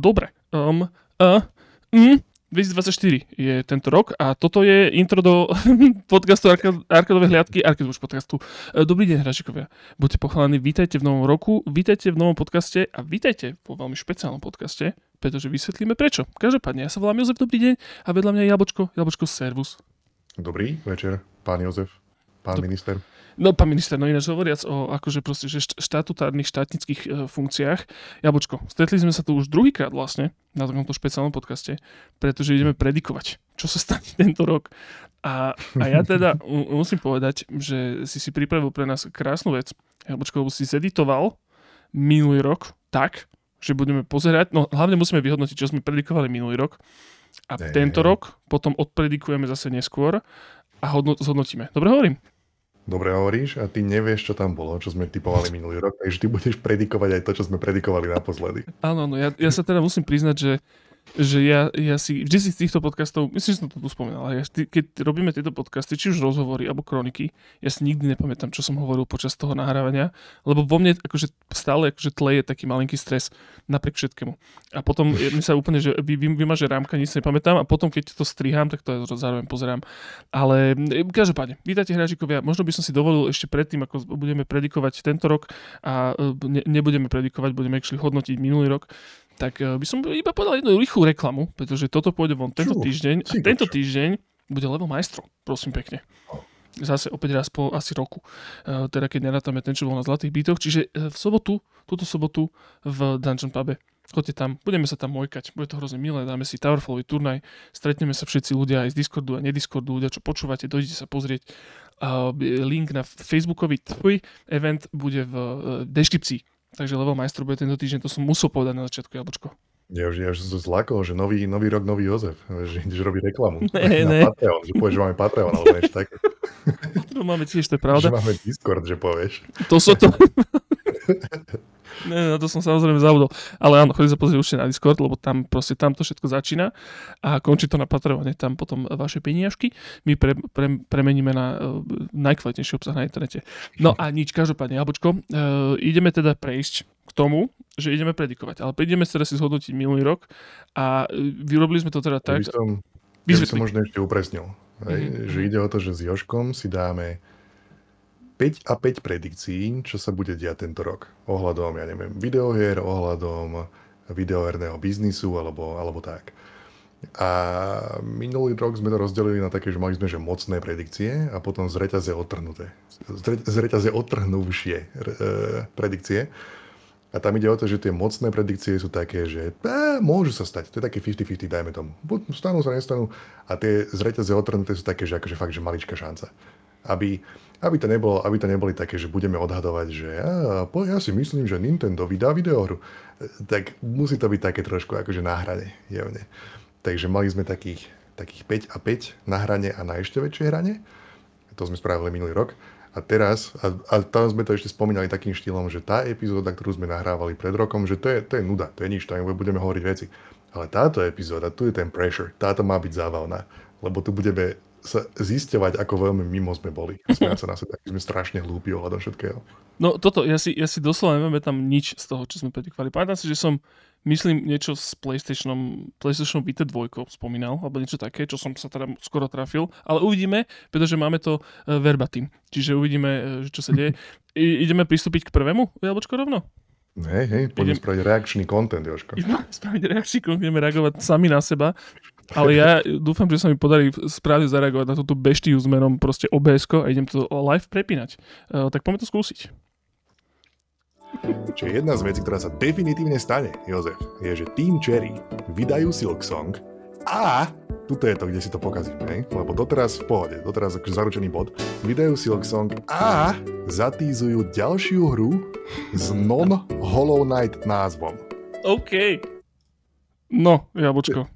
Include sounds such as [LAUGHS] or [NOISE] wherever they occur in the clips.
dobre. Um, uh, mm, 2024 je tento rok a toto je intro do [LAUGHS] podcastu Arkadové hliadky, Arkadové podcastu. E, dobrý deň, hračikovia. Buďte pochválení, vítajte v novom roku, vítajte v novom podcaste a vítajte vo veľmi špeciálnom podcaste, pretože vysvetlíme prečo. Každopádne, ja sa volám Jozef, dobrý deň a vedľa mňa je Jabočko, Jabočko, servus. Dobrý večer, pán Jozef, pán Do... minister. No, pán minister, no ináč hovoriac o akože proste, že štatutárnych štátnických e, funkciách. Jabočko, stretli sme sa tu už druhýkrát vlastne na takomto špeciálnom podcaste, pretože ideme predikovať, čo sa stane [LAUGHS] tento rok. A, a ja teda musím povedať, že si si pripravil pre nás krásnu vec. Jabočko, lebo si zeditoval minulý rok tak, že budeme pozerať, no hlavne musíme vyhodnotiť, čo sme predikovali minulý rok. A ne, tento ne. rok potom odpredikujeme zase neskôr a zhodnotíme. Dobre hovorím? Dobre hovoríš a ty nevieš, čo tam bolo, čo sme typovali minulý rok, takže ty budeš predikovať aj to, čo sme predikovali naposledy. Áno, no ja, ja sa teda musím priznať, že že ja, ja si, vždy si z týchto podcastov, myslím, že som to tu spomínal, ja, keď robíme tieto podcasty, či už rozhovory alebo kroniky, ja si nikdy nepamätám, čo som hovoril počas toho nahrávania, lebo vo mne akože stále akože tleje taký malinký stres napriek všetkému. A potom mi sa úplne, že vy, vy, vymaže rámka, nič nepamätám a potom keď to strihám, tak to zároveň pozerám. Ale e, každopádne, vítajte hráčikovia, možno by som si dovolil ešte predtým, ako budeme predikovať tento rok a e, ne, nebudeme predikovať, budeme hodnotiť minulý rok, tak eh, by som iba povedal jednu rýchlu reklamu, pretože toto pôjde von tento Čo? týždeň a tento týždeň bude Level Maestro, prosím pekne. Zase opäť raz po asi roku. Uh, teda keď nerátame ten, čo bol na Zlatých bytoch. Čiže uh, v sobotu, túto sobotu v Dungeon Pube. Choďte tam, budeme sa tam mojkať, bude to hrozne milé, dáme si Towerfallový turnaj, stretneme sa všetci ľudia aj z Discordu a nediscordu, ľudia, čo počúvate, dojdete sa pozrieť. Link na Facebookový tvoj event bude v deskripcii Takže level majstru bude tento týždeň, to som musel povedať na začiatku, Jablčko. Ja už, ja už som zlakol, že nový, nový rok, nový Jozef, že ideš robiť reklamu. Ne, na ne. Patreon, že povieš, že máme Patreon, alebo niečo také. [LAUGHS] To máme tiež, to je pravda. Že máme Discord, že povieš. To sú to... [LAUGHS] Ne, na to som samozrejme zabudol. Ale áno, chodite sa pozrieť určite na Discord, lebo tam proste tam to všetko začína a končí to na Patreone. Tam potom vaše peniažky my pre, pre, premeníme na uh, najkvalitnejší obsah na internete. No a nič, každopádne, Jablčko, uh, ideme teda prejsť k tomu, že ideme predikovať. Ale prídeme sa teda si zhodnotiť minulý rok a uh, vyrobili sme to teda tak... Ja by som, ja by som možno ešte upresnil. Mm-hmm. Že ide o to, že s Joškom si dáme 5 a 5 predikcií, čo sa bude diať tento rok. Ohľadom, ja neviem, videohier, ohľadom videoherného biznisu alebo, alebo tak. A minulý rok sme to rozdelili na také, že mali sme že mocné predikcie a potom z reťaze odtrhnuté. Z reťaze odtrhnúvšie e, predikcie. A tam ide o to, že tie mocné predikcie sú také, že e, môžu sa stať. To je také 50-50, dajme tomu. Buď stanú sa, nestanú. A tie z reťaze odtrhnuté sú také, že akože fakt, že maličká šanca. Aby aby to, nebolo, aby to neboli také, že budeme odhadovať, že ja, ja si myslím, že Nintendo vydá videohru. Tak musí to byť také trošku akože na hrane, jevne. Takže mali sme takých, takých 5 a 5 na hrane a na ešte väčšej hrane. To sme spravili minulý rok. A teraz, a, a tam sme to ešte spomínali takým štýlom, že tá epizóda, ktorú sme nahrávali pred rokom, že to je, to je nuda, to je nič, to budeme hovoriť veci. Ale táto epizóda, tu je ten pressure, táto má byť zábavná, lebo tu budeme sa zisťovať, ako veľmi mimo sme boli. [LAUGHS] Sme sa na sebe, sme strašne hlúpi ohľadom všetkého. No toto, ja si, ja si doslova neviem tam nič z toho, čo sme predikovali. Pamätám si, že som, myslím, niečo s PlayStationom, PlayStation Vita 2 spomínal, alebo niečo také, čo som sa teda skoro trafil. Ale uvidíme, pretože máme to uh, verbatim. Čiže uvidíme, uh, čo sa deje. I, ideme pristúpiť k prvému, Jablčko, rovno? Hej, hej, poďme spraviť reakčný content, Jožko. Ideme spraviť reakčný content, ideme reagovať sami na seba. Ale ja [LAUGHS] dúfam, že sa mi podarí správne zareagovať na túto beštiu s menom proste obs a idem to live prepínať. Uh, tak poďme to skúsiť. Čiže jedna z vecí, ktorá sa definitívne stane, Jozef, je, že Team Cherry vydajú Silk Song a tuto je to, kde si to pokazím, ne? lebo doteraz v pohode, doteraz akože zaručený bod, vydajú Silk Song a zatízujú ďalšiu hru s non-Hollow Knight názvom. OK. No, jablčko.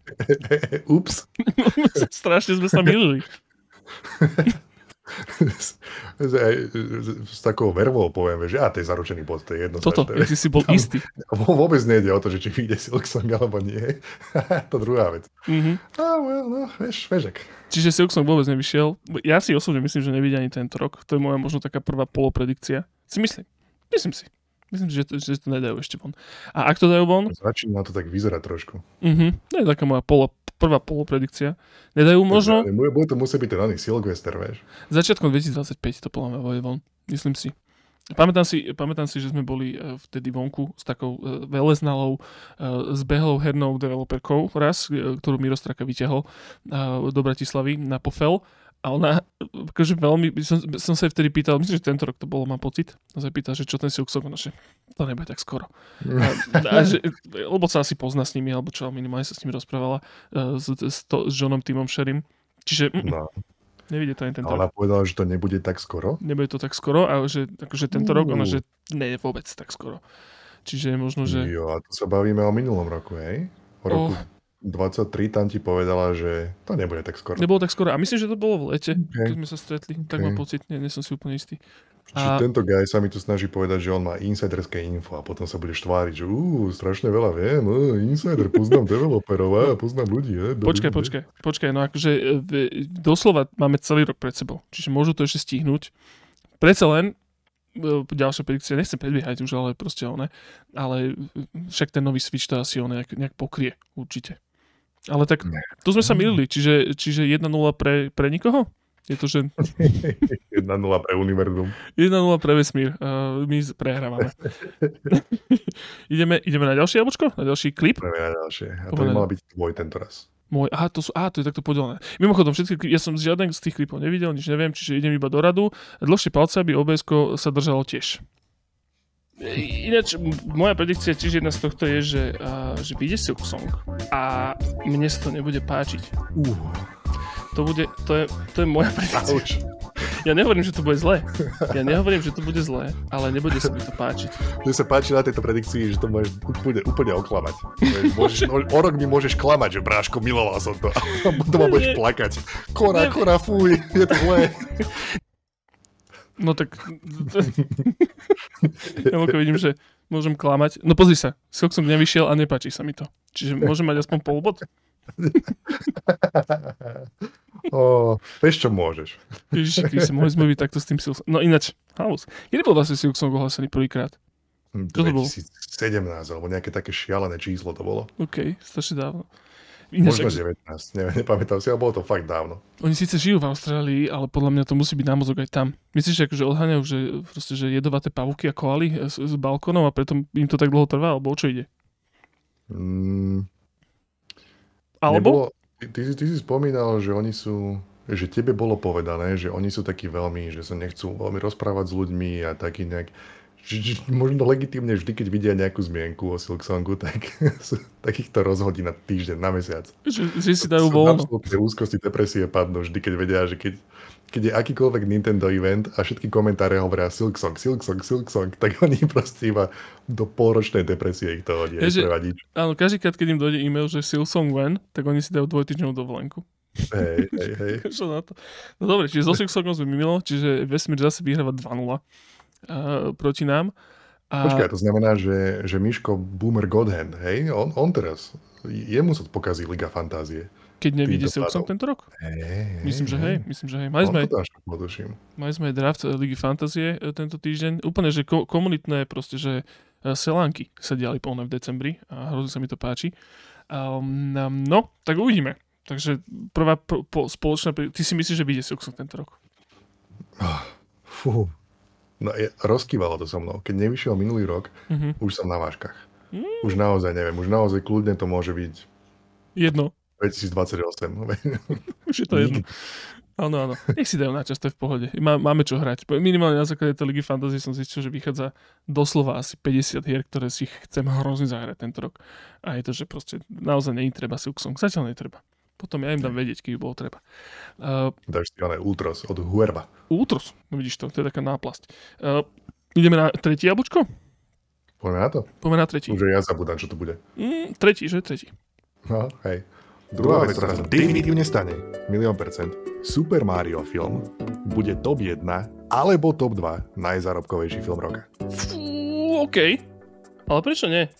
[LAUGHS] Ups. [LAUGHS] Strašne sme sa milili. s [LAUGHS] takou vervou poviem, že ja, to je zaručený bod, to je jedno. Toto, ja si si bol tam, istý. Vôbec nejde o to, že či vyjde Silksong alebo nie. to druhá vec. Mm-hmm. Ah, well, no, vieš, vežek. Čiže Silksong vôbec nevyšiel. Ja si osobne myslím, že nevidí ani tento rok. To je moja možno taká prvá polopredikcia. Si myslím. Myslím si. Myslím, že to, že to nedajú ešte von. A ak to dajú von... Začína to tak vyzerať trošku. Uh-huh, to je taká moja polo, prvá polopredikcia. Nedajú možno... Bude, bude to musieť byť ten oný Silvester, vieš. Začiatkom 2025 to podľa mňa von. Myslím si. Pamätám si, pamätám si, že sme boli uh, vtedy vonku s takou uh, veleznalou, zbehlou hernou developerkou raz, ktorú Miro Straka vyťahol do Bratislavy na Pofel a ona, akože veľmi, som, som sa vtedy pýtal, myslím, že tento rok to bolo, mám pocit, a sa pýtal, že čo ten Silksong, ona, že to nebude tak skoro. A, a že, lebo sa asi pozná s nimi, alebo čo, minimálne sa s nimi rozprávala uh, s, s, to, s Johnom Timom Sherim. Čiže mm, no. nevidie to ani tento Ona rok. povedala, že to nebude tak skoro? Nebude to tak skoro, a že akože tento uh. rok, ona, že nie je vôbec tak skoro. Čiže možno, že... Jo, a tu sa bavíme o minulom roku, hej? O roku oh 23 tam ti povedala, že to nebude tak skoro. Nebolo tak skoro. A myslím, že to bolo v lete, okay. keď sme sa stretli. Okay. Tak mám pocit, nie, nie som si úplne istý. A... tento guy sa mi tu snaží povedať, že on má insiderské info a potom sa budeš tváriť, že uh, strašne veľa viem, uh, insider, poznám developerov, a poznám ľudí. Uh, počkaj, počkaj, počkaj, no akože e, doslova máme celý rok pred sebou, čiže môžu to ešte stihnúť. Predsa len e, ďalšia predikcia, nechcem predbiehať už, ale proste one, ale však ten nový Switch to asi on nejak, nejak pokrie, určite. Ale tak tu sme sa milili, čiže, čiže 1-0 pre, pre nikoho? Je to, že... [LAUGHS] 1-0 pre univerzum. 1-0 pre vesmír. Uh, my prehrávame. [LAUGHS] ideme, ideme na ďalšie jablčko? Na ďalší klip? Ideme na ďalšie. A to by mal byť tvoj tento raz. Môj, aha, to, sú, aha, to je takto podelené. Mimochodom, všetky, ja som žiaden z tých klipov nevidel, nič neviem, čiže idem iba do radu. Dlhšie palce, aby obs sa držalo tiež. Ináč, moja predikcia tiež jedna z tohto je, že, uh, že vyjde Silk Song a mne sa to nebude páčiť. Uh. To bude, to je, to je moja predikcia. Auč. Ja nehovorím, že to bude zlé. Ja nehovorím, že to bude zlé, ale nebude sa mi to páčiť. Mne sa páči na tejto predikcii, že to môžeš úplne, úplne oklamať. Môžeš, [LAUGHS] o rok mi môžeš klamať, že bráško, miloval som to. A potom ma budeš plakať. Kora, kora, fuj, je to zlé. No tak... [LAUGHS] [LAUGHS] ja vidím, že môžem klamať. No pozri sa, skok som nevyšiel a nepáči sa mi to. Čiže môžem mať aspoň polbod? [LAUGHS] o, vieš čo môžeš. Ježiši Kriste, mohli sme byť takto s tým Silksong. No ináč, halus. Kedy bol vlastne Silksong ohlásený prvýkrát? 2017, alebo nejaké také šialené číslo to bolo. OK, strašne dávno. Ináč, Možno 19, neviem, [LAUGHS] nepamätám si, ale bolo to fakt dávno. Oni síce žijú v Austrálii, ale podľa mňa to musí byť námozok aj tam. Myslíš, že odháňajú, že, proste, že jedovaté pavúky a koaly z, z balkónov a preto im to tak dlho trvá, alebo o čo ide? Mm, alebo? Nebolo, ty, ty, ty si spomínal, že oni sú že tebe bolo povedané, že oni sú takí veľmi, že sa nechcú veľmi rozprávať s ľuďmi a taký nejak možno legitímne vždy, keď vidia nejakú zmienku o Silksongu, tak [LAUGHS] takýchto rozhodí na týždeň, na mesiac. Že, že si dajú voľno. Úzkosti, depresie padnú vždy, keď vedia, že keď, keď je akýkoľvek Nintendo event a všetky komentáre hovoria Silksong, Silksong, Silksong, tak [LAUGHS] oni proste iba do polročnej depresie ich to hodí. Ja, áno, každý krát, keď im dojde e-mail, že Silksong when, tak oni si dajú dvojtyžňovú dovolenku. Hej, hej, hej. [LAUGHS] Čo na to? No dobre, čiže so Silksongom sme mimo, čiže vesmír zase vyhráva 2-0 proti nám. A... Počkaj, to znamená, že, že Miško Boomer Godhand, hej, on, on teraz, jemu sa pokazí Liga Fantázie. Keď nevidí Silksong tento rok? Hey, myslím, že hej, myslím, že hej. Mali sme, mali sme aj draft Ligy Fantázie e, tento týždeň. Úplne, že ko- komunitné proste, že e, selánky sa diali plné v decembri a hrozne sa mi to páči. Um, no, tak uvidíme. Takže prvá po, po, spoločná... Ty si myslíš, že vyjde Silksong tento rok? Ah, fú, No, je, rozkývalo to so mnou. Keď nevyšiel minulý rok, mm-hmm. už som na váškach. Mm. Už naozaj neviem, už naozaj kľudne to môže byť... Jedno. 2028. už je to jedno. Áno, áno. Nech si dajú na čas, to je v pohode. Má, máme čo hrať. Minimálne na základe tej Ligy Fantasy som zistil, že vychádza doslova asi 50 hier, ktoré si chcem hrozne zahrať tento rok. A je to, že proste naozaj je treba Silksong. Zatiaľ netreba. Potom ja im dám vedieť, keď bolo treba. Uh, Dáš si ale Ultros od Huerba. Ultros, no vidíš to, to je taká náplasť. Uh, ideme na tretí jablčko? Poďme na to. Poďme na tretí. Už ja zabudám, čo to bude. Mm, tretí, že? Tretí. No, hej. Druhá vec, ktorá sa definitívne stane, milión percent, Super Mario film bude top 1 alebo top 2 najzárobkovejší film roka. Fú, OK. Ale prečo nie?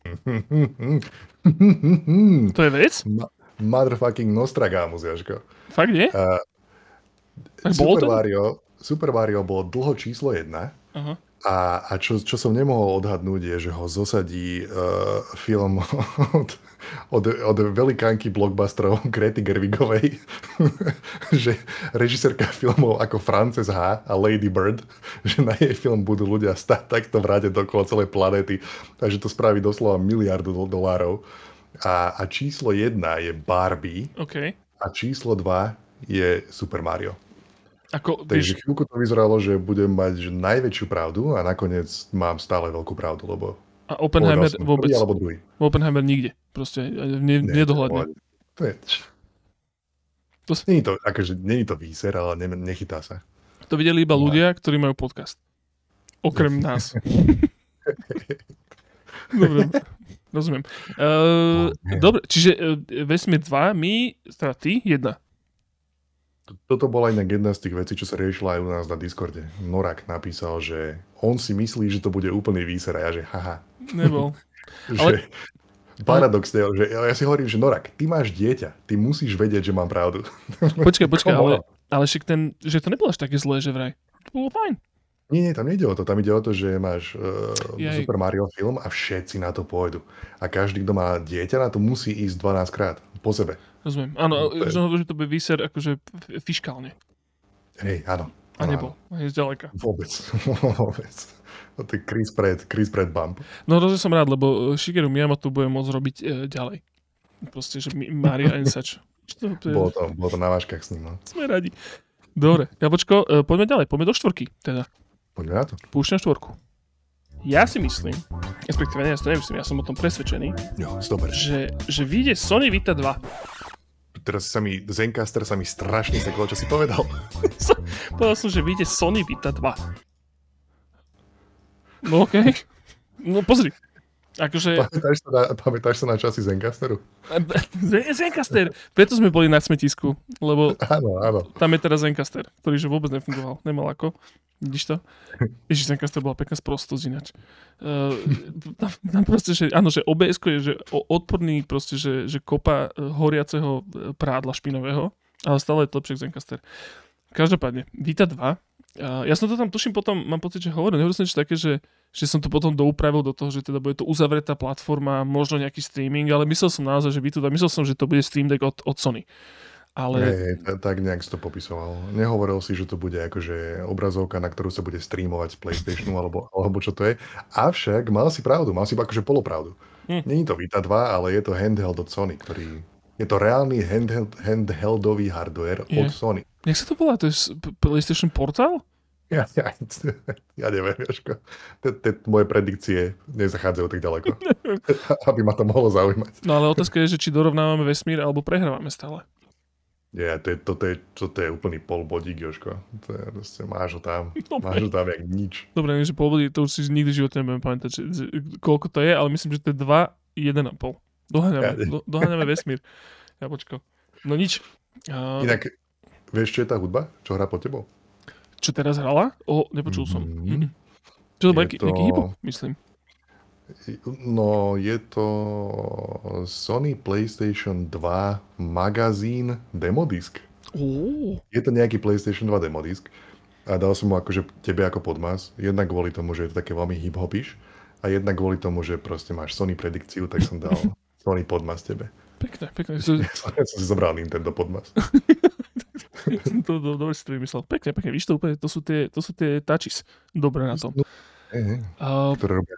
[LAUGHS] to je vec? Ma- motherfucking Nostragamus, Jaško. Fakt nie? Uh, Super, Mario, Super Mario bolo dlho číslo jedna uh-huh. A, a čo, čo som nemohol odhadnúť je, že ho zosadí uh, film od, od, od velikánky blockbusterov Grety Gerwigovej, [LAUGHS] že režisérka filmov ako Frances H. a Lady Bird, že na jej film budú ľudia stať takto v rade dokola celej planéty, takže to spraví doslova miliardu dolárov. A, a číslo jedna je Barbie OK. a číslo dva je Super Mario. Ako, Takže vieš, chvíľku to vyzeralo, že budem mať že najväčšiu pravdu a nakoniec mám stále veľkú pravdu, lebo a Oppenheimer som vôbec. prvý alebo druhý. Oppenheimer nikde. Proste ne, Nie, nedohľadne. To je... To Není to, akože, není to výser, ale ne, nechytá sa. To videli iba ľudia, ktorí majú podcast. Okrem nás. [LAUGHS] Dobre, rozumiem. Uh, dobre, čiže uh, vesmír 2, my, teda ty, jedna. Toto bola inak jedna z tých vecí, čo sa riešila aj u nás na Discorde. Norak napísal, že on si myslí, že to bude úplný výser a ja, že haha. Nebol. [LAUGHS] Že Ale- paradoxne, že ja si hovorím, že Norak, ty máš dieťa, ty musíš vedieť, že mám pravdu. Počkaj, počkaj, ale, ale však ten, že to nebolo až také zlé, že vraj. To bolo fajn. Nie, nie, tam nejde o to. Tam ide o to, že máš uh, Jej. Super Mario film a všetci na to pôjdu. A každý, kto má dieťa, na to musí ísť 12 krát po sebe. Rozumiem. Áno, No, to je- že to bude výser akože fiškálne. Hej, áno. A nebol. Hej, zďaleka. Vôbec. [LAUGHS] Vôbec. To je Chris Pratt, Chris Pratt bump. No rozumiem som rád, lebo e, Shigeru Miyamoto bude môcť robiť e, ďalej. Proste, že Mario and such. To, to je, Bolo to, bolo to na váškach s ním. No. sme radi. Dobre, Jabočko, e, poďme ďalej, poďme do štvorky, teda. Poďme na to. Púšťam štvorku. Ja si myslím, respektíve nie, ja si to nemyslím, ja som o tom presvedčený, Jo, dobre. že, že vyjde Sony Vita 2. Teraz sa mi, Zencaster sa mi strašne seklo, čo si povedal. [LAUGHS] Povedal som, že vyjde Sony Vita 2. No okej. No pozri. Akože, Pamätáš sa na, pamätáš sa na časy Zencasteru? Zencaster. Preto sme boli na smetisku, lebo Áno, áno. tam je teraz Zencaster, ktorý že vôbec nefungoval. Nemal ako. Vidíš to? Ježiš, Zencaster bola pekná sprostosť ináč. Uh, tam, tam proste, že áno, že obs je že odporný proste, že, že kopa eh, horiaceho eh, prádla špinového, ale stále je to lepšie Zencaster. Každopádne, Vita 2. Uh, ja som to tam tuším potom, mám pocit, že hovoril, nehovoril som niečo také, že, že som to potom doupravil do toho, že teda bude to uzavretá platforma, možno nejaký streaming, ale myslel som naozaj, že Vita 2, myslel som, že to bude Stream Deck od, od Sony. Ale ta- tak nejak si to popisoval. Nehovoril si, že to bude akože obrazovka, na ktorú sa bude streamovať z PlayStationu alebo, alebo čo to je. Avšak mal si pravdu, mal si akože polopravdu. Hm. Není to Vita 2, ale je to handheld od Sony, ktorý... Je to reálny handheld, handheldový hardware Je. od Sony. Jak sa to volá? To je PlayStation Portal? [LAUGHS] Ja, ja, ja neviem, Jožko. Te- Moje predikcie nezachádzajú tak ďaleko, [LAUGHS] aby ma to mohlo zaujímať. No ale otázka je, že či dorovnávame vesmír alebo prehrávame stále. Nie, to je, toto, je, toto je úplný polbodík, Jožko. To je, proste, máš ho tam. Dobre. Máš ho tam jak nič. Dobre, neviem, že po obode to už si nikdy v živote nebudem pamätať, že, že, koľko to je, ale myslím, že to je 2, 1,5. Doháňame, Ja- do, doháňame vesmír. Jabočko. No nič. Uh, Inak, vieš, čo je tá hudba? Čo hrá po tebou? Čo teraz hrala? O, nepočul som. Mhm. Mm-mm. Čo to bol nejaký, to- nejaký hip myslím. No, je to Sony PlayStation 2 magazín demodisk. Je to nejaký PlayStation 2 demodisk a dal som mu akože tebe ako podmas. Jednak kvôli tomu, že je to také veľmi hip-hopiš a jednak kvôli tomu, že proste máš Sony predikciu, tak som dal [LAUGHS] Sony podmas tebe. pekné. To, [LAUGHS] Ja som si zobral Nintendo podmas. [LAUGHS] [LAUGHS] to, to, dobre si to vymyslel. Pekne, pekne. Víš to úplne, to sú tie, to sú tie touches. Dobre na tom. Hej. Uh, Ktoré robia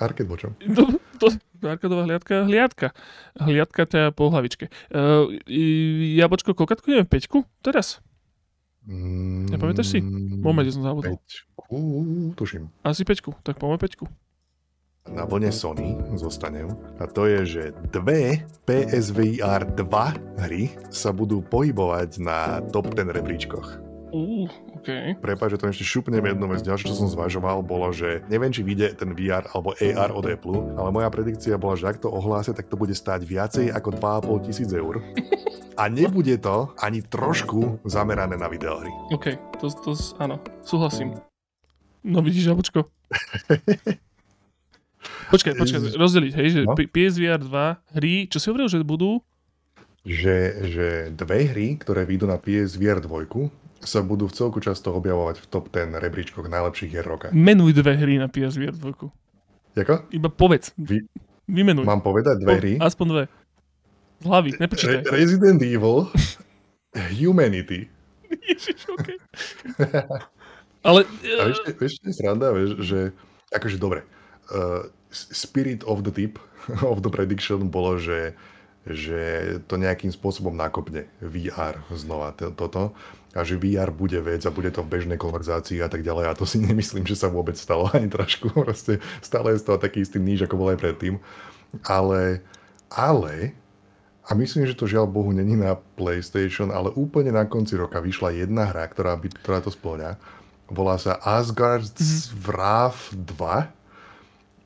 Arcade. [LAUGHS] To, to, arkadová hliadka, hliadka. Hliadka teda po hlavičke. Uh, jabočko, koľkatku ideme? Peťku? Teraz? Mm, Nepamätáš si? Moment, som zabudol. Peťku, tuším. Asi peťku. Tak poďme peťku. Na vlne Sony zostanem a to je, že dve PSVR 2 hry sa budú pohybovať na top 10 rebríčkoch. Uh, OK. Prepáč, že to ešte šupnem jednu vec. Ďalšie, čo som zvažoval, bolo, že neviem, či vyjde ten VR alebo AR od Apple, ale moja predikcia bola, že ak to ohlásia, tak to bude stáť viacej ako 2,5 tisíc eur. A nebude to ani trošku zamerané na videohry. OK. To, to, áno. Súhlasím. No vidíš, jabočko. [LAUGHS] Počkaj, počkaj, rozdeliť, hej, že No. PSVR 2 hry, čo si hovoril, že budú? Že, že dve hry, ktoré vyjdú na PSVR 2 sa budú v celku často objavovať v top 10 rebríčkoch najlepších hier roka. Menuj dve hry na PSVR 2. Jako? Iba povedz. Vy, Vymenuj. mám povedať dve hry? Aspoň dve. Z hlavy, nepočítaj. Re- Resident Evil, Humanity. [LAUGHS] Ježiš, okay. Ale... A čo je sranda, vieš, že akože dobre, uh, spirit of the tip, [LAUGHS] of the prediction bolo, že, že to nejakým spôsobom nakopne VR znova to, toto a že VR bude vec a bude to v bežnej konverzácii a tak ďalej a to si [LAUGHS] nemyslím, že sa vôbec stalo [LAUGHS] ani trošku, proste stále je z toho taký istý níž, ako bol aj predtým, ale, ale a myslím, že to žiaľ Bohu není na PlayStation, ale úplne na konci roka vyšla jedna hra, ktorá, by, ktorá to splňa. Volá sa Asgard's mm-hmm. Wrath 2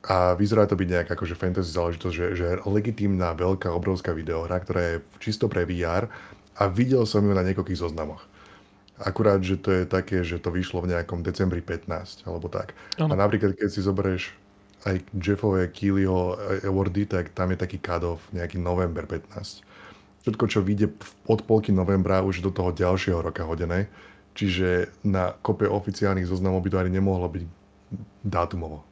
a vyzerá to byť nejaká akože fantasy záležitosť, že, že legitímna, veľká, obrovská videohra, ktorá je čisto pre VR a videl som ju na niekoľkých zoznamoch. Akurát, že to je také, že to vyšlo v nejakom decembri 15, alebo tak. Ano. A napríklad, keď si zoberieš aj Jeffové Keelyho awardy, tak tam je taký cut-off, nejaký november 15. Všetko, čo vyjde od polky novembra, už do toho ďalšieho roka hodené. Čiže na kope oficiálnych zoznamov by to ani nemohlo byť dátumovo.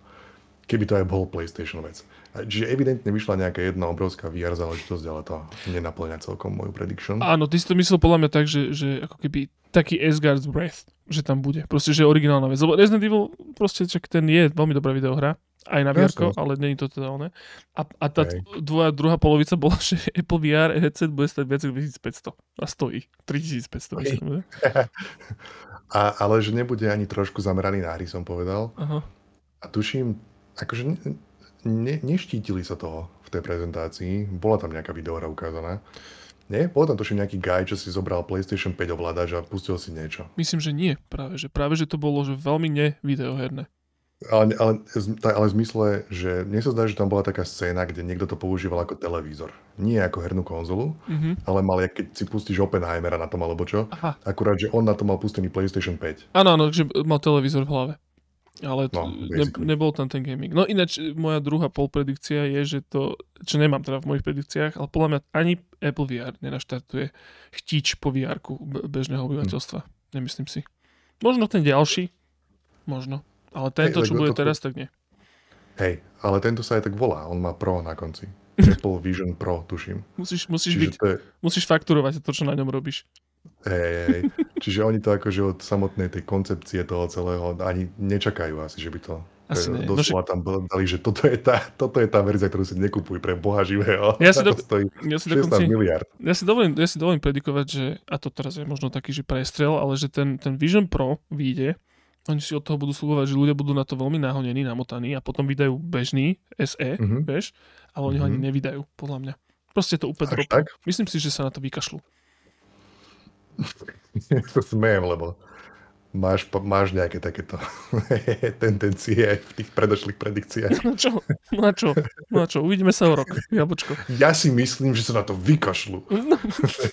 Keby to aj bol PlayStation vec. Čiže evidentne vyšla nejaká jedna obrovská VR záležitosť, ale to nenaplňa celkom moju prediction. Áno, ty si to myslel podľa mňa tak, že, že ako keby taký Asgard's Breath, že tam bude. Proste, že je originálna vec. Lebo Resident Evil, proste, čak ten je veľmi dobrá videohra aj na VR, ale není to teda oné. A, a tá okay. dvoja, druhá polovica bola, že Apple VR headset bude stať viac ako 2500 a stojí 3500. Okay. Myslím, [LAUGHS] a, ale že nebude ani trošku zameraný na hry, som povedal. Aha. A tuším, akože ne, ne, neštítili sa toho v tej prezentácii. Bola tam nejaká videohra ukázaná. Nie? Bol tam tuším nejaký guy, čo si zobral PlayStation 5 ovládač a pustil si niečo. Myslím, že nie práve. Že práve, že to bolo že veľmi nevideoherné. Ale, ale, ale v zmysle, že mne sa zdá, že tam bola taká scéna, kde niekto to používal ako televízor. Nie ako hernú konzolu, mm-hmm. ale mal, keď si pustíš Oppenheimera na tom alebo čo, Aha. akurát, že on na to mal pustený PlayStation 5. Áno, áno, že mal televízor v hlave. Ale no, ne, nebol tam ten gaming. No ináč, moja druhá polpredikcia je, že to, čo nemám teda v mojich predikciách, ale podľa mňa ani Apple VR nenaštartuje chtíč po vr bežného obyvateľstva. Hm. Nemyslím si. Možno ten ďalší, možno. Ale tento, hey, čo bude to... teraz, tak nie. Hej, ale tento sa aj tak volá. On má Pro na konci. [LAUGHS] Apple Vision Pro, tuším. Musíš, musíš, byť, je... musíš fakturovať to, čo na ňom robíš. Hej, hej. Čiže oni to akože od samotnej tej koncepcie toho celého ani nečakajú asi, že by to asi nie. Doslova no, tam dali, že toto je, tá, toto je tá verzia, ktorú si nekupuj pre boha živého. Ja si, [LAUGHS] do, stojí ja si 16 dokonci, miliard. Ja si, dovolím, ja si dovolím predikovať, že, a to teraz je možno taký, že prestrel, ale že ten, ten Vision Pro vyjde oni si od toho budú slúbovať, že ľudia budú na to veľmi nahonení, namotaní a potom vydajú bežný SE, mm-hmm. vieš, ale oni mm-hmm. ho ani mhm. nevydajú, podľa mňa. Proste je to úplne. Myslím si, že sa na to vykašľú. [LAUGHS] to smejem, lebo Máš, máš nejaké takéto [LAUGHS] tendencie aj v tých predošlých predikciách. [LAUGHS] No čo? No čo? No čo? Uvidíme sa o rok, jablčko. Ja si myslím, že sa na to vykašľú. No.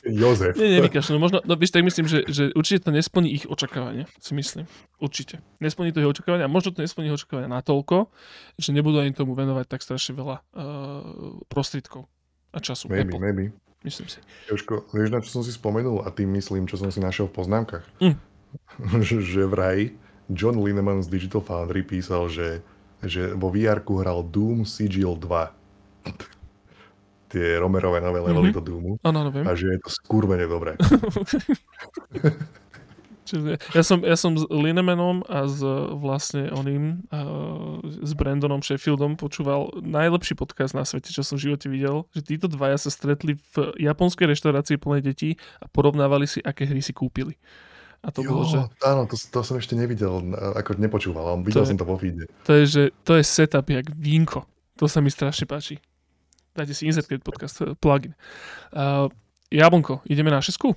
Jozef. Nie, nevykašľú. Možno, no víš, tak myslím, že, že určite to nesplní ich očakávania, si myslím. Určite. Nesplní to ich očakávania možno to nesplní ich očakávania natoľko, že nebudú ani tomu venovať tak strašne veľa uh, prostriedkov a času. Maybe, Apple. maybe. Myslím si. Jožko, vieš, na čo som si spomenul a tým myslím, čo som si našiel v poznámkach? [LAUGHS] Mm že vraj John Lineman z Digital Foundry písal, že, že vo vr hral Doom Sigil 2. [LAUGHS] Tie Romerové nové levely mm-hmm. do Doomu. Ano, viem. A že je to skurvene dobré. [LAUGHS] ja, som, ja som s Linemanom a s vlastne oným, uh, s Brandonom Sheffieldom počúval najlepší podcast na svete, čo som v živote videl, že títo dvaja sa stretli v japonskej reštaurácii plnej detí a porovnávali si, aké hry si kúpili. A to jo, bolo, že... Áno, to, to som ešte nevidel, ako nepočúval, ale videl to som to vo feede. To je, že to je setup jak vínko. To sa mi strašne páči. Dajte si Insert podcast, plugin. Uh, Jablonko, ideme na šesku?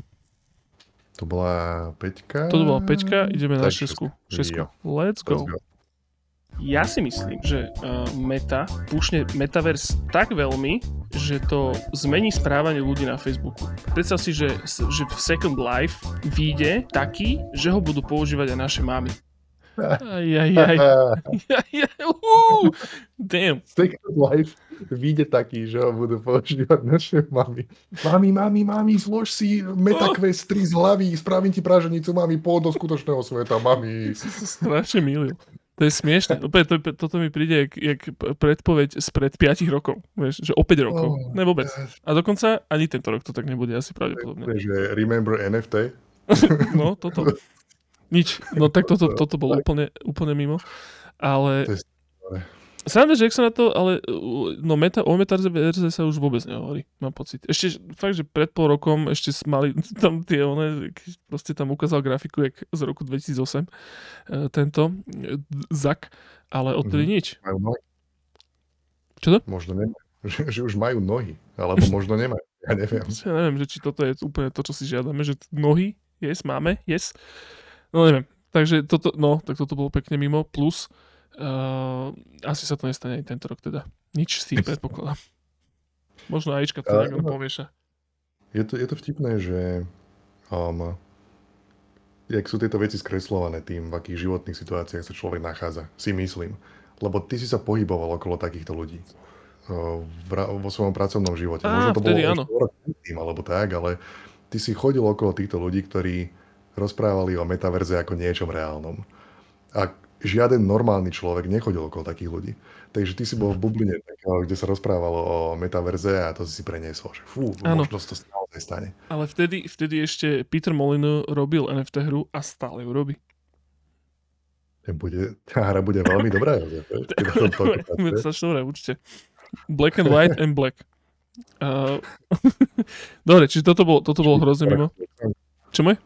To bola peťka. To bola peťka, ideme tak, na šesku. Šesku. Let's go. Let's go. Ja si myslím, že uh, Meta púšne Metaverse tak veľmi, že to zmení správanie ľudí na Facebooku. Predstav si, že, že v Second Life vyjde taký, že ho budú používať aj naše mamy. Aj, aj, aj. [LAUGHS] aj, aj. Uh, [LAUGHS] damn. Second Life vyjde taký, že ho budú používať naše mami. Mami, mami, mami, zlož si MetaQuest 3 z hlavy, spravím ti praženicu, mami, pôjď do skutočného sveta, mami. Si sa strašne milil. To je smiešne. Opäť, to, toto mi príde jak, jak predpoveď spred 5 rokov. Vieš, že o 5 rokov. Oh, ne vôbec. A dokonca ani tento rok to tak nebude asi pravdepodobne. Že remember NFT? [LAUGHS] no, toto. Nič. No tak toto, toto bolo úplne, úplne mimo. Ale... Sranda, že sa na to, ale no meta, o metaverze sa už vôbec nehovorí, mám pocit. Ešte fakt, že pred pol rokom ešte mali [LAUGHS] tam tie, one, proste tam ukázal grafiku, jak z roku 2008, e, tento ZAK, ale odtedy mm-hmm. nič. Majú nohy. Čo to? Možno nemajú. [LAUGHS] Že, že už majú nohy, alebo [LAUGHS] možno nemajú. Ja neviem. Ja neviem, že či toto je úplne to, čo si žiadame, že nohy, yes, máme, yes. No neviem. Takže toto, no, tak toto bolo pekne mimo. Plus, Uh, asi sa to nestane aj tento rok teda. Nič s tým predpokladám. Možno Ačka to nejak povieša. Je to, je to vtipné, že um, jak sú tieto veci skreslované tým, v akých životných situáciách sa človek nachádza, si myslím. Lebo ty si sa pohyboval okolo takýchto ľudí uh, v, vo svojom pracovnom živote. Á, Možno to bolo áno. tým, alebo tak, ale ty si chodil okolo týchto ľudí, ktorí rozprávali o metaverze ako niečom reálnom. A žiaden normálny človek nechodil okolo takých ľudí. Takže ty si bol v bubline, kde sa rozprávalo o metaverze a to si preniesol, že fú, ano. možno to naozaj stane. Ale vtedy, vtedy ešte Peter Molyneux robil NFT hru a stále ju robí. Bude, tá hra bude veľmi dobrá. dobre, [LAUGHS] určite. Black and white and black. Uh, [LAUGHS] dobre, čiže toto bol, toto bol hrozne mimo. Čo môj?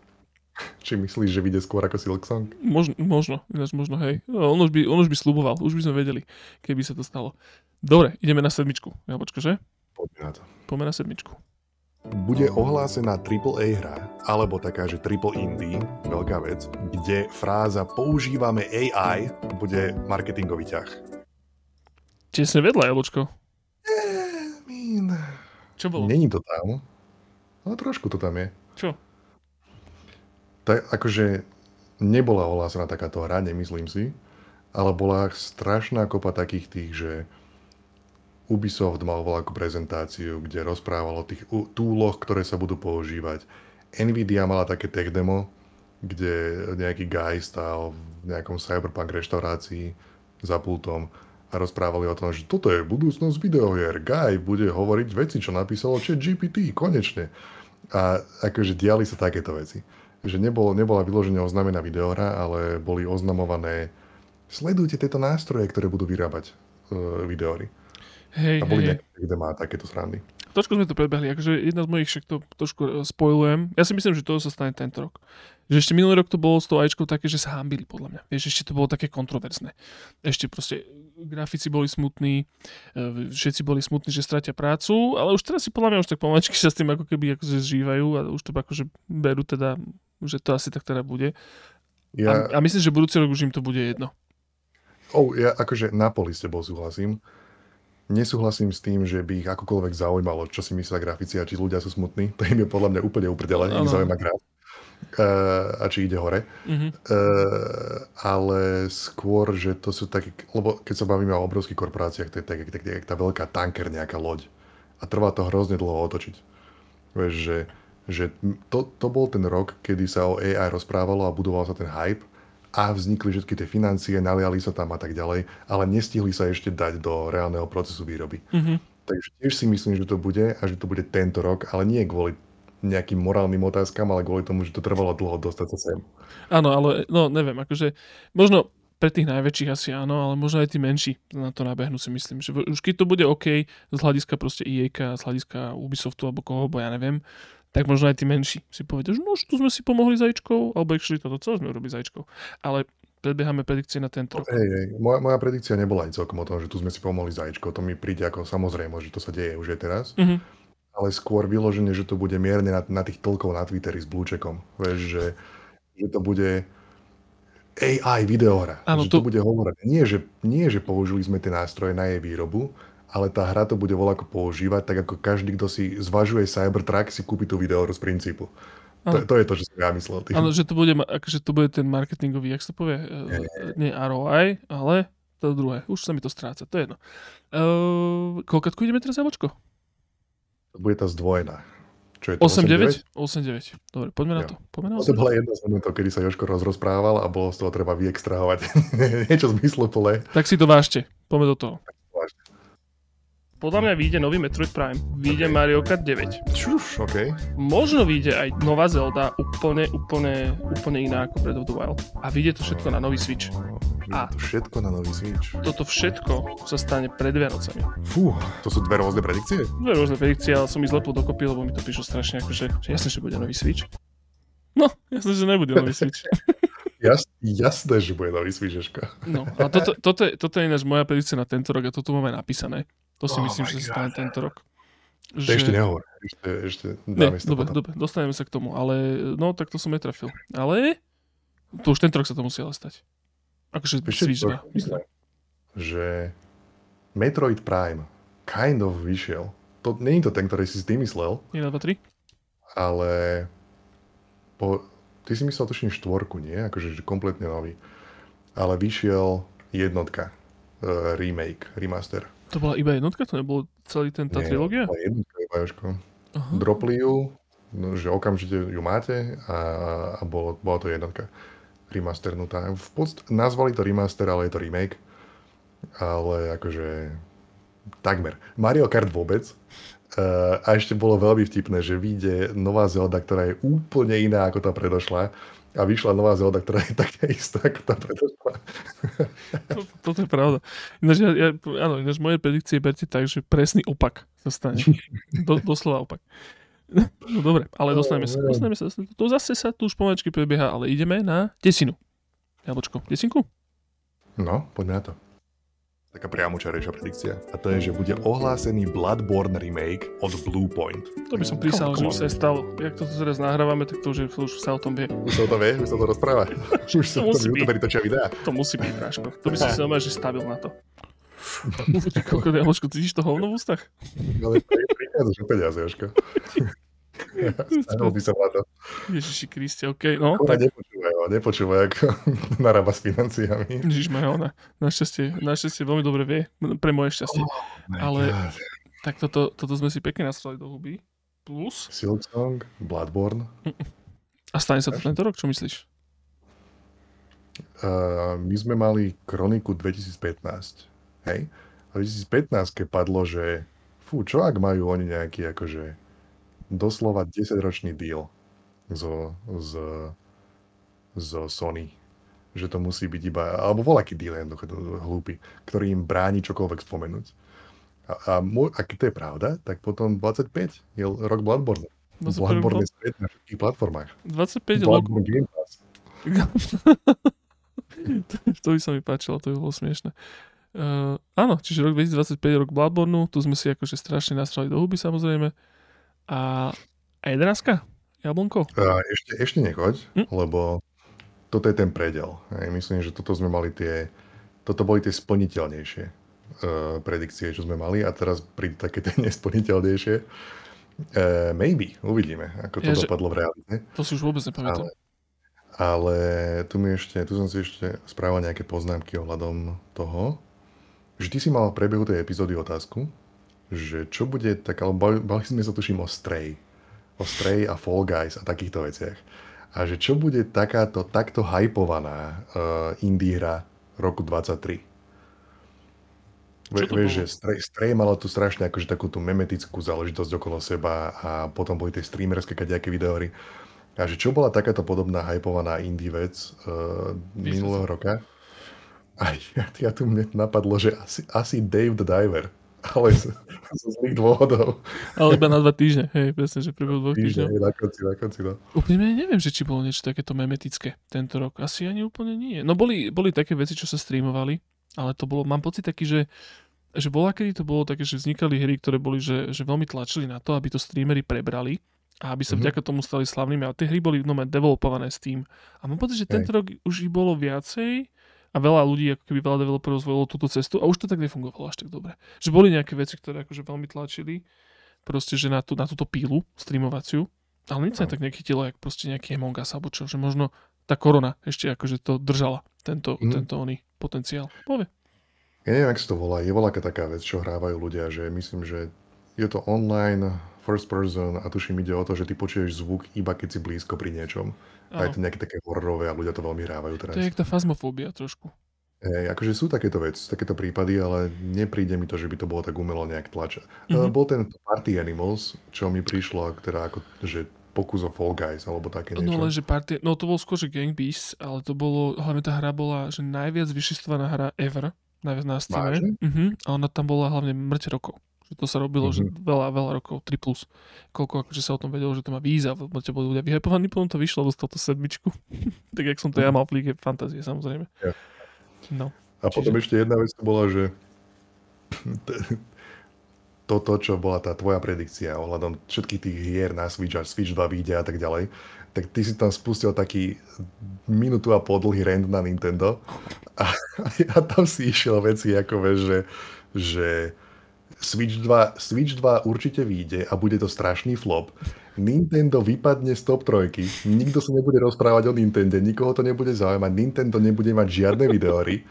Či myslíš, že vyjde skôr ako Silk Song? Možno, možno, ináč možno, hej. No, on, už by, on už by sluboval, už by sme vedeli, keby sa to stalo. Dobre, ideme na sedmičku. Jabočko, že? Poďme na to. Poďme na sedmičku. Bude ohlásená AAA hra, alebo taká, že triple indie, veľká vec, kde fráza používame AI bude marketingový ťah. Tesne vedľa, Jabočko. Eh, mean. Čo bolo? Není to tam. No trošku to tam je. Čo? Tak, akože nebola ohlásená takáto hra, nemyslím si, ale bola strašná kopa takých tých, že Ubisoft mal veľkú prezentáciu, kde rozprával o tých túloch, ktoré sa budú používať. Nvidia mala také tech demo, kde nejaký guy stál v nejakom cyberpunk reštaurácii za pultom a rozprávali o tom, že toto je budúcnosť videohier. Guy bude hovoriť veci, čo napísalo chat GPT, konečne. A akože diali sa takéto veci že nebol, nebola vyložene oznamená videohra, ale boli oznamované sledujte tieto nástroje, ktoré budú vyrábať uh, videohry. Hej, a boli hej, nejaké, kde má takéto srandy. Trošku sme to predbehli, akože jedna z mojich však to trošku e, spojujem. Ja si myslím, že to sa stane tento rok. Že ešte minulý rok to bolo s tou ajčkou také, že sa hámbili podľa mňa. Vieš, ešte to bolo také kontroverzné. Ešte proste grafici boli smutní, e, všetci boli smutní, že stratia prácu, ale už teraz si podľa mňa už tak pomaličky sa s tým ako keby akože zžívajú a už to akože berú teda že to asi tak teda bude. Ja... A, a myslím, že budúci rok už im to bude jedno. Oh, ja akože na poli s tebou súhlasím. Nesúhlasím s tým, že by ich akokoľvek zaujímalo, čo si myslia grafici a či ľudia sú smutní. To im je podľa mňa úplne uprdele, ich zaujíma graf. Uh, a či ide hore. Uh-huh. Uh, ale skôr, že to sú také, lebo keď sa bavíme o obrovských korporáciách, to je tak, tak, tak, tá veľká tanker, nejaká loď. A trvá to hrozne dlho otočiť. Vieš, že že to, to bol ten rok, kedy sa o AI rozprávalo a budoval sa ten hype a vznikli všetky tie financie, naliali sa tam a tak ďalej, ale nestihli sa ešte dať do reálneho procesu výroby. Mm-hmm. Takže tiež si myslím, že to bude a že to bude tento rok, ale nie kvôli nejakým morálnym otázkam, ale kvôli tomu, že to trvalo dlho dostať sa sem. Áno, ale no neviem, akože možno pre tých najväčších asi áno, ale možno aj tí menší na to nabehnú si myslím, že už keď to bude OK z hľadiska proste EA, z hľadiska Ubisoftu alebo koho, bo ja neviem, tak možno aj tí menší si povedia, že no, tu sme si pomohli zajíčkou, alebo actually toto celé sme urobili zajíčkou. Ale predbiehame predikcie na tento rok. Hej, hej. Moja, moja predikcia nebola aj celkom o tom, že tu sme si pomohli zajíčkou. To mi príde ako samozrejme, že to sa deje už aj teraz. Mm-hmm. Ale skôr vyloženie, že to bude mierne na, na tých toľkov na Twitteri s blúčekom. Vieš, že, že to bude AI videohra. Áno, že to... to bude hovoriť. Nie že, nie, že použili sme tie nástroje na jej výrobu, ale tá hra to bude voľako používať, tak ako každý, kto si zvažuje Cybertruck, si kúpi tú videohru z princípu. To, to je to, čo som ja myslel. Áno, že to bude, akože to bude ten marketingový, jak sa povie, nie, nie ROI, ale to druhé. Už sa mi to stráca, to je jedno. Uh, koľkatku ideme teraz, Javočko? Bude tá zdvojená. Čo je to? 8-9? 8-9. Dobre, poďme na to. Poďme na To bola jedna z momentov, kedy sa Joško rozrozprával a bolo z toho treba vyextrahovať [LAUGHS] niečo zmysluplné. Tak si to vážte. Poďme do toho. Podľa mňa vyjde nový Metroid Prime. Vyjde Mario Kart 9. Čuš, OK. Možno vyjde aj nová Zelda úplne, úplne, úplne iná ako Breath of the Wild. A vyjde to všetko na nový Switch. A- A to všetko na nový Switch. Toto všetko sa stane pred Vianocami. Fú, to sú dve rôzne predikcie? Dve rôzne predikcie, ale som ich zlepil dokopy, lebo mi to prišlo strašne akože, že jasne, že bude nový Switch. No, jasne, že nebude nový Switch. [LAUGHS] Jas, jasné, že bude nový Switch. No, a toto, toto, je, toto je ináč moja predikcia na tento rok a toto máme napísané. To si Oh myslím, my že sa stane God. tento rok. To ešte nehovor. Ešte, ešte Ne, dáme to dobre, potom. dobre, dostaneme sa k tomu, ale no, tak to som netrafil. Ale to už tento rok sa to musí ale stať. Akože Ešte Switch 2, trošku myslím. že Metroid Prime kind of vyšiel. To, nie je to ten, ktorý si si ty myslel, 1, 2, 3? ale po, ty si myslel tuším štvorku, nie? Akože že kompletne nový. Ale vyšiel jednotka, uh, remake, remaster. To bola iba jednotka? To nebolo celý ten tá Nie, trilógia? ale jednotka iba, Jožko. Aha. Dropli ju, no, že okamžite ju máte a, a bolo, bola to jednotka remasternutá. V podst- nazvali to remaster, ale je to remake. Ale akože takmer. Mario Kart vôbec. Uh, a ešte bolo veľmi vtipné, že vyjde nová Zelda, ktorá je úplne iná ako tá predošla. A vyšla nová Zelda, ktorá je taká istá ako tá predošla. To- Toto je pravda. Ináč, ja, ja, áno, ináč moje predikcie berte tak, že presný opak sa stane. Do, doslova opak. No dobre, ale dostaneme sa. Dostaneme sa. dostaneme sa. To zase sa tu už pomaličky prebieha, ale ideme na desinu. Jablčko, desinku? No, poďme na to. Taká priamočarejšia predikcia. A to je, že bude ohlásený Bloodborne remake od Bluepoint. To by som prísal, že už sa stalo. Jak to teraz nahrávame, tak to už, už sa o tom vie. Už sa o to vie, už sa to rozpráva. [LAUGHS] Už sa To to musí byť. youtuberi točia videá. To musí byť, Práško. To by som si normálne, že stavil na to. [LAUGHS] Koľko, Jablčko, cítiš to hovno v ústach? Ale prichádzaš o peniaze, Jožko. Ma to. Ježiši Kriste, okej, no, Ona tak nepočúvaj, ho, nepočúvaj, ako [LAUGHS] narába s financiami. Ježiš ona našťastie, našťastie veľmi dobre vie, pre moje šťastie. Ale- Tak toto, toto sme si pekne nastrali do huby. Plus, Silksong, Bloodborne. a stane sa to tento rok, čo myslíš? Uh, my sme mali kroniku 2015. Hej? A 2015 keď padlo, že fú, čo ak majú oni nejaký akože doslova 10-ročný deal zo, z, zo Sony. Že to musí byť iba, alebo voľaký deal jednoducho hlúpy, ktorý im bráni čokoľvek spomenúť. A, a môj, ak to je pravda, tak potom 25 je rok Bloodborne. 25 Bloodborne je na všetkých platformách. 25 rok. Bloodborne Game Pass. [LAUGHS] to by sa mi páčilo, to by bolo smiešne. Uh, áno, čiže rok 2025 je rok Bloodborne, tu sme si akože strašne nastrali do huby samozrejme. A, a 11 Jablonko? A ešte, ešte nechoď, Hm? lebo toto je ten predel. Hej, myslím, že toto sme mali tie, toto boli tie splniteľnejšie uh, predikcie, čo sme mali a teraz prídu také tie [LAUGHS] nesplniteľnejšie. Uh, maybe, uvidíme, ako to Ja, dopadlo v realite. To si už vôbec nepamätám. Ale, ale tu, mi ešte, tu som si ešte správal nejaké poznámky ohľadom toho, že ty si mal v priebehu tej epizódy otázku, že čo bude tak, ale bali, bali sme sa tuším o Stray. O Stray a Fall Guys a takýchto veciach. A že čo bude takáto, takto hypovaná uh, indie hra roku 23. Ve, vieš, že Stray, Stray malo tu strašne akože takú tú memetickú záležitosť okolo seba a potom boli tie streamerské kadejaké videóry. A že čo bola takáto podobná hypovaná indie vec uh, minulého roka? A [LAUGHS] ja, ja tu mne napadlo, že asi, asi Dave the Diver. Ale z, zo zlých dôvodov. Ale iba na dva týždne, hej, presne, že priebehu dvoch týždňov. Na konci, na konci, no. Úplne neviem, že či bolo niečo takéto memetické tento rok. Asi ani úplne nie. No boli, boli také veci, čo sa streamovali, ale to bolo, mám pocit taký, že že bola, kedy to bolo také, že vznikali hry, ktoré boli, že, že veľmi tlačili na to, aby to streamery prebrali a aby sa Mhm. vďaka tomu stali slavnými. A tie hry boli no, developované s tým. A mám pocit, že Hej. tento rok už ich bolo viacej a veľa ľudí, ako keby veľa developerov zvolilo túto cestu a už to tak nefungovalo až tak dobre. Že boli nejaké veci, ktoré akože veľmi tlačili proste, že na, tú, na túto pílu streamovaciu Ale nič sa tak nechytilo, jak proste nejaký Among Us alebo čo, že možno tá korona ešte akože to držala, tento, mm. tento oný potenciál. Povie. Ja neviem, ak sa to volá. Je voľaká taká vec, čo hrávajú ľudia, že myslím, že je to online, first person a tuším ide o to, že ty počuješ zvuk iba keď si blízko pri niečom. Ano. A je to nejaké také hororové a ľudia to veľmi hrávajú teraz. To je jak tá fazmofóbia trošku. Hej, akože sú takéto veci, takéto prípady, ale nepríde mi to, že by to bolo tak umelo nejak tlača. Mm-hmm. Bol ten Party Animals, čo mi prišlo teda ako, že pokus o Fall Guys, alebo také no, niečo. No lenže party, no to bol skôr, že Gang Beasts, ale to bolo, hlavne tá hra bola, že najviac vyšistovaná hra ever, najviac na Steam. Uh-huh. A ona tam bola hlavne mŕte rokov. Že to sa robilo, uh-huh. že mhm. veľa, veľa rokov, 3+. Plus. Koľko akože sa o tom vedelo, že to má víza, mŕte boli ľudia vyhypovaní, potom to vyšlo, dostal to sedmičku. [LAUGHS] tak jak som to ja mal v Líge fantázie, samozrejme. Yeah. No. A Čiže... potom ešte jedna vec to bola, že [LAUGHS] toto, čo bola tá tvoja predikcia ohľadom všetkých tých hier na Switch a Switch 2 vyjde a tak ďalej, tak ty si tam spustil taký minútu a pol dlhý rent na Nintendo a, [LAUGHS] a tam si išiel veci ako vieš, že, že Switch 2, Switch 2 určite vyjde a bude to strašný flop. Nintendo vypadne z top trojky, nikto sa nebude rozprávať o Nintendo, nikoho to nebude zaujímať, Nintendo nebude mať žiadne videóry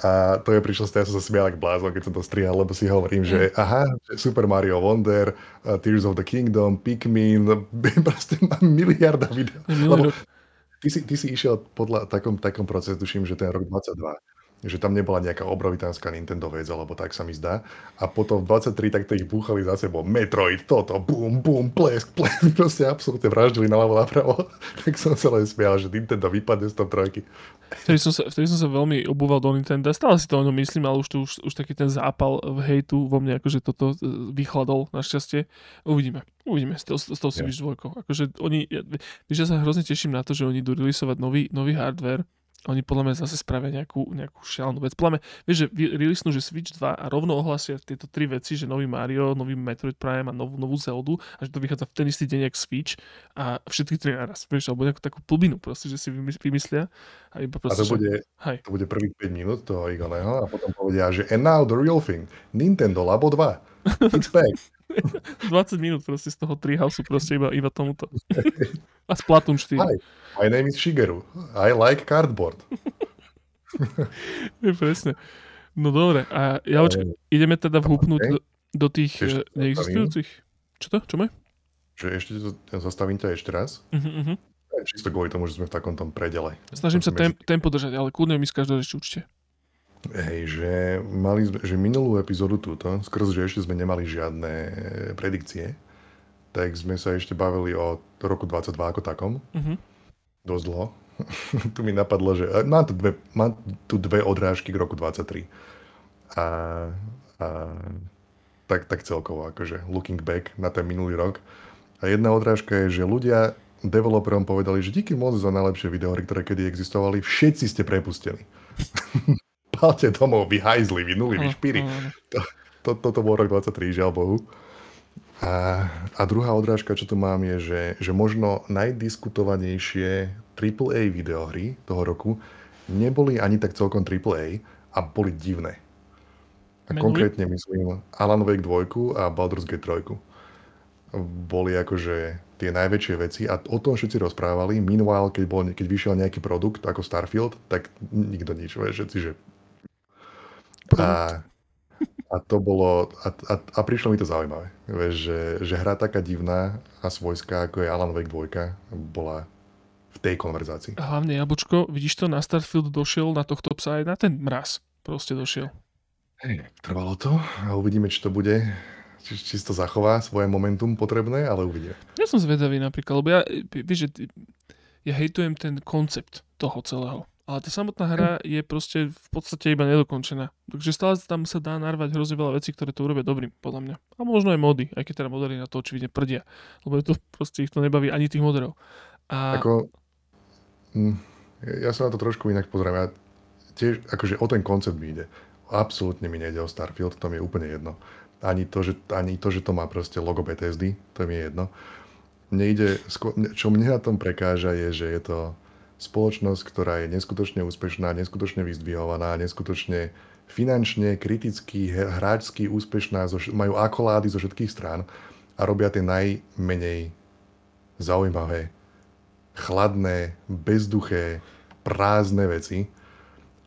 a to je prišlo z ja som sa smial ako blázon, keď som to strihal, lebo si hovorím, že mm. aha, Super Mario Wonder, uh, Tears of the Kingdom, Pikmin, [LAUGHS] proste mám miliarda videí. Lebo ty si, ty si išiel podľa takom, takom procesu, tuším, že ten rok 22 že tam nebola nejaká obrovitánska Nintendo vec, alebo tak sa mi zdá. A potom v 23 tak ich búchali za sebou Metroid, toto, bum, bum, plesk, plesk, [LAUGHS] proste absolútne vraždili naľavo napravo. [LAUGHS] tak som sa len smial, že Nintendo vypadne z toho trojky. Vtedy som, sa, vtedy som sa veľmi obúval do Nintendo, stále si to o ňom myslím, ale už, tu, už, už taký ten zápal v hejtu vo mne, akože toto e, vychladol našťastie. Uvidíme. Uvidíme s tou, s tou Switch yeah. 2. Akože oni, ja, ja sa hrozne teším na to, že oni idú releaseovať nový, nový hardware, oni podľa mňa zase spravia nejakú, nejakú šialenú vec. Podľa mňa, vieš, že releasnú, že Switch 2 a rovno ohlasia tieto tri veci, že nový Mario, nový Metroid Prime a novú, novú Zeldu a že to vychádza v ten istý deň, jak Switch a všetky tri naraz. Vieš, alebo nejakú takú plbinu proste, že si vymyslia a iba proste, a to bude, že, to bude prvých 5 minút toho Igoného a potom povedia, že and now the real thing, Nintendo Labo 2, it's back. 20 minút proste z toho Treehouse proste iba, iba tomuto. A Splatoon 4. Hi, my name is Shigeru. I like cardboard. [LAUGHS] Presne. No dobre, a ja očka, ideme teda vhúpnúť okay. do, do tých ešte eh, neexistujúcich. Čo to? Čo maj? Že ešte zastavím ťa ešte raz. Uh-huh, uh-huh. Čisto kvôli tomu, že sme v takom tom predele. Snažím sa tem, tempo držať, ale kľudne mi z každého ešte určite. Hej, že, mali, že minulú epizódu túto, skrz, že ešte sme nemali žiadne e, predikcie, tak sme sa ešte bavili o roku 22 ako takom. Mm-hmm. Dosť dlho. [LAUGHS] tu mi napadlo, že e, mám tu dve, mám tu dve odrážky k roku 23. A, a tak, tak celkovo, akože looking back na ten minulý rok. A jedna odrážka je, že ľudia developerom povedali, že díky moc za najlepšie videohry, ktoré kedy existovali, všetci ste prepustení. [LAUGHS] Palte domov, vy hajzli, vy nuli, vy špíri. To, to, toto bol rok 23, žiaľ Bohu. A, a druhá odrážka, čo tu mám, je, že, že možno najdiskutovanejšie AAA videohry toho roku neboli ani tak celkom AAA a boli divné. A konkrétne myslím Alan Wake 2 a Baldur's Gate 3. Boli akože tie najväčšie veci a o tom všetci rozprávali. Meanwhile, keď, bol, keď vyšiel nejaký produkt ako Starfield, tak nikto nič. Všetci, že a, a to bolo, a, a, a prišlo mi to zaujímavé, vieš, že, že hra taká divná a svojská, ako je Alan Wake 2, bola v tej konverzácii. Hlavne, Jabočko, vidíš to, na Starfield došiel na tohto psa aj na ten mraz. Proste došiel. Hey, trvalo to a uvidíme, či to bude či, či to zachová svoje momentum potrebné, ale uvidíme. Ja som zvedavý napríklad, lebo ja, vieš, že ja hejtujem ten koncept toho celého. Ale tá samotná hra je proste v podstate iba nedokončená. Takže stále tam sa dá narvať hrozne veľa vecí, ktoré to urobia dobrým, podľa mňa. A možno aj mody, aj keď teda modery na to očividne prdia. Lebo to [LAUGHS] proste ich to nebaví ani tých moderov. A... Ako, hm, ja sa na to trošku inak pozriem. Ja tiež, akože o ten koncept mi ide. Absolútne mi nejde o Starfield, to mi je úplne jedno. Ani to, že, ani to, že to má proste logo BTSD, to mi je jedno. Nejde, čo mne na tom prekáža je, že je to spoločnosť, ktorá je neskutočne úspešná, neskutočne vyzdvihovaná, neskutočne finančne, kriticky, hráčsky úspešná, majú akolády zo všetkých strán a robia tie najmenej zaujímavé, chladné, bezduché, prázdne veci.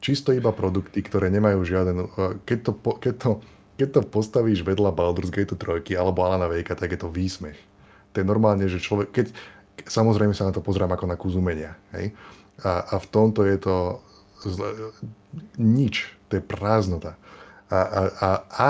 Čisto iba produkty, ktoré nemajú žiaden... Keď to, keď to, keď to postavíš vedľa Baldur's Gate 3 alebo Alana Vejka, tak je to výsmech. To je normálne, že človek... Keď, samozrejme sa na to pozrám ako na kus umenia. Hej? A, a v tomto je to zle, nič. To je prázdnota. A, a, a, a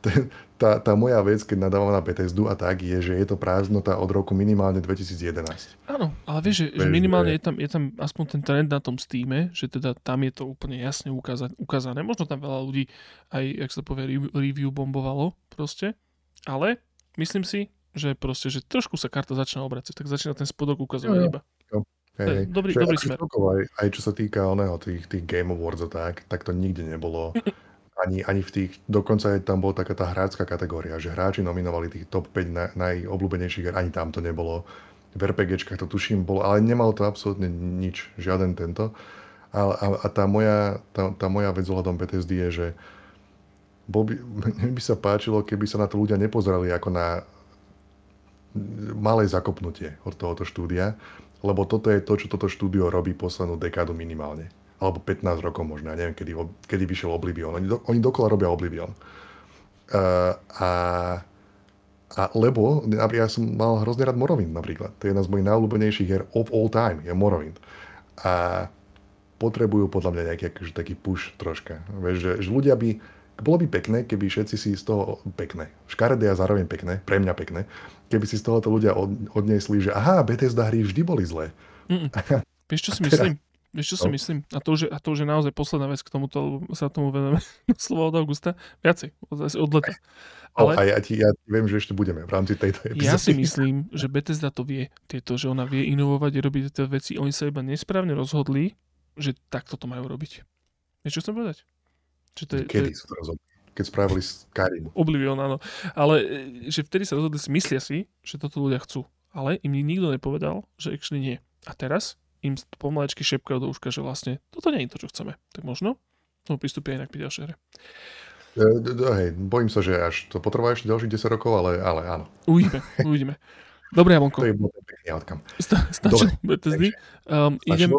ten, tá, tá moja vec, keď nadávam na Bethesdu a tak, je, že je to prázdnota od roku minimálne 2011. Áno, ale vieš, že, že minimálne je tam, je tam aspoň ten trend na tom Steam, že teda tam je to úplne jasne ukázať, ukázané. Možno tam veľa ľudí aj, jak sa povie, review bombovalo proste, ale myslím si, že proste, že trošku sa karta začína obracať, tak začína ten spodok ukazovať iba. Hej, hej. Dobrý, dobrý smer. Aj, aj čo sa týka oného, tých, tých Game Awards a tak, tak to nikdy nebolo. Ani, ani v tých, dokonca aj tam bola taká tá hráčska kategória, že hráči nominovali tých top 5 na, najobľúbenejších, ani tam to nebolo. V RPGčkách to tuším bolo, ale nemalo to absolútne nič, žiaden tento. A, a, a tá, moja, tá, tá moja vec ohľadom Bethesdy je, že bol by, [LAUGHS] mne by sa páčilo, keby sa na to ľudia nepozerali ako na malé zakopnutie od tohoto štúdia, lebo toto je to, čo toto štúdio robí poslednú dekádu minimálne alebo 15 rokov možno, ja neviem, kedy, kedy vyšiel Oblivion. Oni, do, oni dokola robia Oblivion. Uh, a, a lebo ja som mal hrozne rád Morrowind napríklad. To je jedna z mojich najobľúbenejších hier of all time, je Morrowind. A potrebujú podľa mňa nejaký akože taký push troška. Vieš, že, že ľudia by, bolo by pekné, keby všetci si z toho, pekné, škaredé a zároveň pekné, pre mňa pekné, keby si z tohoto ľudia od, odniesli, že aha, Bethesda hry vždy boli zlé. Mm. [LAUGHS] Vieš, čo si myslím? Vieš, čo si no. myslím? A to, že, a to, že naozaj posledná vec k tomuto, sa tomu venujeme [LAUGHS] slovo od augusta, viacej, od, od leta. Ale, a ja ti, ja viem, že ešte budeme v rámci tejto epizódy. Ja si myslím, že [LAUGHS] Bethesda to vie, tieto, že ona vie inovovať, robiť tieto veci. Oni sa iba nesprávne rozhodli, že takto to majú robiť. Vieš, čo chcem povedať? Že to je, Kedy to je... sa to rozhodli? Keď spravili Skyrim. Oblivion, áno. Ale e, že vtedy sa rozhodli, myslia si, že toto ľudia chcú. Ale im nikto nepovedal, že actually nie. A teraz im pomalečky šepkajú do uška, že vlastne toto nie je to, čo chceme. Tak možno tomu pristúpia inak pri ďalšej hre. E, hej, bojím sa, že až to potrvá ešte ďalších 10 rokov, ale, ale áno. Uvidíme, uvidíme. Dobre, Javonko. To je pekný outcome. Sta- stačilo Bethesdy. Um, idem...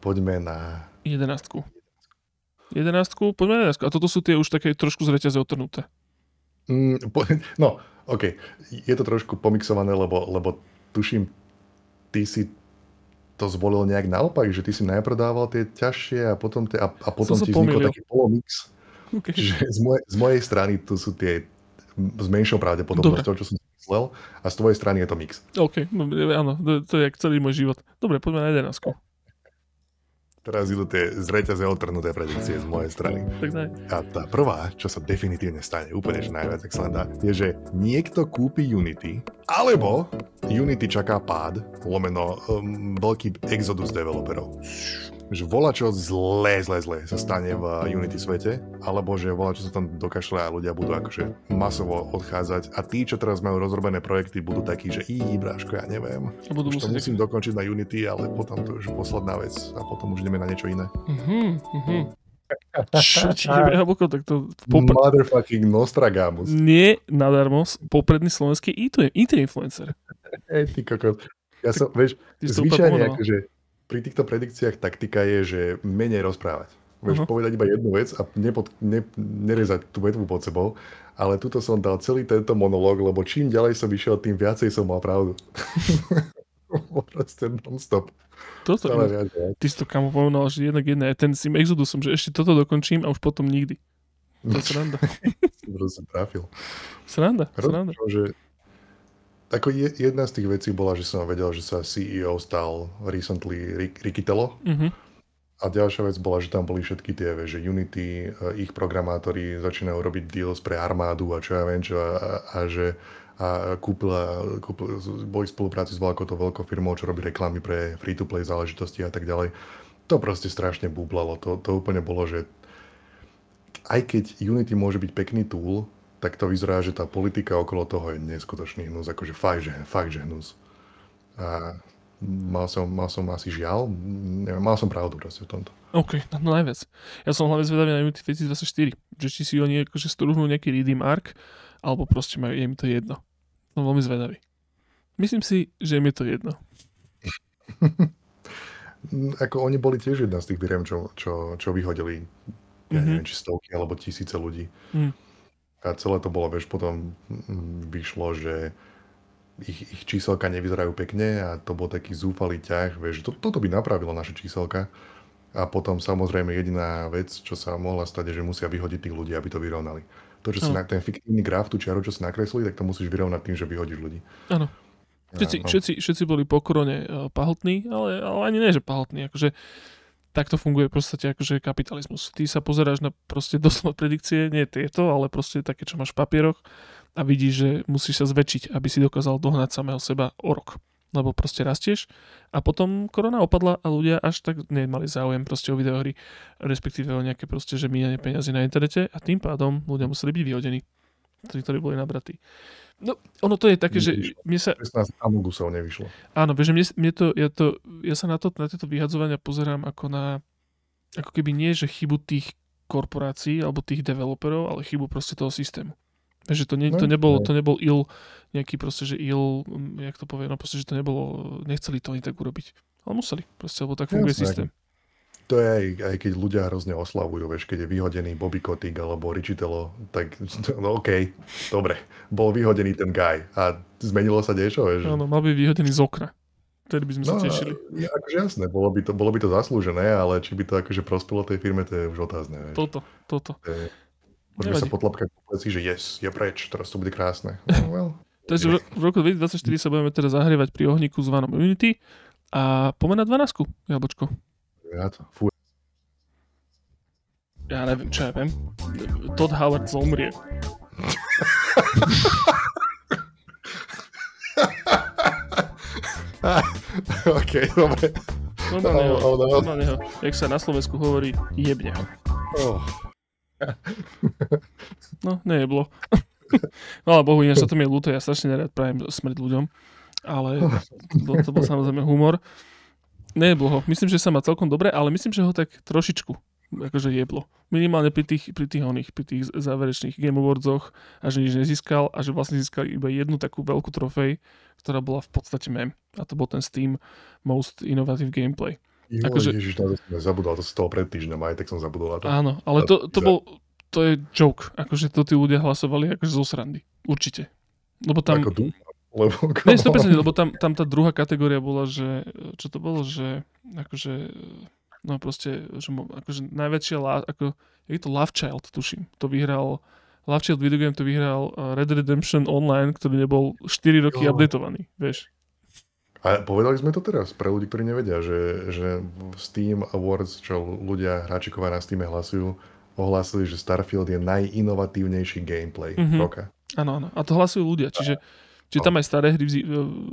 Poďme na... Jedenáctku. Jedenáctku, poďme na jedenáctku. A toto sú tie už také trošku z reťaze otrnuté. Mm, po, [LAUGHS] no, OK. Je to trošku pomixované, lebo, lebo tuším, ty si to zvolil nejak naopak, že ty si najprv dával tie ťažšie a potom, tie, a, a potom ti vznikol taký polomix. Okay. Že z, moje, z mojej strany tu sú tie s menšou pravdepodobnosťou, čo som myslel, a z tvojej strany je to mix. OK, no, áno, to, to je celý môj život. Dobre, poďme na 11. Teraz idú tie zreťaze otrhnuté predikcie z mojej strany. A tá prvá, čo sa definitívne stane, úplne že najviac excelentná, je, že niekto kúpi Unity, alebo Unity čaká pád, lomeno um, veľký exodus developerov že volá čo zlé, zlé, zlé sa stane v Unity svete, alebo že volá čo sa tam dokašle a ľudia budú akože masovo odchádzať a tí, čo teraz majú rozrobené projekty, budú takí, že í, bráško, ja neviem. A budú už to musím dokončiť na Unity, ale potom to už posledná vec a potom už ideme na niečo iné. Mm-hmm, mm-hmm. Čo ti hlboko, [LAUGHS] tak to... Popr... Motherfucking Nostragamus. Nie nadarmo, popredný slovenský IT influencer. Ej, ty kokos. Ja som, vieš, zvyčajne akože pri týchto predikciách taktika je, že menej rozprávať. Vieš uh-huh. povedať iba jednu vec a nepod, ne, nerezať tú vetvu pod sebou. Ale tuto som dal celý tento monológ, lebo čím ďalej som vyšiel, tým viacej som mal pravdu. [LAUGHS] Proste non-stop. Toto, no, viac, viac. ty si to kamo povedal, že jednak jedné, ten s tým Exodusom, že ešte toto dokončím a už potom nikdy. To je sranda. [LAUGHS] som trafil. Sranda, sranda. že ako jedna z tých vecí bola, že som vedel, že sa CEO stal recently Ricky Tello. Mm-hmm. A ďalšia vec bola, že tam boli všetky tie, že Unity, eh, ich programátori začínajú robiť deals pre armádu a čo ja viem čo a, a že a kúpila, kúpila, boli v spolupráci s veľkou to veľkou firmou, čo robí reklamy pre free-to-play záležitosti a tak ďalej. To proste strašne bublalo. To, to úplne bolo, že aj keď Unity môže byť pekný tool, tak to vyzerá, že tá politika okolo toho je neskutočný hnus, akože fakt, že, fakt, že hnus. A mal som, mal som asi žiaľ, neviem, mal som pravdu proste v tomto. OK, no, najviac. Ja som hlavne zvedavý na Unity 2024, že či si oni akože strúhnú nejaký redeem arc, alebo proste majú, je mi to jedno. Som veľmi zvedavý. Myslím si, že mi je to jedno. [LAUGHS] Ako oni boli tiež jedna z tých firiem, čo, čo, čo vyhodili, ja Mhm. neviem, či stovky alebo tisíce ľudí. Mm. A celé to bolo, vieš, potom mm, vyšlo, že ich, ich číselka nevyzerajú pekne a to bol taký zúfalý ťah, vieš, to, toto by napravilo naše číselka. A potom samozrejme jediná vec, čo sa mohla stať, je, že musia vyhodiť tých ľudí, aby to vyrovnali. To, čo si Áno. na, ten fiktívny graf, tú čiaru, čo si nakreslili, tak to musíš vyrovnať tým, že vyhodíš ľudí. Áno. Všetci, Áno. všetci, všetci boli po korone eh, pahltní, ale, ale ani nie, že pahltní. Akože, takto funguje v podstate akože kapitalizmus. Ty sa pozeráš na proste doslova predikcie, nie tieto, ale proste také, čo máš v papieroch a vidíš, že musíš sa zväčšiť, aby si dokázal dohnať samého seba o rok. Lebo proste rastieš a potom korona opadla a ľudia až tak nemali záujem proste o videohry, respektíve o nejaké proste, že míňanie peniazy na internete a tým pádom ľudia museli byť vyhodení, tí, ktorí boli nabratí. No, ono to je také, že mne sa, 16 Amogusov nevyšlo. Áno, že mne, mne to, ja, to, ja sa na, to, na tieto vyhadzovania pozerám ako na, ako keby nie, že chybu tých korporácií alebo tých developerov, ale chybu proste toho systému. Vieš, že to, ne, No, to, nebol, no. to nebol il, nejaký proste, že il, mm, jak to povie, no proste, že to nebolo, nechceli to oni tak urobiť. Ale museli, proste, lebo tak funguje Jasné, systém. To je aj, aj keď ľudia hrozne oslavujú, vieš, keď je vyhodený Bobby Kotick alebo Richitelo, tak [LAUGHS] no okej, dobre, bol vyhodený ten guy a zmenilo sa niečo, vieš. Áno, mal by vyhodený z okna. Vtedy by sme sa No, tešili. ja, akože jasné, bolo by, to, bolo by to zaslúžené, ale či by to akože prospelo tej firme, to je už otázne. Vieš. Toto, toto. To je, Môžeme sa potlapkať po pleci, že yes, je preč, teraz to bude krásne. [LAUGHS] No, well, Takže v, v roku 2024 sa budeme teraz zahrievať pri ohníku zvanom Unity a poďme na 12, jablčko. To, fú, Ja neviem, čo ja viem. Todd Howard zomrie. [LAUGHS] ok, dobre. Normálne ho, Oh, oh, no. normálne ho, jak sa na Slovensku hovorí, jebne ho. Oh, No, nejeblo. no ale bohu, ináč sa to mi je ľúto, ja strašne nerád prajem smrť ľuďom, ale to, to bol samozrejme humor. Nejeblo ho. Myslím, že sa má celkom dobre, ale myslím, že ho tak trošičku akože jeblo. Minimálne pri tých, pri tých oných, pri tých záverečných Game Awardsoch a že nič nezískal a že vlastne získal iba jednu takú veľkú trofej, ktorá bola v podstate mem. A to bol ten Steam Most Innovative Gameplay. jo, Akože- Ježiš, to som zabudol, to z toho pred týždňom, aj tak som zabudol to. Áno, ale to, to bol, to je joke, akože to tí ľudia hlasovali akože zo srandy. Určite. Lebo tam, Ako dúfam, lebo... ne, 100%, lebo tam, tam tá druhá kategória bola, že, čo to bolo, že akože, no proste, že akože najväčšia, lá, ako, je to Love Child, tuším, to vyhral, Love Child Video Game to vyhral uh, Red Redemption Online, ktorý nebol 4 roky Jo. updatovaný, vieš. A povedali sme to teraz pre ľudí, ktorí nevedia, že, že Steam Awards, čo ľudia hráčikovia na Steam hlasujú, ohlásili, že Starfield je najinovatívnejší gameplay Mhm. roka. Áno, áno. A to hlasujú ľudia, čiže, čiže tam aj staré hry e,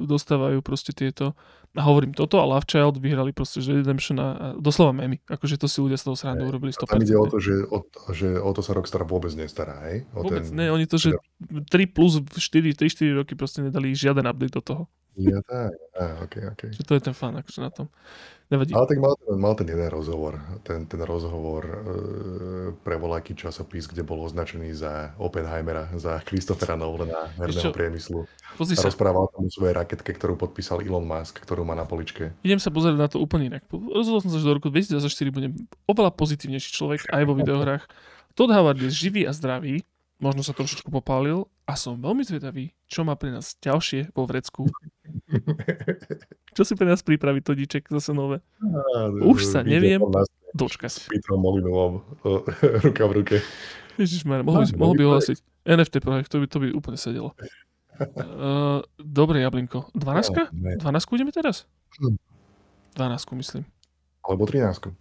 dostávajú proste tieto. A hovorím toto a Love Child vyhrali proste že Redemption a, doslova memy. Akože to si ľudia z toho srandu urobili A tam ide o 100%. to, že o, že o to sa Rockstar vôbec nestará, hej? O Vôbec ten... ne, oni to, že 3 plus 4, 3-4 roky proste nedali žiaden update do toho. Ja, tak, á, okay, okay. Že to je ten fan akože na tom. Nevadí. Ale tak mal ten, mal ten jeden rozhovor, ten, ten rozhovor e, pre voľaký časopis, kde bol označený za Oppenheimera, za Christophera Nolana, herného priemyslu. Pozri A sa, rozprával tam o svojej raketke, ktorú podpísal Elon Musk, ktorú má na poličke. idem sa pozrieť na to úplne inak. Rozhodol som sa, že do roku 2024 budem oveľa pozitívnejší človek aj vo [LAUGHS] videohrách. Todd Howard je živý a zdravý, možno sa trošičku popálil a som veľmi zvedavý, čo má pre nás ďalšie vo vrecku. [LAUGHS] Čo si pre nás pripraví Todíček zase nové? Už sa neviem dočkať. S Petrom Molinovom e, [LAUGHS] ruka v ruke. Ježišmar, mohol, by, No, mohol by ohlasiť. NFT projekt, to by, to by úplne sedelo. Uh, [LAUGHS] dobre, Jablinko. 12? Ne, 12 ideme teraz? Hm. 12 myslím. Alebo 13.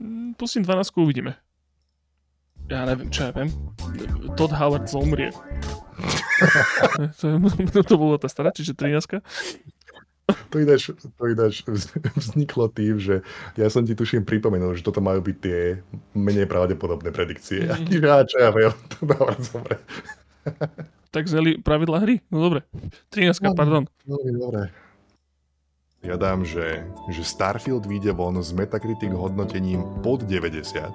Mm, Pustím 12 uvidíme. Ja neviem, čo ja viem. Todd Howard zomrie. [LAUGHS] to, to bolo tá stará, čiže 13. To ináč, to ináč vzniklo tým, že ja som ti tuším pripomenul, že toto majú byť tie menej pravdepodobné predikcie. A [LAUGHS] ty, ja, čo ja viem, to dávam dobre. Tak zneli pravidla hry? No dobre. 13, No. pardon. Veľmi dobre. Ja dám, že, že Starfield vyjde von s Metacritic hodnotením pod 90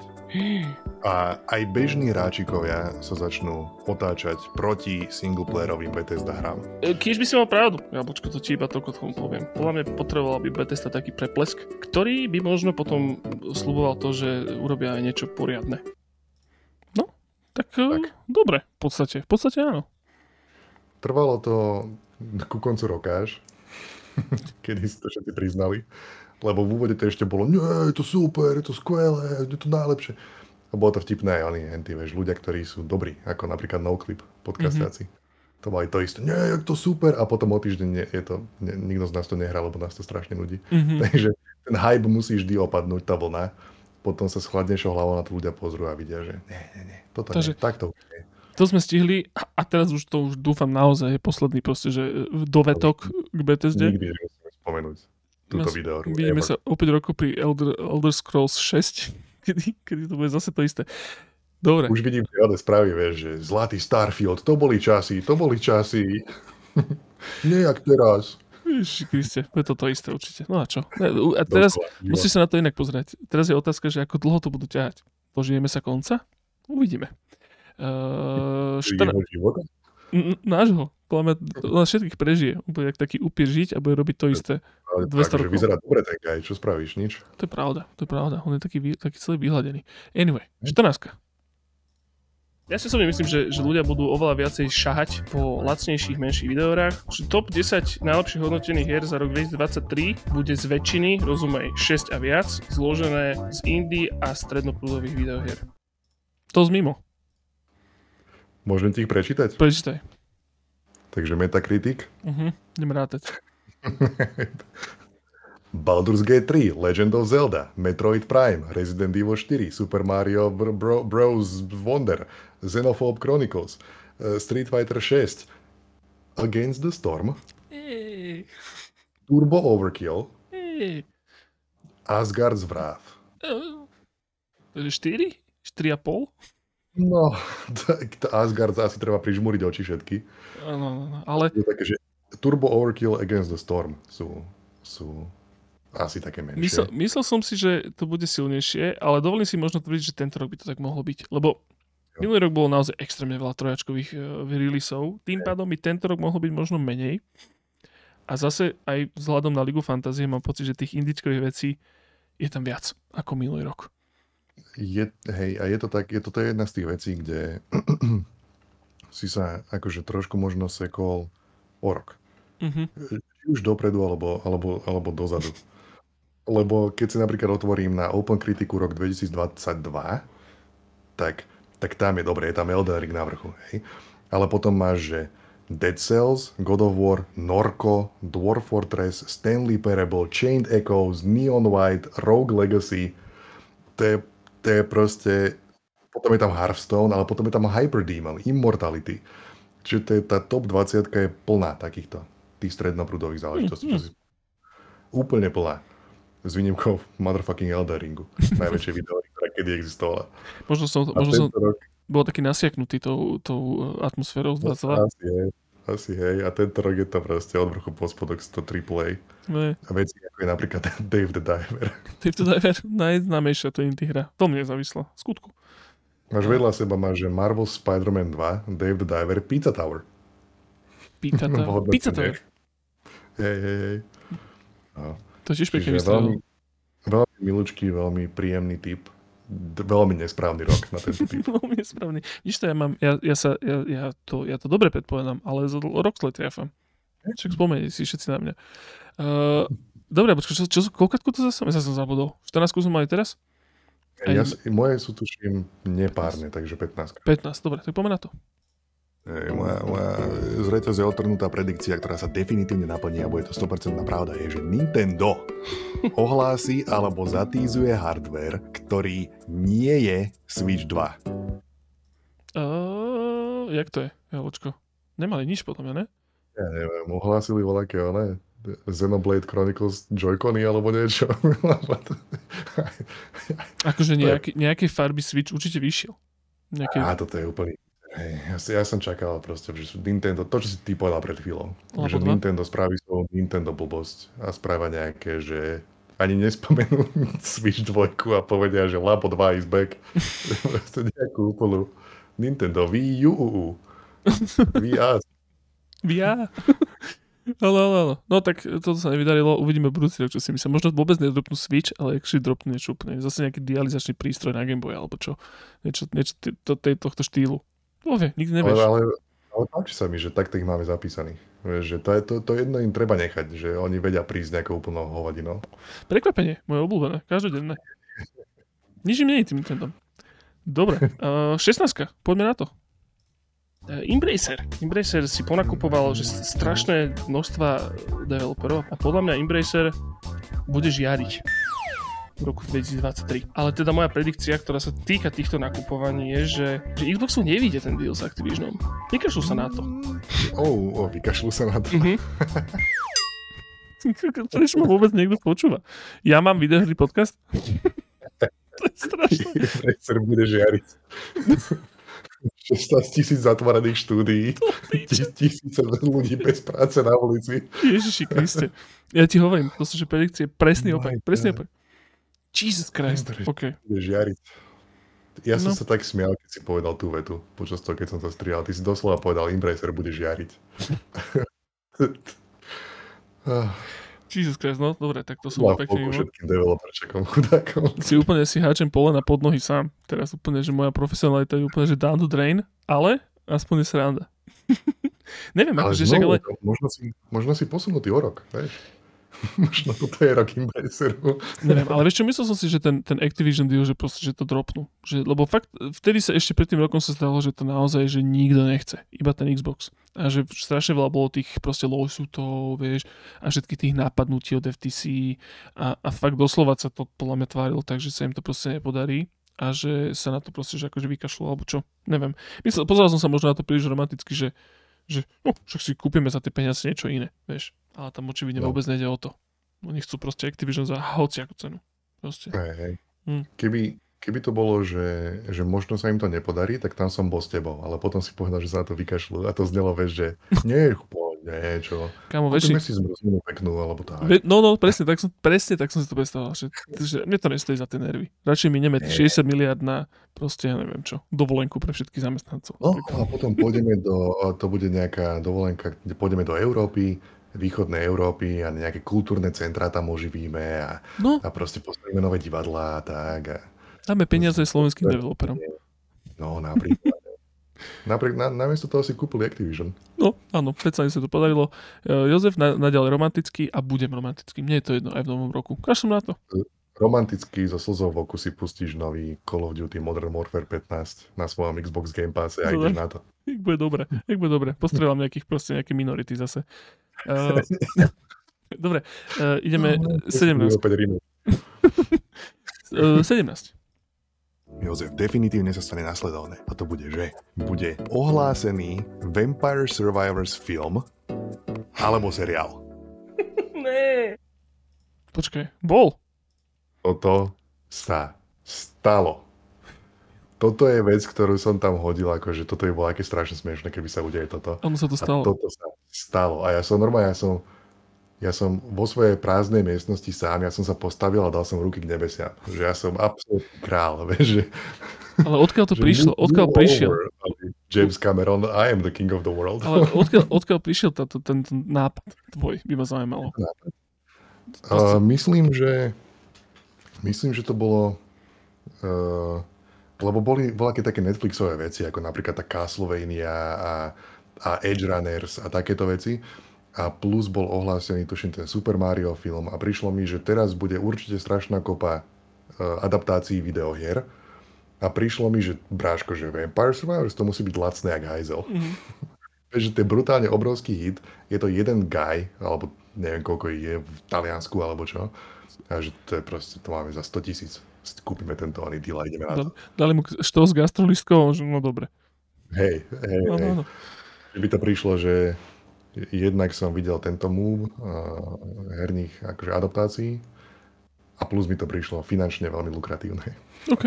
a aj bežní hráčikovia sa začnú otáčať proti singleplayerovým Bethesda hrám. E, Kiež by si mal pravdu. Jablčko, to ti iba toľko tomu poviem. Podľa mňa potreboval by Bethesda taký preplesk, ktorý by možno potom sluboval to, že urobia aj niečo poriadne. No, tak, tak. dobre, v podstate. V podstate áno. Trvalo to ku koncu roka až, [LAUGHS] kedy si to všetci priznali. Lebo v úvode to ešte bolo, nie, je to super, je to skvelé, je to najlepšie. A bolo to vtipné, oni, tí, vieš, ľudia, ktorí sú dobrí, ako napríklad Noclip, podcastáci. Mm-hmm. To mali to isté, nie, je to super, a potom o týždeň nie, je to, nie, nikto z nás to nehrá, lebo nás to strašne ľudí. Mm-hmm. [LAUGHS] Takže ten hype musí vždy opadnúť, tá vlna. Potom sa s chladnejšou hlavou na to ľudia pozrú a vidia, že nie, nie, nie, toto Takže, nie, takto nie. To sme stihli a teraz už to už dúfam naozaj je posledný proste, že dovetok k BTSD. Nikdy nemusíme spomenúť túto Mas, video. Vidíme sa o 5 rokov pri Elder, Elder Scrolls 6, [LAUGHS] kedy, kedy to bude zase to isté. Dobre. Už vidím žiadne správy, vieš, že zlatý Starfield, to boli časy, to boli časy. [LAUGHS] Nejak teraz. Ježiši Kriste, je to to isté určite. No a čo? A teraz musíš sa na to inak pozrieť. Teraz je otázka, že ako dlho to budú ťahať. Požijeme sa konca? Uvidíme. Uh, štra... života? Nášho. Podľa mňa na všetkých prežije. Bude taký upír žiť a bude robiť to isté. Ale 200 tak, rokov. vyzerá dobre ten guy, čo spravíš, nič? To je pravda, to je pravda. On je taký, taký celý vyhľadený. Anyway, 14. Hm? Ja si osobne myslím, že, že ľudia budú oveľa viacej šahať po lacnejších, menších videohrách. Top 10 najlepších hodnotených hier za rok 2023 bude z väčšiny, rozumej 6 a viac, zložené z indie a strednoprúdových videohier. To z mimo. Môžem ti ich prečítať? Prečítaj. Takže Metacritic. Uh-huh, idem rátať. [LAUGHS] Baldur's Gate 3, Legend of Zelda, Metroid Prime, Resident Evil 4, Super Mario Bro- Bros. Wonder, Xenophobe Chronicles, uh, Street Fighter 6, Against the Storm. Turbo Overkill, hey. Asgard's Wrath. Uh, 4? 4,5? No, [LAUGHS] tak Asgard asi treba prižmúriť oči všetky. Áno, ale... Je také, že Turbo Overkill Against the Storm sú, sú asi také menšie. Myslel, myslel som si, že to bude silnejšie, ale dovolím si možno tvrdiť, že tento rok by to tak mohlo byť. Lebo jo. minulý rok bolo naozaj extrémne veľa trojačkových uh, releaseov, tým pádom by tento rok mohlo byť možno menej. A zase aj vzhľadom na Ligu Fantázie mám pocit, že tých indičkových vecí je tam viac ako minulý rok je, hej, a je to tak, je to, to je jedna z tých vecí, kde [CLEARS THROAT] si sa akože trošku možno sekol o rok. Mm-hmm. Či už dopredu, alebo, alebo, alebo dozadu. Lebo keď si napríklad otvorím na Open Criticu rok 2022, tak, tak tam je dobre, je tam Elden Ring na vrchu. Hej? Ale potom máš, že Dead Cells, God of War, Norco, Dwarf Fortress, Stanley Parable, Chained Echoes, Neon White, Rogue Legacy. To je to je proste... Potom je tam Hearthstone, ale potom je tam Hyperdemon, Immortality. Čiže to je, tá top 20 je plná takýchto tých strednoprúdových záležitostí. Mm, mm. Úplne plná. S výnimkou [LAUGHS] motherfucking Elden Ringu. Najväčšie video, [LAUGHS] ktorá kedy existovala. Možno som, možno som rok... bol taký nasiaknutý tou, tou atmosférou z 22. Asi hej, a tento rok je to proste od vrchu po spodok 100 AAA. Ne. A veci ako je napríklad Dave the Diver. Dave the Diver, najznámejšia to indie hra. To mne zavislo, skutku. Máš vedľa seba, máš že Marvel Spider-Man 2, Dave the Diver, Pizza Tower. Pizza [LAUGHS] Tower. Pizza Tower. Hej, hej, hej. No. To tiež pekne veľmi, veľmi milúčky, veľmi príjemný typ veľmi nesprávny rok na tento typ. [LAUGHS] veľmi nesprávny. Nič to ja mám, ja, ja, sa, ja, ja, to, ja to dobre predpovedám, ale za rok zle triafam. Však spomenite si všetci na mňa. Uh, dobre, počkaj, čo, čo, koľko to zase? Ja som zabudol. 14 sme mali teraz? Ja, moje sú tuším nepárne, takže 15. 15, dobre, tak poďme na to. Moja, moja z reťaze otrhnutá predikcia, ktorá sa definitívne naplní a bude to 100% pravda, je, že Nintendo ohlási alebo zatízuje hardware, ktorý nie je Switch 2. Uh, jak to je, Jaločko? Nemali nič potom, ne? Ja neviem, ohlásili voľaké, ale Xenoblade Chronicles Joy-Cony alebo niečo. [LAUGHS] akože nejaký, nejaké farby Switch určite vyšiel. Nejaké... Á, toto je úplný Hej, ja, si, ja som čakal proste, že Nintendo, to, čo si ty povedal pred chvíľou, Labo že dva? Nintendo spraví svoju Nintendo blbosť a správa nejaké, že ani nespomenú [LAUGHS] Switch 2 a povedia, že Labo 2 is back. [LAUGHS] Proste nejakú úplnú Nintendo Wii U. Wii. No tak toto sa nevydarilo, uvidíme budúci rok, čo si myslím. Možno vôbec nedropnú Switch, ale akšli dropnú niečo úplne. Zase nejaký dializačný prístroj na Game Boy, alebo čo. Niečo, niečo t- to, tej, tohto štýlu. No vie, nikdy Ale, nevieš. ale, ale páči sa mi, že takto ich máme zapísaných. Vieš, že to, je, to, to jedno im treba nechať, že oni vedia prísť nejakou úplnou hovadinou. Prekvapenie, moje obľúbené, každodenné. [LAUGHS] Nič im nie je tým Nintendo. Dobre, uh, 16. Poďme na to. Uh, Embracer. Embracer si ponakupoval že strašné množstva developerov a podľa mňa Embracer bude žiariť v roku 2023. Ale teda moja predikcia, ktorá sa týka týchto nakupovaní je, že, že Xboxu nevíde ten deal s Activisionom. Vykašľú sa na to. Oh, oh, vykašľú sa na to. Mhm. [LAUGHS] Prečo ma vôbec niekto počúva? Ja mám videohry podcast? [LAUGHS] to je strašné. Embracer bude žiariť. 16 tisíc zatvorených štúdií, [LAUGHS] tisíce ľudí bez práce na ulici. Ježiši Kriste. Ja ti hovorím, to sú že predikcie, presný opak, presný opak. Jesus Christ, Embracer OK. Bude žiariť. Ja som No. sa tak smial, keď si povedal tú vetu, počas toho, keď som to strihal. Ty si doslova povedal, Embracer bude žiariť. [LAUGHS] Jesus Christ, no dobre, tak to som v pekne mimo. všetkým developerčekom, chudákom. [LAUGHS] Si úplne si háčem pole na podnohy sám. Teraz úplne, že moja profesionalita je úplne, že down the drain, ale aspoň je sranda. [LAUGHS] Neviem, Ale akože však, ale to možno, si, možno si posunutý o rok, vieš. [LAUGHS] možno toto je rok Embraceru. Neviem, ale vieš čo, myslel som si, že ten, ten Activision deal, že proste, že to dropnú. Že, lebo fakt, vtedy sa ešte pred tým rokom sa zdalo, že to naozaj, že nikto nechce. Iba ten Xbox. A že strašne veľa bolo tých proste lawsuitov, vieš, a všetky tých nápadnutí od FTC a, a fakt doslova sa to podľa mňa tvárilo tak, že sa im to proste nepodarí a že sa na to proste, že akože vykašľú, alebo čo, neviem. Myslel, pozeral som sa možno na to príliš romanticky, že, že no, však si kúpime za tie peniaze niečo iné, vieš. Ale tam očividne No. vôbec nejde o to. Oni chcú proste Activision za hociakú cenu. Proste. Hej, hej. Hm. Keby, keby to bolo, že, že možno sa im to nepodarí, tak tam som bol s tebou. Ale potom si povedal, že sa na to vykašľú. A to znelo, vieš, že [LAUGHS] nie, nie, čo. Kámo, väčší, Kúpime si zmrzlinu peknú, alebo tak. Ve, no, no, presne tak, som, presne tak som si to predstavoval, že, že mne to nestojí za tie nervy. Radšej mi nemet Nie. 60 miliard na proste, ja neviem čo, dovolenku pre všetkých zamestnancov. No a potom pôjdeme do, to bude nejaká dovolenka, kde pôjdeme do Európy, východnej Európy a nejaké kultúrne centrá tam oživíme a, No, a proste postavíme nové divadlá a tak. A, dáme peniaze slovenským developerom. no napríklad. [LAUGHS] Napriek, na, namiesto toho si kúpili Activision. No, áno, predsa sa to podarilo. E, Jozef na, naďalej romantický a budem romantický. Mne je to jedno aj v novom roku. Kašlem na to. Romanticky so slzou v oku si pustíš nový Call of Duty Modern Warfare 15 na svojom Xbox Game Passe a ideš na to. [LAUGHS] Jak bude dobre, jak bude dobre. Postrelám nejakých proste nejaké minority zase. Uh, dobre, uh, ideme No, 17. Opäť Rinu. Uh, 17. Jozef, definitívne sa stane nasledovné. A to bude, že bude ohlásený Vampire Survivors film alebo seriál. [LAUGHS] Ne. Počkaj, bol. Toto sa stalo. Toto je vec, ktorú som tam hodil, akože toto by bolo aké strašne smiešne, keby sa udeje toto. Áno sa to A stalo. toto sa stalo. A ja som normálne, ja som, ja som vo svojej prázdnej miestnosti sám, ja som sa postavil a dal som ruky k nebesiam. Že ja som absolútny král, [LAUGHS] vieš, že... Ale odkiaľ to prišlo? Odkiaľ prišiel? James Cameron, I am the king of the world. Ale [LAUGHS] odkiaľ, odkiaľ prišiel táto, ten, ten nápad tvoj? By ma zaujímalo. Uh, myslím, že myslím, že to bolo uh, lebo boli voľaké také Netflixové veci, ako napríklad tá Castlevania a, a Edge Runners a takéto veci. A plus bol ohlásený, tuším, ten Super Mario film a prišlo mi, že teraz bude určite strašná kopa uh, adaptácií videohier. A prišlo mi, že bráško, že Vampire Survivors to musí byť lacné jak hajzel. [LAUGHS] Vieš, že to je brutálne obrovský hit. Je to jeden guy, alebo neviem koľko je v Taliansku alebo čo. A že to je proste, to máme za 100 tisíc. Kúpime tento oný deal a ideme na to. Dali, mu štou s gastrolistkou, že no dobre. Hej, hej, Áno, hej. áno. Že by to prišlo, že jednak som videl tento move uh, herných akože adaptácií a plus mi to prišlo finančne veľmi lukratívne. OK,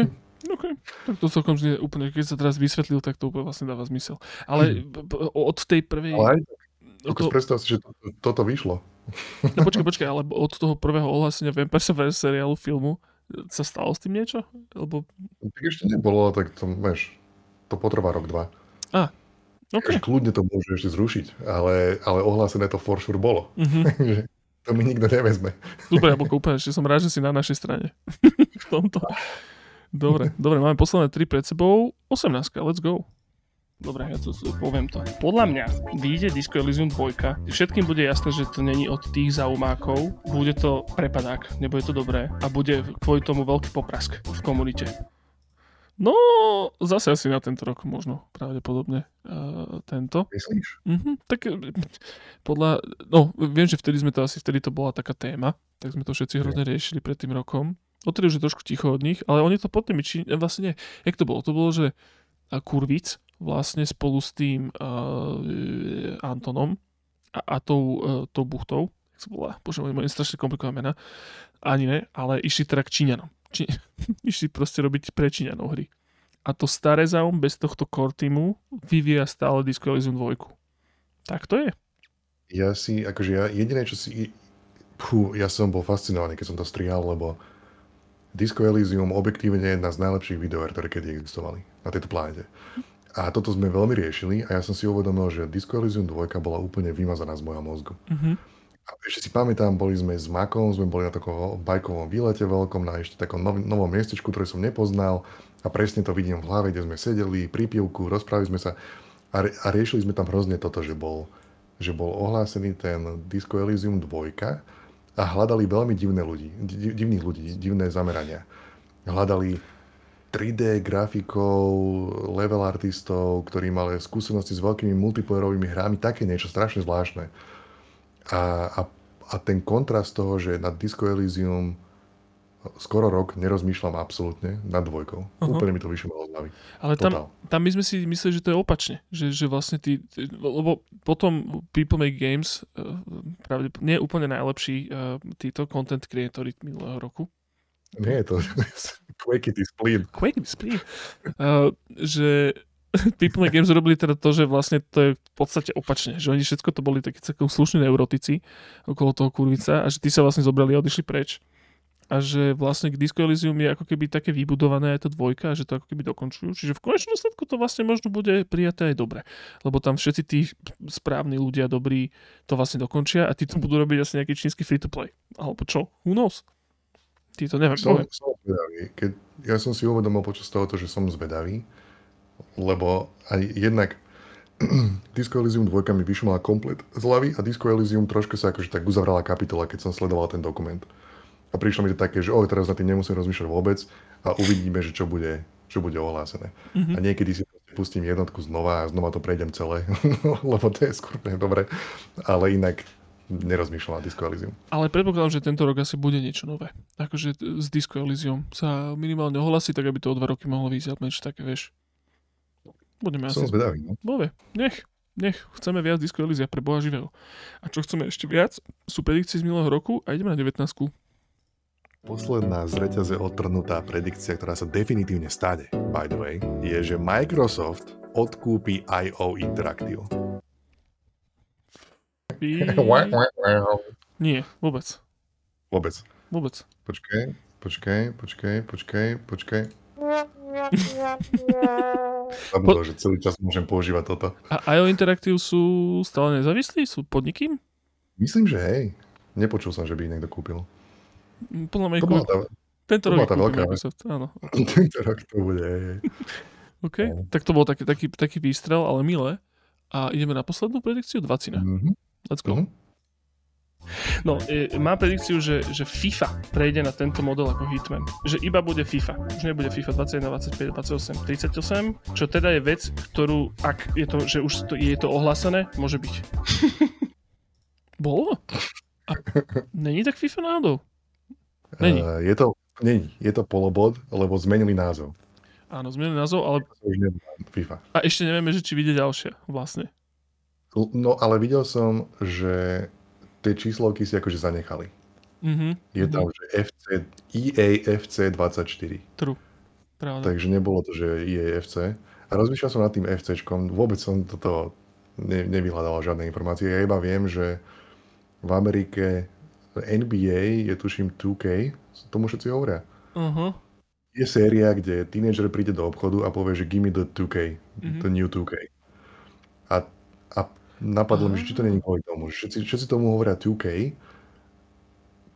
OK. Tak to celkom znie úplne, keď sa teraz vysvetlil, tak to úplne vlastne dáva zmysel. Ale od tej prvej... Ale aj tak, to... predstav si, že to, toto vyšlo. No počkaj, počkaj, ale od toho prvého ohlásenia Vampire seriálu filmu sa stalo s tým niečo? Lebo... Tak ešte nebolo, tak to, vieš, to potrvá rok, dva. A, okay. kľudne to môže ešte zrušiť, ale, ale ohlásené to for sure bolo. [LAUGHS] Mm-hmm. to mi nikto nevezme. Super, ja úplne, že som rád, že si na našej strane. [LAUGHS] v tomto. Dobre, dobre, máme posledné tri pred sebou. 18, let's go. Dobre, ja to poviem to. Podľa mňa vyjde Disco Elysium 2. Všetkým bude jasné, že to není od tých zaumákov. Bude to prepadák, nebude to dobré. A bude kvôli tomu veľký poprask v komunite. No, zase asi na tento rok možno, pravdepodobne uh, tento. Myslíš? Uh-huh, tak podľa, no, viem, že vtedy sme to asi, vtedy to bola taká téma, tak sme to všetci hrozne riešili pred tým rokom. Odtedy už je trošku ticho od nich, ale oni to potom, či, vlastne nie, jak to bolo? To bolo, že Kurvic vlastne spolu s tým uh, Antonom a, a tou, uh, tou buchtou, jak sa volá, bože môj, môj strašne komplikované mena, ani ne, ale išli teda k Číňanom. Či, [LAUGHS] išli proste robiť pre Číňanov hry. A to staré zaum bez tohto core týmu vyvíja stále Disco Elysium 2. Tak to je. Ja si, akože ja, jediné, čo si, pú, ja som bol fascinovaný, keď som to strihal, lebo Disco Elysium objektívne je jedna z najlepších videoher, ktoré kedy existovali na tejto planete. A toto sme veľmi riešili a ja som si uvedomil, že Disco Elysium 2 bola úplne vymazaná z môjho mozgu. Mm-hmm. A ešte si pamätám, boli sme s Makom, sme boli na takom bajkovom výlete veľkom, na ešte takom nov, novom miestečku, ktoré som nepoznal a presne to vidím v hlave, kde sme sedeli pri pivku, rozprávali sme sa a, a riešili sme tam hrozne toto, že bol, že bol ohlásený ten Disco Elysium 2 a hľadali veľmi divné ľudí, divných ľudí, divné zamerania. Hľadali 3D grafikov, level artistov, ktorí mali skúsenosti s veľkými multiplayerovými hrami, také niečo strašne zvláštne. A, a, a ten kontrast toho, že na Disco Elysium skoro rok nerozmýšľam absolútne nad dvojkou. Uh-huh. Úplne mi to vyšlo z hlavy. Ale tam, tam my sme si mysleli, že to je opačne. Že, že vlastne tí, lebo potom People Make Games uh, pravde, nie je úplne najlepší uh, títo content creatory minulého roku. Nie je to [LAUGHS] Quake It Spleen. Quake It Spleen. Uh, že [LAUGHS] People Games robili teda to, že vlastne to je v podstate opačne. Že oni všetko to boli takí celkom slušní neurotici okolo toho kurvica a že tí sa vlastne zobrali a odišli preč a že vlastne k Disco Elysium je ako keby také vybudované aj to dvojka, že to ako keby dokončujú. Čiže v konečnom dôsledku to vlastne možno bude prijaté aj dobre. Lebo tam všetci tí správni ľudia, dobrí, to vlastne dokončia a tí to budú robiť asi nejaký čínsky free-to-play. Alebo čo? Who knows? Tí to neviem. Som, som zvedavý. Keď, ja som si uvedomil počas toho, že som zvedavý, lebo aj jednak [CLEARS THROAT] Disco Elysium 2 mi vyšumala komplet z hlavy a Disco Elysium trošku sa akože tak uzavrala kapitola, keď som sledoval ten dokument. A prišlo mi to také, že oh, teraz na tým nemusím rozmýšľať vôbec a uvidíme, že čo bude, čo bude ohlásené. Mm-hmm. A niekedy si pustím jednotku znova a znova to prejdem celé, [LAUGHS] lebo to je skôr dobre. Ale inak nerozmýšľam na Disco Elysium. Ale predpokladám, že tento rok asi bude niečo nové. Akože s Disco Elysium sa minimálne ohlasí, tak aby to o dva roky mohlo vyjsť, niečo také, vieš. Budeme Som asi... zvedavý, no? Bove, nech, nech, chceme viac Disco Elysia pre Boha živého. A čo chceme ešte viac, sú predikcie z minulého roku a ideme na 19. Posledná z reťaze odtrhnutá predikcia, ktorá sa definitívne stane, by the way, je, že Microsoft odkúpi IO Interactive. Nie, vôbec. Vôbec. Vôbec. Počkej, počkej, počkej, počkej, počkej. Zabudol, po... že celý čas môžem používať toto. A IO Interactive sú stále nezávislí? Sú podnikým? Myslím, že hej. Nepočul som, že by ich niekto kúpil. Podľa mňa bola tá, tento rok tá veľká Microsoft, áno. [LAUGHS] tento rok to bude. OK, no. tak to bol taký, taký, taký výstrel, ale milé. A ideme na poslednú predikciu, 20. Mm-hmm. Let's go. Mm-hmm. No, e, má predikciu, že, že FIFA prejde na tento model ako Hitman. Že iba bude FIFA. Už nebude FIFA 21, 25, 28, 38. Čo teda je vec, ktorú, ak je to, že už to, je to ohlásené, môže byť. [LAUGHS] Bolo? A není tak FIFA náhodou? Není. Uh, je to, není. Je to polobod, lebo zmenili názov. Áno, zmenili názov, ale... FIFA. A ešte nevieme, že či vyjde ďalšie vlastne. No, ale videl som, že tie číslovky si akože zanechali. Mm-hmm. Je tam, mm-hmm. že FC, EA FC 24. True. Pravda. Takže nebolo to, že EA FC. A rozmýšľal som nad tým FCčkom, vôbec som toto ne, nevyhľadal žiadne informácie. Ja iba viem, že v Amerike NBA je tuším 2K, tomu všetci hovoria. Uh-huh. Je séria, kde tínedžer príde do obchodu a povie, že give me the 2K, mm-hmm. the new 2K. A, a napadlo mi, že či to není kvôli tomu, všetci, všetci tomu hovoria 2K,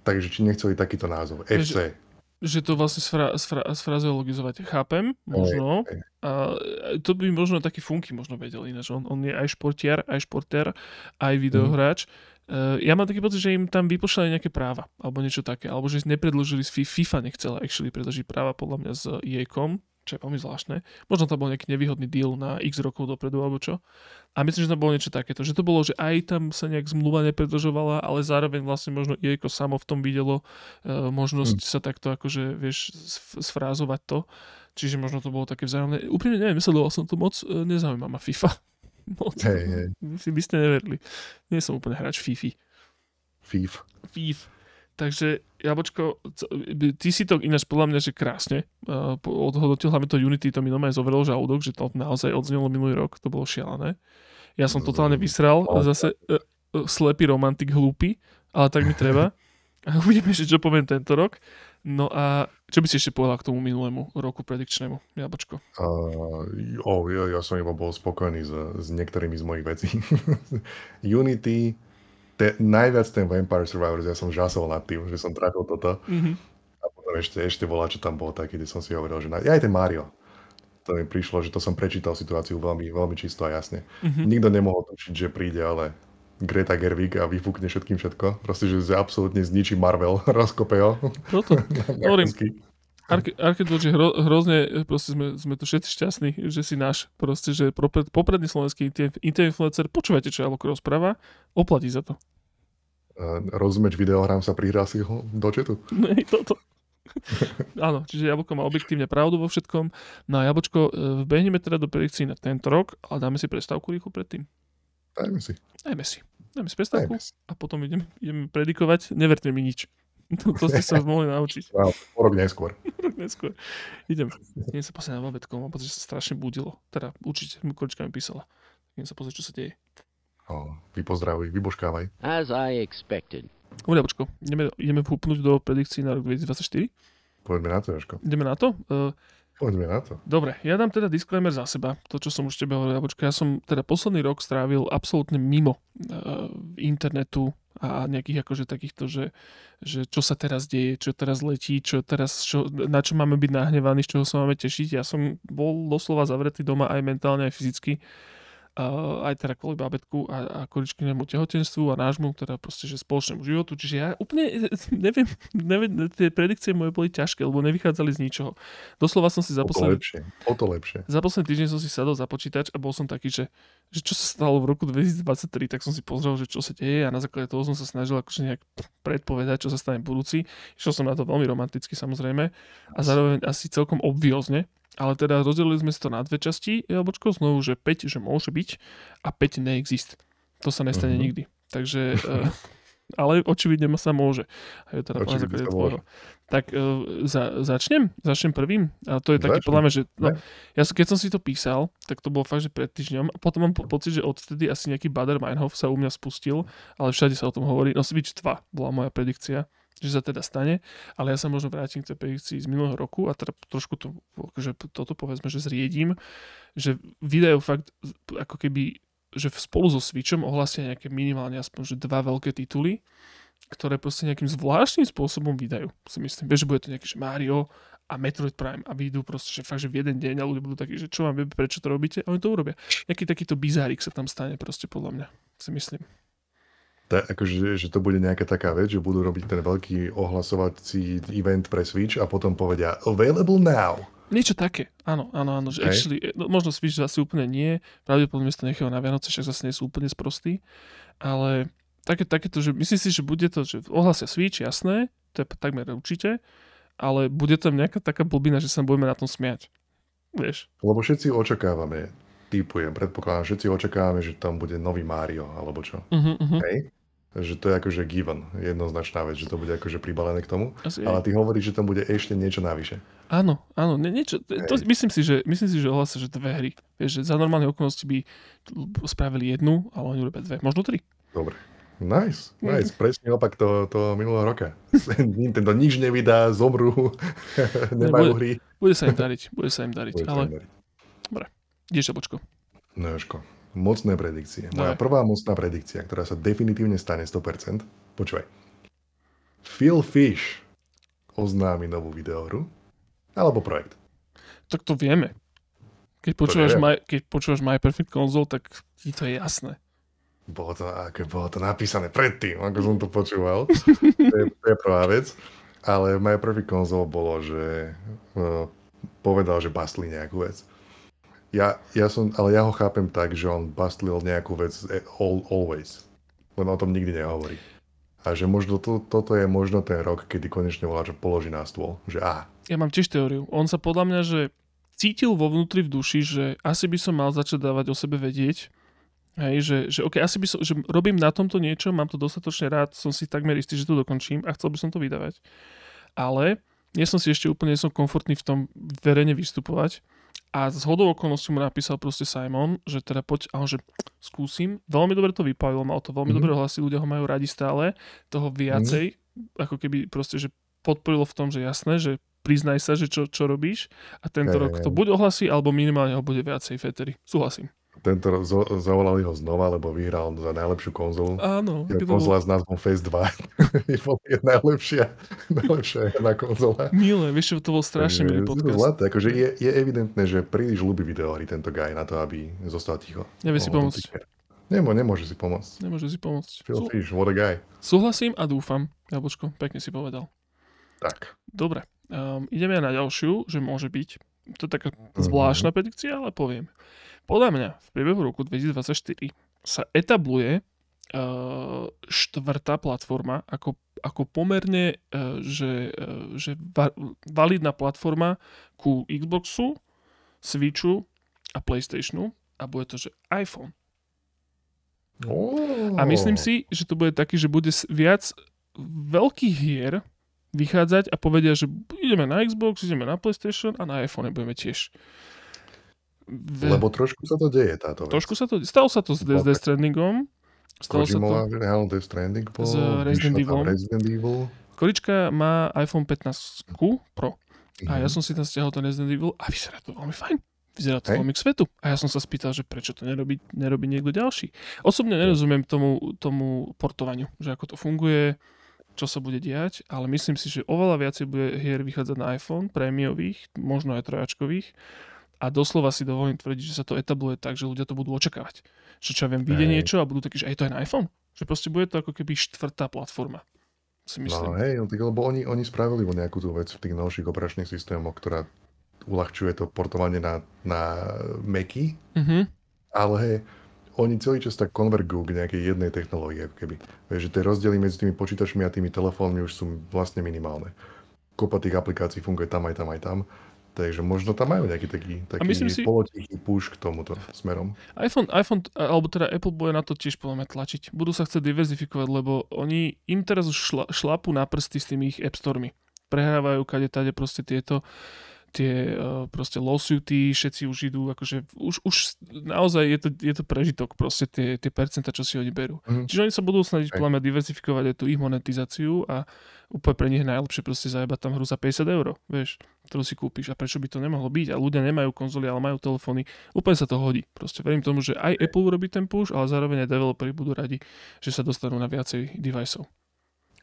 takže či nechceli takýto názov, FC. Že, že to vlastne sfra, sfra, sfrazeologizovať. Chápem, možno. Hej. A to by možno taký funky možno vedel ináč. On, on je aj športiar, aj športer, aj videohráč. Uh, ja mám taký pocit, že im tam vypošľali nejaké práva, alebo niečo také, alebo že nepredložili z Fi- FIFA nechcela actually predložiť práva podľa mňa s EA.com, čo je veľmi zvláštne. Možno to bol nejaký nevýhodný deal na x rokov dopredu, alebo čo. A myslím, že to bolo niečo takéto, že to bolo, že aj tam sa nejak zmluva nepredlžovala, ale zároveň vlastne možno EA samo v tom videlo uh, možnosť hmm. sa takto akože, vieš, sfrázovať to. Čiže možno to bolo také vzájomné. Úprimne neviem, sledoval som to moc, uh, nezaujíma ma FIFA. [LAUGHS] Moc. Hej, hej. Si by ste neverili. Nie som úplne hráč FIFA. FIF. FIF. Takže, Jabočko, ty si to ináč podľa mňa, že krásne uh, odhodnotil, hlavne to Unity, to mi normálne zovrelo žalúdok, že to naozaj odznelo minulý rok, to bolo šialené. Ja som totálne vysral, zase uh, uh, slepý romantik, hlúpy, ale tak mi treba. A [LAUGHS] uvidíme, že čo poviem tento rok. No a čo by si ešte povedal k tomu minulému roku predikčnému, Jabočko? Uh, oh, ja, ja som iba bol spokojný s, s niektorými z mojich vecí. [LAUGHS] Unity, te, najviac ten Vampire Survivors, ja som žasol nad tým, že som trafil toto. Mm-hmm. A potom ešte, ešte bola, čo tam bolo taký, kde som si hovoril, že na, aj ten Mario. To mi prišlo, že to som prečítal situáciu veľmi, veľmi čisto a jasne. Mm-hmm. Nikto nemohol tušiť, že príde, ale Greta Gerwig a vyfúkne všetkým všetko. Proste, že absolútne zničí Marvel, [LAUGHS] rozkope ho. Toto, [LAUGHS] hovorím. Arkedor, že hro, hrozne, proste sme, sme tu všetci šťastní, že si náš, proste, že popred, popredný slovenský influencer, počúvajte, čo Alok rozpráva, oplatí za to. Rozumieť videohrám sa prihlási ho do četu? [LAUGHS] Nej, toto. [LAUGHS] Áno, čiže Jablko má objektívne pravdu vo všetkom. No a Jablčko, e, vbehneme teda do predikcií na tento rok, ale dáme si prestávku rýchlo predtým. Dajme si. Dajme si. Dajme si prestávku Dajme si. a potom ideme, ideme predikovať. Neverte mi nič. [LAUGHS] To, to ste sa mohli naučiť. Wow, o rok neskôr. [LAUGHS] rok neskôr. Idem. Idem sa pozrieť na babetko, mám pocit, že sa strašne budilo. Teda určite mi količka mi písala. Idem sa pozrieť, čo sa deje. Oh, vypozdravuj, vybožkávaj. As I expected. Dobre, počko, ideme, ideme vúpnúť do predikcií na rok 2024? Poďme na to, Jožko. Ideme na to? Uh, Poďme na to. Dobre, ja dám teda disclaimer za seba, to čo som už tebe hovoril, ja som teda posledný rok strávil absolútne mimo uh, internetu a nejakých akože takýchto, že, že čo sa teraz deje, čo teraz letí, čo teraz, čo, na čo máme byť nahnevaní, z čoho sa máme tešiť. Ja som bol doslova zavretý doma aj mentálne, aj fyzicky aj teda kvôli babetku a, a količkinému tehotenstvu a nášmu, teda proste, že spoločnému životu. Čiže ja úplne [LAUGHS] neviem, neviem, tie predikcie moje boli ťažké, lebo nevychádzali z ničoho. Doslova som si za posledný... lepšie, o to lepšie. Za posledný týždeň som si sadol za počítač a bol som taký, že, že čo sa stalo v roku 2023, tak som si pozrel, že čo sa deje a na základe toho som sa snažil akože nejak predpovedať, čo sa stane v budúci. Išiel som na to veľmi romanticky samozrejme a zároveň asi celkom obviozne, ale teda rozdelili sme si to na dve časti jablčko, znovu, že 5, že môže byť a 5 neexist. To sa nestane uh-huh. nikdy. Takže, uh, [LAUGHS] ale očividne sa môže. Je teda základe tvojho. Tak uh, za, začnem? Začnem prvým? A to je taký podľa mňa, že no, ja, keď som si to písal, tak to bolo fakt, že pred týždňom. A potom mám po, pocit, že odtedy asi nejaký Bader Meinhof sa u mňa spustil, ale všade sa o tom hovorí. No Switch 2 bola moja predikcia že sa teda stane, ale ja sa možno vrátim k tej predikcii z minulého roku a teda trošku to, že toto povedzme, že zriedím, že vydajú fakt ako keby, že spolu so Switchom ohlasia nejaké minimálne aspoň, že dva veľké tituly, ktoré proste nejakým zvláštnym spôsobom vydajú, si myslím. Že bude to nejaký, že Mario a Metroid Prime a vyjdú proste, že fakt, že v jeden deň a ľudia budú takí, že čo vám prečo to robíte? A oni to urobia. Nejaký takýto bizárik sa tam stane proste podľa mňa, si myslím ta, akože, že to bude nejaká taká vec, že budú robiť ten veľký ohlasovací event pre Switch a potom povedia available now. Niečo také, áno, áno, áno, že actually, no, možno Switch zase úplne nie, pravdepodobne to nechajú na Vianoce, však zase nie sú úplne sprostí, ale také, takéto, že myslím si, že bude to, že ohlasia Switch, jasné, to je takmer určite, ale bude tam nejaká taká blbina, že sa budeme na tom smiať. Vieš? Lebo všetci očakávame, typujem, predpokladám, všetci očakávame, že tam bude nový Mario, alebo čo. Uh-huh, uh-huh. Hej? Že to je akože given, jednoznačná vec, že to bude akože pribalené k tomu. Asi Ale ty hovoríš, že tam bude ešte niečo navyše. Áno, áno, nie, niečo, to, to, myslím si, že, myslím si, že ohlásia, že dve hry. Vieš, že za normálne okolnosti by spravili jednu, ale oni robia dve, možno tri. Dobre. Nice, nice. Presne opak toho, toho minulého roka. [LAUGHS] Nintendo nič nevydá, zomrú, [LAUGHS] nemajú hry. Bude sa im dariť, bude sa im dariť, Bude sa ale im dariť. ideš jablčko. No Jožko, mocné predikcie. Moja Daj. prvá mocná predikcia, ktorá sa definitívne stane 100%. Počúvaj. Phil Fish oznámi novú videohru alebo projekt. Tak to vieme. Keď počúvaš, neviem. my, keď počúvaš My Perfect Console, tak ti to je jasné. Bolo to, ako bolo to napísané predtým, ako som to počúval. [LAUGHS] to, je, to je prvá vec. Ale My Perfect Console bolo, že uh, povedal, že bastli nejakú vec. Ja, ja som, ale ja ho chápem tak, že on bastlil nejakú vec eh, all, always. Len o tom nikdy nehovorí. A že možno to, toto je možno ten rok, kedy konečne volá, že položí na stôl. Že á, Ja mám tiež teóriu. On sa podľa mňa, že cítil vo vnútri v duši, že asi by som mal začať dávať o sebe vedieť. Hej, že, že OK, asi by som, že robím na tomto niečo, mám to dostatočne rád, som si takmer istý, že to dokončím a chcel by som to vydávať. Ale nie som si ešte úplne som komfortný v tom verejne vystupovať. A z hodou okolností mu napísal proste Simon, že teda poď, a on že skúsim. Veľmi dobre to vypavilo, mal to veľmi Mhm. dobre hlasy, ľudia ho majú radi stále. Toho viacej, ako keby proste, že podporilo v tom, že jasné, že priznaj sa, že čo, čo robíš a tento Hej, rok to buď ohlasí, alebo minimálne ho bude viacej Fetery. Súhlasím. Tento zo, zavolali ho znova, lebo vyhral za najlepšiu konzolu. Áno. Je konzola s názvom Phase 2. [LAUGHS] je najlepšia, najlepšia herná konzola. Milé, vieš, to bol strašne milý podcast. Zlaté, akože je, je evidentné, že príliš ľúbi videohry tento guy na to, aby zostal ticho. Nevie si pomôcť. Nemo, nemôže si pomôcť. Nemôže si pomôcť. Phil Sú, Fish, what a guy. súhlasím a dúfam. Jablčko, pekne si povedal. Tak. Dobre, um, ideme na ďalšiu, že môže byť. To je taká Mhm. zvláštna predikcia, ale poviem. Podľa mňa v priebehu roku 2024 sa etabluje uh, štvrtá platforma ako, ako pomerne uh, že, uh, že va, validná platforma ku Xboxu, Switchu a Playstationu a bude to, že iPhone. Oh. A myslím si, že to bude taký, že bude viac veľkých hier vychádzať a povedia, že ideme na Xbox, ideme na PlayStation a na iPhone budeme tiež. V, Lebo trošku sa to deje, táto vec. trošku sa to, stalo sa to s Death Death Strandingom, stalo sa to, Kojimova vyhral Death Stranding po S Resident vyšlo tam Evilom. Resident Evil. Korička má iPhone 15 Pro a ja Mhm. som si tam stiahol ten Resident Evil a vyzerá to veľmi fajn. Vyzerá to Hej. veľmi k svetu. A ja som sa spýtal, že prečo to nerobí, nerobí niekto ďalší. Osobne nerozumiem tomu, tomu portovaniu, že ako to funguje, čo sa bude diať, ale myslím si, že oveľa viacej bude hier vychádzať na iPhone, prémiových, možno aj trojačkových. A doslova si dovolím tvrdiť, že sa to etabluje tak, že ľudia to budú očakávať. Že čo ja viem, vyjde Hej. niečo a budú takí, že aj to je na iPhone. Že proste bude to ako keby štvrtá platforma. Si No myslím. hej, no, tak, lebo oni, oni spravili vo nejakú tú vec v tých novších operačných systémoch, ktorá uľahčuje to portovanie na, na Macy, Mhm. ale hej, oni celý čas tak konvergujú k nejakej jednej technológii, ako keby. Vieš, že tie rozdiely medzi tými počítačmi a tými telefónmi už sú vlastne minimálne. Kopa tých aplikácií funguje tam aj tam aj tam, takže možno tam majú nejaký taký, taký myslím si- polotichý push k tomuto smerom. iPhone, iPhone, alebo teda Apple bude na to tiež podľa mňa tlačiť. Budú sa chcieť diverzifikovať, lebo oni im teraz už šla, šlapu na prsty s tými ich App Stormy. Prehrávajú kade tade proste tieto tie uh, proste lawsuity, všetci už idú, akože už, už naozaj je to, je to prežitok proste tie, tie percenta, čo si oni berú. Mhm. Čiže oni sa budú snažiť podľa mňa diversifikovať aj tú ich monetizáciu a úplne pre nich najlepšie proste zajebať tam hru za 50 eur, vieš, ktorú si kúpiš a prečo by to nemohlo byť a ľudia nemajú konzoly, ale majú telefóny, úplne sa to hodí. Proste verím tomu, že aj Apple urobí ten push, ale zároveň aj developeri budú radi, že sa dostanú na viacej deviceov.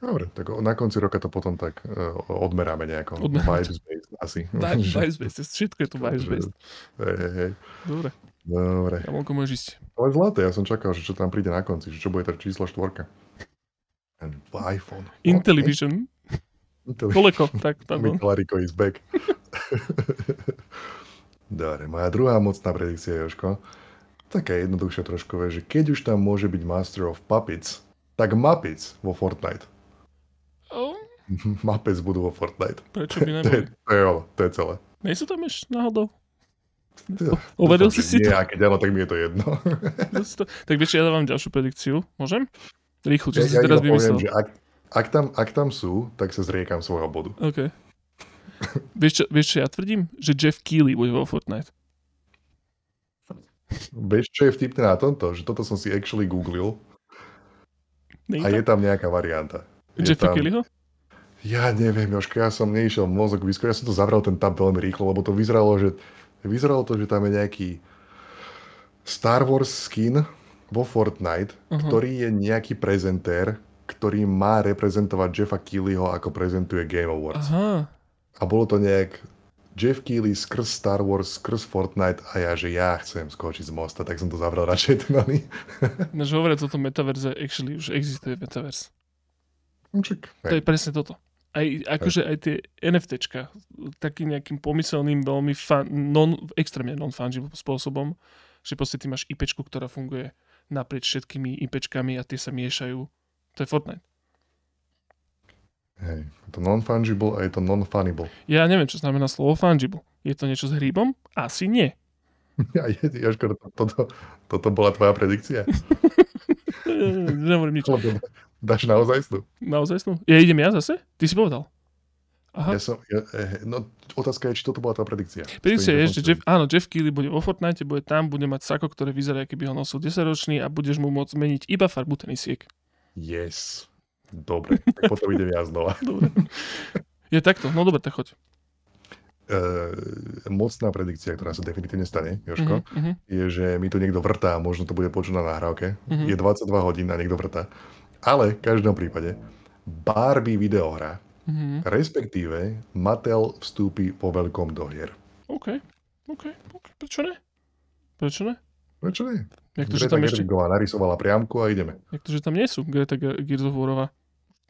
Dobre, tak na konci roka to potom tak uh, odmeráme nejako. Odmeráme. Vibes based asi. Vice-based, všetko je to vice-based. Hej, hej, hej. Dobre, Dobre. Jamonko môžeš ísť. Ale zlaté, ja som čakal, že čo tam príde na konci, že čo bude tá číslo štvorka. IPhone. Intellivision, Intelli- koleko, tak pardon. Mikalariko is back. [LAUGHS] Dobre, moja druhá mocná predikcia, Joško. Taká jednoduchšia trošku, že keď už tam môže byť Master of Puppets, tak Muppets vo Fortnite. [LAUGHS] Oh, Muppets budú vo Fortnite. prečo by [LAUGHS] To je, neboli? to je ono, to je celé. Nejsú tam ešte náhodou? Overil si si to? Nie, keď áno, tak mi je to jedno. Tak vieš, ja dávam ďalšiu predikciu. Môžem? Rýchlo, čo Ja, si ja teraz poviem, vymyslel. že ak, ak, tam, ak tam sú, tak sa zriekam svojho bodu. OK. vieš, čo, vieš, čo ja tvrdím? Že Jeff Keighley bude vo Fortnite. Vieš, čo je vtipné na tomto? Že toto som si actually googlil Nie a je tam nejaká varianta. Je Jeffa Keighleyho? ja neviem, Jožko, ja som nešiel mozog vyskúšať, ja som to zavrel ten tab veľmi rýchlo, lebo to vyzeralo, že vyzeralo to, že tam je nejaký Star Wars skin vo Fortnite, Aha. ktorý je nejaký prezentér, ktorý má reprezentovať Jeffa Keighleyho, ako prezentuje Game Awards. Aha. A bolo to nejak Jeff Keighley skrz Star Wars, skrz Fortnite a ja, že ja chcem skočiť z mosta, tak som to zavrel radšej ten oný. Než hovoria toto metaverze, actually už existuje metaverse. Čak, To je presne toto. Aj, akože aj tie NFTčka, takým nejakým pomyselným, veľmi fan, non, extrémne non-fungible spôsobom, že proste ty máš IPčku, ktorá funguje naprieč všetkými IPčkami a tie sa miešajú. To je Fortnite. hej, to non-fungible a je to non-funnible. Ja neviem, čo znamená slovo fungible. Je to niečo s hríbom? Asi nie. [LAUGHS] Ja, Jožko, to, toto, toto bola tvoja predikcia? [LAUGHS] Nehovorím nič. Lebo dáš naozaj snu? Naozaj snú? Ja idem ja zase? Ty si povedal. Aha. Ja som, ja, eh, no, otázka je, či toto bola tá predikcia. Predikcia je, že Jeff, áno, Jeff Keighley bude vo Fortnite, bude tam, bude mať sako, ktoré vyzerá, keby ho nosil 10 ročný a budeš mu môcť zmeniť iba farbu tenisiek. Yes. Dobre, tak potom idem ja znova. [LAUGHS] Dobre. Je takto, no dobre, tak choď. Uh, mocná predikcia, ktorá sa definitívne stane, Jožko, Mhm, mhm. je, že mi tu niekto vrtá, možno to bude počuť na nahrávke. Mhm. Je 22 hodín a niekto vrtá. Ale v každom prípade Barbie videohra, Mhm. respektíve Mattel vstúpi po veľkom do hier. OK, OK, OK, prečo ne? Prečo ne? Prečo nie? Jak to, že tam ešte, narysovala priamku a ideme. jak to, že tam nie sú Greta Warová.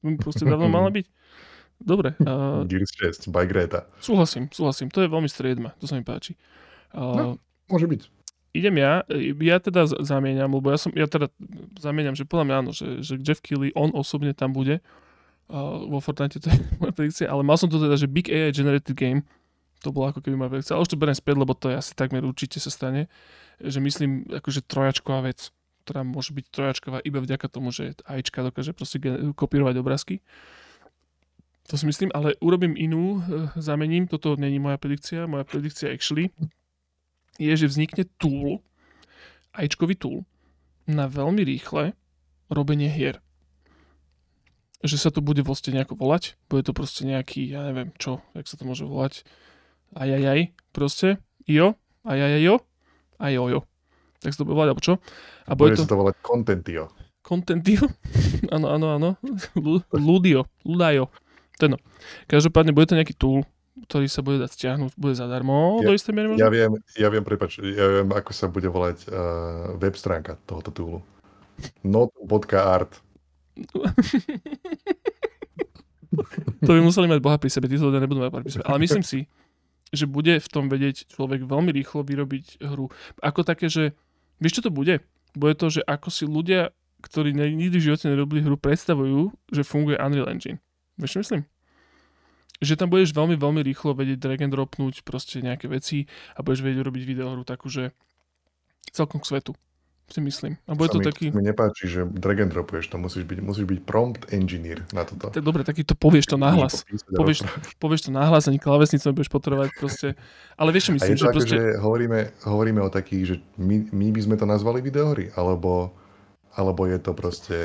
Hm, Proste dávno mala byť. Dobre, uh, [LAUGHS] Gears 6 by Greta. súhlasím, súhlasím, to je veľmi striedma, to sa mi páči. Uh, Môže byť. Idem ja, ja teda zamieňam, lebo ja som, ja teda zamieňam, že podľa mňa áno, že, že Jeff Keighley, on osobne tam bude uh, vo Fortnite, to je [LAUGHS] moja predikcia, ale mal som to teda, že Big AI Generated Game, to bola ako keby moja predikcia, ale už to beriem späť, lebo to je asi takmer určite sa stane, že myslím, akože trojačková vec, ktorá môže byť trojačková iba vďaka tomu, že AIčka dokáže proste kopírovať obrázky. To si myslím, ale urobím inú, eh, zamením, toto není moja predikcia, moja predikcia actually je, že vznikne tool, AIčkový tool, na veľmi rýchle robenie hier. Že sa to bude vlastne nejako volať, bude to proste nejaký, ja neviem čo, jak sa to môže volať, ajajaj, proste, io, ajajajo, ajojo. Tak sa to bude volať, alebo čo? A Bude bude sa to to volať Contentio. Contentio, [LAUGHS] áno, áno, áno, Lu- Ludio, Ludajo, Teno. Každopádne bude to nejaký tool, ktorý sa bude dať stiahnuť, bude zadarmo Ja- do istej miery možno? Ja viem, ja viem, prepač, ja viem, ako sa bude volať uh, web stránka tohoto toolu. Not.art. To by museli mať Boha pri sebe, títo ľudia nebudú mať pri sebe. Ale myslím si, že bude v tom vedieť človek veľmi rýchlo vyrobiť hru. Ako také, že vieš čo to bude? Bude to, že ako si ľudia, ktorí nikdy v živote nerobili hru, predstavujú, že funguje Unreal Engine. Vieš čo myslím? Že tam budeš veľmi, veľmi rýchlo vedieť drag and dropnúť proste nejaké veci a budeš vedieť urobiť videohru takú, že celkom k svetu si myslím. A bude to mi, taký... mi nepáči, že drag and dropuješ, to musíš byť, musíš byť prompt engineer na toto. Tak dobre, taký to povieš to a Povieš, povieš to nahlas, ani klávesnicu nebudeš potrebovať proste. Ale vieš čo myslím, to že proste... že hovoríme, hovoríme o takých, že my, my by sme to nazvali videohry, alebo, alebo je to proste...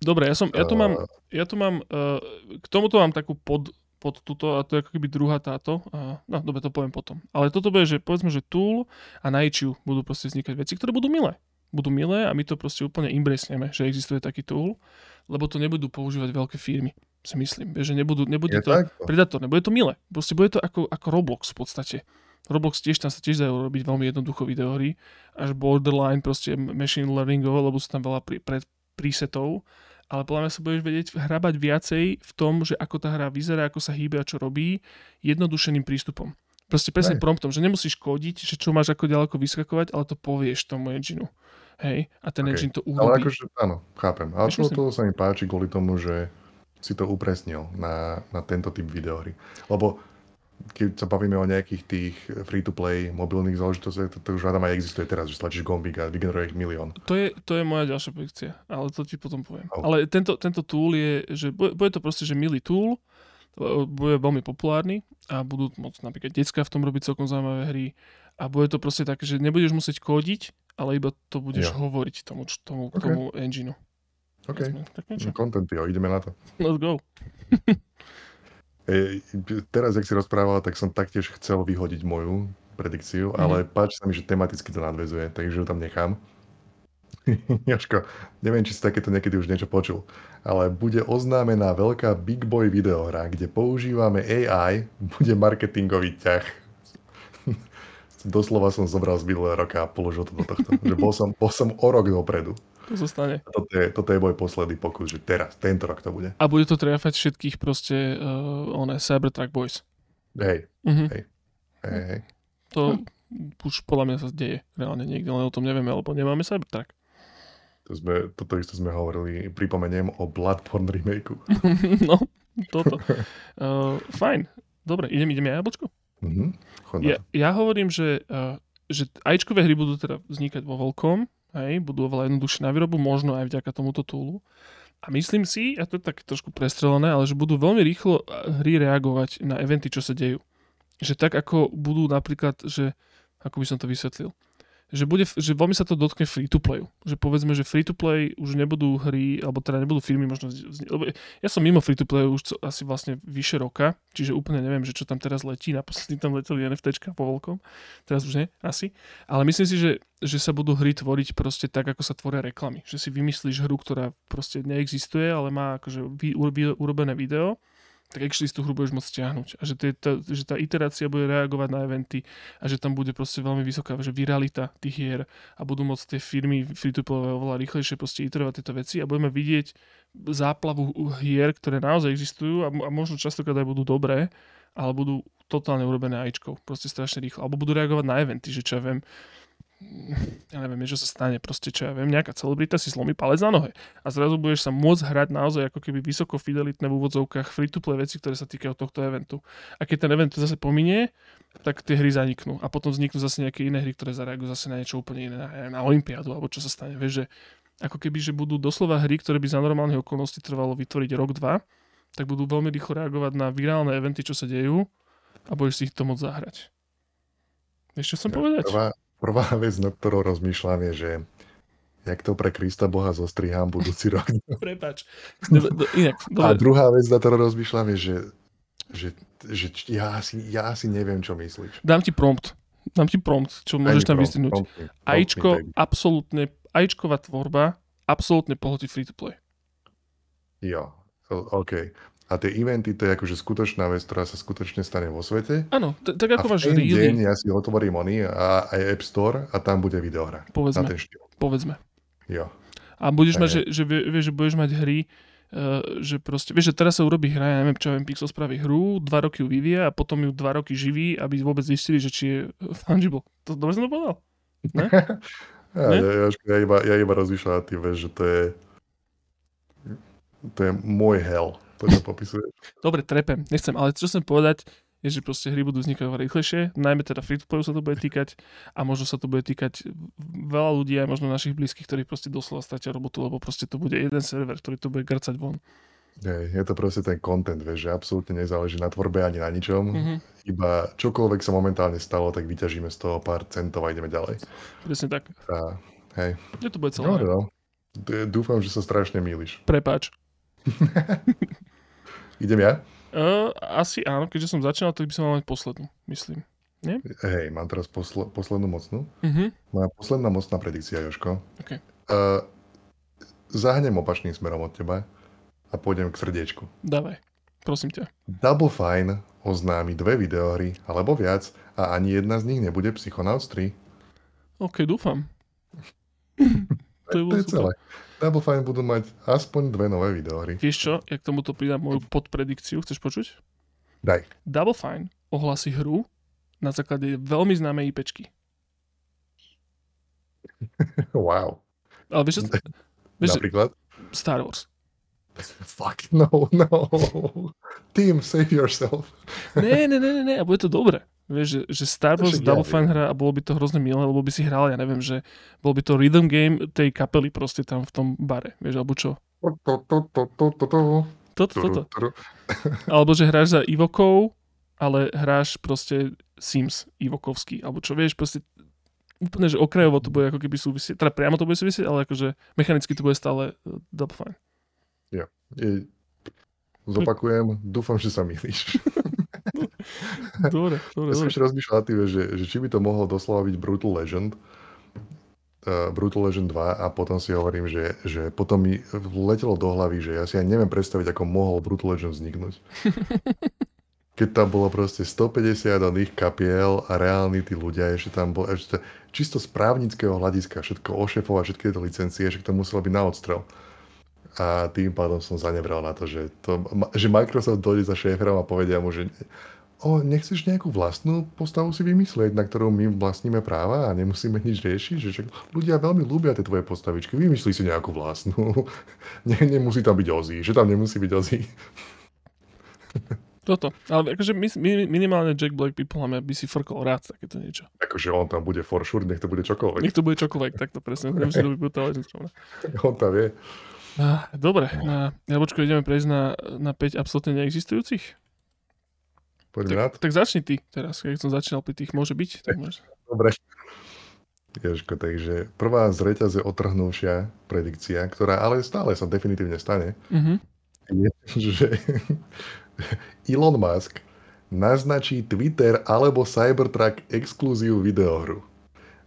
Dobre, ja, som, ja tu mám, uh, ja tu mám uh, k tomuto mám takú pod, pod túto, a to je ako keby druhá táto. Uh, no, dobre, to poviem potom. Ale toto bude, že povedzme, že Tool a Naichiu budú proste vznikať veci, ktoré budú milé. Budú milé a my to proste úplne impresneme, že existuje taký tool, lebo to nebudú používať veľké firmy, si myslím. Že nebudú, nebude je to tak? predatórne, bude to milé. Proste bude to ako, ako Roblox v podstate. Roblox tiež tam sa tiež dajú robiť veľmi jednoducho videohry, až borderline proste machine learningové, lebo sú tam veľa pri, pred, presetov, ale podľa mňa sa budeš vedieť hrabať viacej v tom, že ako tá hra vyzerá, ako sa hýbe a čo robí, jednodušeným prístupom. Proste presne Hej. promptom, že nemusíš kódiť, že čo máš ako ďaleko vyskakovať, ale to povieš tomu engineu. Hej, a ten Ok, engine to Ale urobí. akože, áno, chápem. Ale to, myslím. to sa mi páči kvôli tomu, že si to upresnil na, na tento typ videohry. Lebo keď sa bavíme o nejakých tých free-to-play mobilných záležitostiach, to, to už hádam aj existuje teraz, že stlačíš gombík a vygeneruje ich milión. To je, to je moja ďalšia predikcia, ale to ti potom poviem. Oh. Ale tento, tento tool je, že bude, bude to proste, že milý tool, bude veľmi populárny a budú môcť napríklad detská v tom robiť celkom zaujímavé hry a bude to proste také, že nebudeš musieť kódiť, ale iba to budeš jo. hovoriť tomu, tomu, okay. tomu engineu. OK, tak content, jo, ideme na to. Let's go. [LAUGHS] e, teraz, jak si rozprával, tak som taktiež chcel vyhodiť moju predikciu, mm. ale páči sa mi, že tematicky to nadvezuje, takže ju tam nechám. [LAUGHS] Joško, neviem, či si takéto niekedy už niečo počul, ale bude oznámená veľká Big Boy videohra, kde používame AI, bude marketingový ťah. [LAUGHS] Doslova som zobral z minulého roka a položil to do tohto. že bol som, bol som o rok dopredu. To zostane. Toto je, toto je môj posledný pokus, že teraz, tento rok to bude. A bude to trefať všetkých proste uh, one Cybertruck Boys. Hej, uh-huh. hej, hej, hej. To hm. už podľa mňa sa deje reálne niekde, len o tom nevieme, lebo nemáme Cybertruck. To sme, toto isté sme hovorili, pripomeniem o Bloodborne remakeu. [LAUGHS] no, toto. Uh, fajn. Dobre, idem, idem ja jablčko? Uh-huh. Ja, ja hovorím, že, uh, že ajčkové hry budú teda vznikať vo veľkom, Hej, budú oveľa jednoduchšie na výrobu, možno aj vďaka tomuto túlu. A myslím si, a to je tak trošku prestrelené, ale že budú veľmi rýchlo hry reagovať na eventy, čo sa dejú. Že tak ako budú napríklad, že ako by som to vysvetlil že, bude, že veľmi sa to dotkne free-to-playu. Že povedzme, že free-to-play už nebudú hry, alebo teda nebudú firmy možno... Lebo ja som mimo free-to-play už asi vlastne vyše roka, čiže úplne neviem, že čo tam teraz letí. [LAUGHS] Naposledy tam leteli NFTčka po veľkom. Teraz už nie, asi. Ale myslím si, že, že sa budú hry tvoriť proste tak, ako sa tvoria reklamy. Že si vymyslíš hru, ktorá proste neexistuje, ale má akože urobené video tak tú hru budeš môcť stiahnuť. A že, tá, že tá iterácia bude reagovať na eventy a že tam bude proste veľmi vysoká že viralita tých hier a budú môcť tie firmy free to oveľa rýchlejšie proste iterovať tieto veci a budeme vidieť záplavu hier, ktoré naozaj existujú a, a možno častokrát aj budú dobré, ale budú totálne urobené ajčkou, proste strašne rýchlo. Alebo budú reagovať na eventy, že čo ja viem, ja neviem, čo sa stane, proste čo ja viem, nejaká celebrita si zlomí palec na nohe a zrazu budeš sa môcť hrať naozaj ako keby vysoko fidelitné v úvodzovkách free-to-play veci, ktoré sa týkajú tohto eventu. A keď ten event zase pominie, tak tie hry zaniknú a potom vzniknú zase nejaké iné hry, ktoré zareagujú zase na niečo úplne iné, na, na Olympiádu alebo čo sa stane, vieš, že ako keby, že budú doslova hry, ktoré by za normálnych okolností trvalo vytvoriť rok, dva, tak budú veľmi rýchlo reagovať na virálne eventy, čo sa dejú a budeš si ich to môcť zahrať. Čo som ja, povedať? Prvá, Prvá [LAUGHS] vec, na ktorou rozmýšľam je, že jak to pre Krista Boha zostrihám budúci rok. [LAUGHS] Prepač. Inak, A druhá vec, na ktorou rozmýšľam je, že, že, že ja, asi, ja asi neviem, čo myslíš. Dám ti prompt. Dám ti prompt, čo môžeš tam vystihnúť. Ačko, absolútne, ačková tvorba, absolútne pohodí free to play. Jo, OK. A tie eventy, to je akože skutočná vec, ktorá sa skutočne stane vo svete. Áno, t- tak ako máš reely. deň ja si otvorím oni a aj App Store a tam bude videohra. Povedzme. Na ten štýl. Povedzme. Jo. A budeš a mať, že, že, vieš, že budeš mať hry, uh, že proste, vieš, že teraz sa urobí hra, ja neviem, čo viem, Pixel spraví hru, dva roky ju vyvie a potom ju dva roky živí, aby vôbec zistili, že či je [LAUGHS] fungible. To dobre som to povedal? Ne? [LAUGHS] ja, ne? Ja, ja, ja, iba, ja iba rozmýšľam, ty vieš, že to je to je môj hell to popisuje. Dobre, trepem, nechcem, ale čo chcem povedať, je, že proste hry budú vznikať rýchlejšie, najmä teda free to sa to bude týkať a možno sa to bude týkať veľa ľudí, aj možno našich blízkych, ktorí proste doslova stratia robotu, lebo proste to bude jeden server, ktorý to bude grcať von. Je, je to proste ten content, vieš, že absolútne nezáleží na tvorbe ani na ničom. Mm-hmm. Iba čokoľvek sa momentálne stalo, tak vyťažíme z toho pár centov a ideme ďalej. Presne tak. A, hej. Kde to bude celé? No, no. Dúfam, že sa strašne mýliš. Prepáč. [LAUGHS] Idem ja? Uh, asi áno, keďže som začínal, tak by som mal mať poslednú, myslím. Nie? Hej, mám teraz posle, poslednú mocnú. Uh-huh. Moja posledná mocná predikcia, Joško. Okay. Uh, zahnem opačným smerom od teba a pôjdem k srdiečku. Dávaj, prosím ťa. Double Fine oznámi dve videohry, alebo viac, a ani jedna z nich nebude Psychonauts 3. OK, dúfam. [LAUGHS] to, je, to je celé. Double Fine budú mať aspoň dve nové videohry. Vieš čo, ja k tomuto pridám moju podpredikciu, chceš počuť? Daj. Double Fine ohlasí hru na základe veľmi známej IPčky. [LAUGHS] wow. Ale vieš, vieš Napríklad? Star Wars. Fuck, no, no. Team, save yourself. Ne, ne, ne, ne, ne, a bude to dobre. Vieš, že, že Star Wars ja Double Fine hra a bolo by to hrozne milé, lebo by si hral, ja neviem, že bol by to rhythm game tej kapely proste tam v tom bare, vieš, alebo čo. To, to, to, to, to, to, to. Toto, toto. [LAUGHS] Alebo že hráš za Ivokov, ale hráš proste Sims Ivokovský, alebo čo vieš, proste úplne, že okrajovo to bude ako keby súvisieť, teda priamo to bude súvisieť, ale akože mechanicky to bude stále uh, Double Fine. Je- Zopakujem, dúfam, že sa mýliš. [LAUGHS] Dobre, dobre, Ja som ešte rozmýšľal tým, že, že či by to mohlo doslova byť Brutal Legend, uh, Brutal Legend 2 a potom si hovorím, že, že potom mi letelo do hlavy, že ja si ani neviem predstaviť, ako mohol Brutal Legend vzniknúť. [LAUGHS] Keď tam bolo proste 150 oných kapiel a reálni tí ľudia, ešte tam bol ešte čisto z právnického hľadiska všetko ošefovať, všetky tieto licencie, že to muselo byť na odstrel. A tým pádom som zanebral na to, že, to, že Microsoft dojde za šéferom a povedia mu, že o, nechceš nejakú vlastnú postavu si vymyslieť, na ktorú my vlastníme práva a nemusíme nič riešiť, že však ľudia veľmi ľúbia tie tvoje postavičky, vymyslí si nejakú vlastnú. [LAUGHS] Ne, nemusí tam byť Ozzy, že tam nemusí byť Ozzy. [LAUGHS] Toto. Ale akože mi- mi- minimálne Jack Black by podľa mňa by si frkol rád takéto niečo. Akože on tam bude for sure, nech to bude čokoľvek. Nech to bude čokoľvek, tak to presne. Nemusí to byť zrovna. On tam vie. Ah, Dobre, na Jabočko ideme prejsť na, na 5 absolútne neexistujúcich. Poďme na Tak, to. tak začni ty teraz, keď som začínal pri tých môže byť. Tak môžeš. Dobre. Ježko, takže prvá z reťaze otrhnúvšia predikcia, ktorá ale stále sa definitívne stane, Mhm. je, že [LAUGHS] Elon Musk naznačí Twitter alebo Cybertruck exkluzív videohru.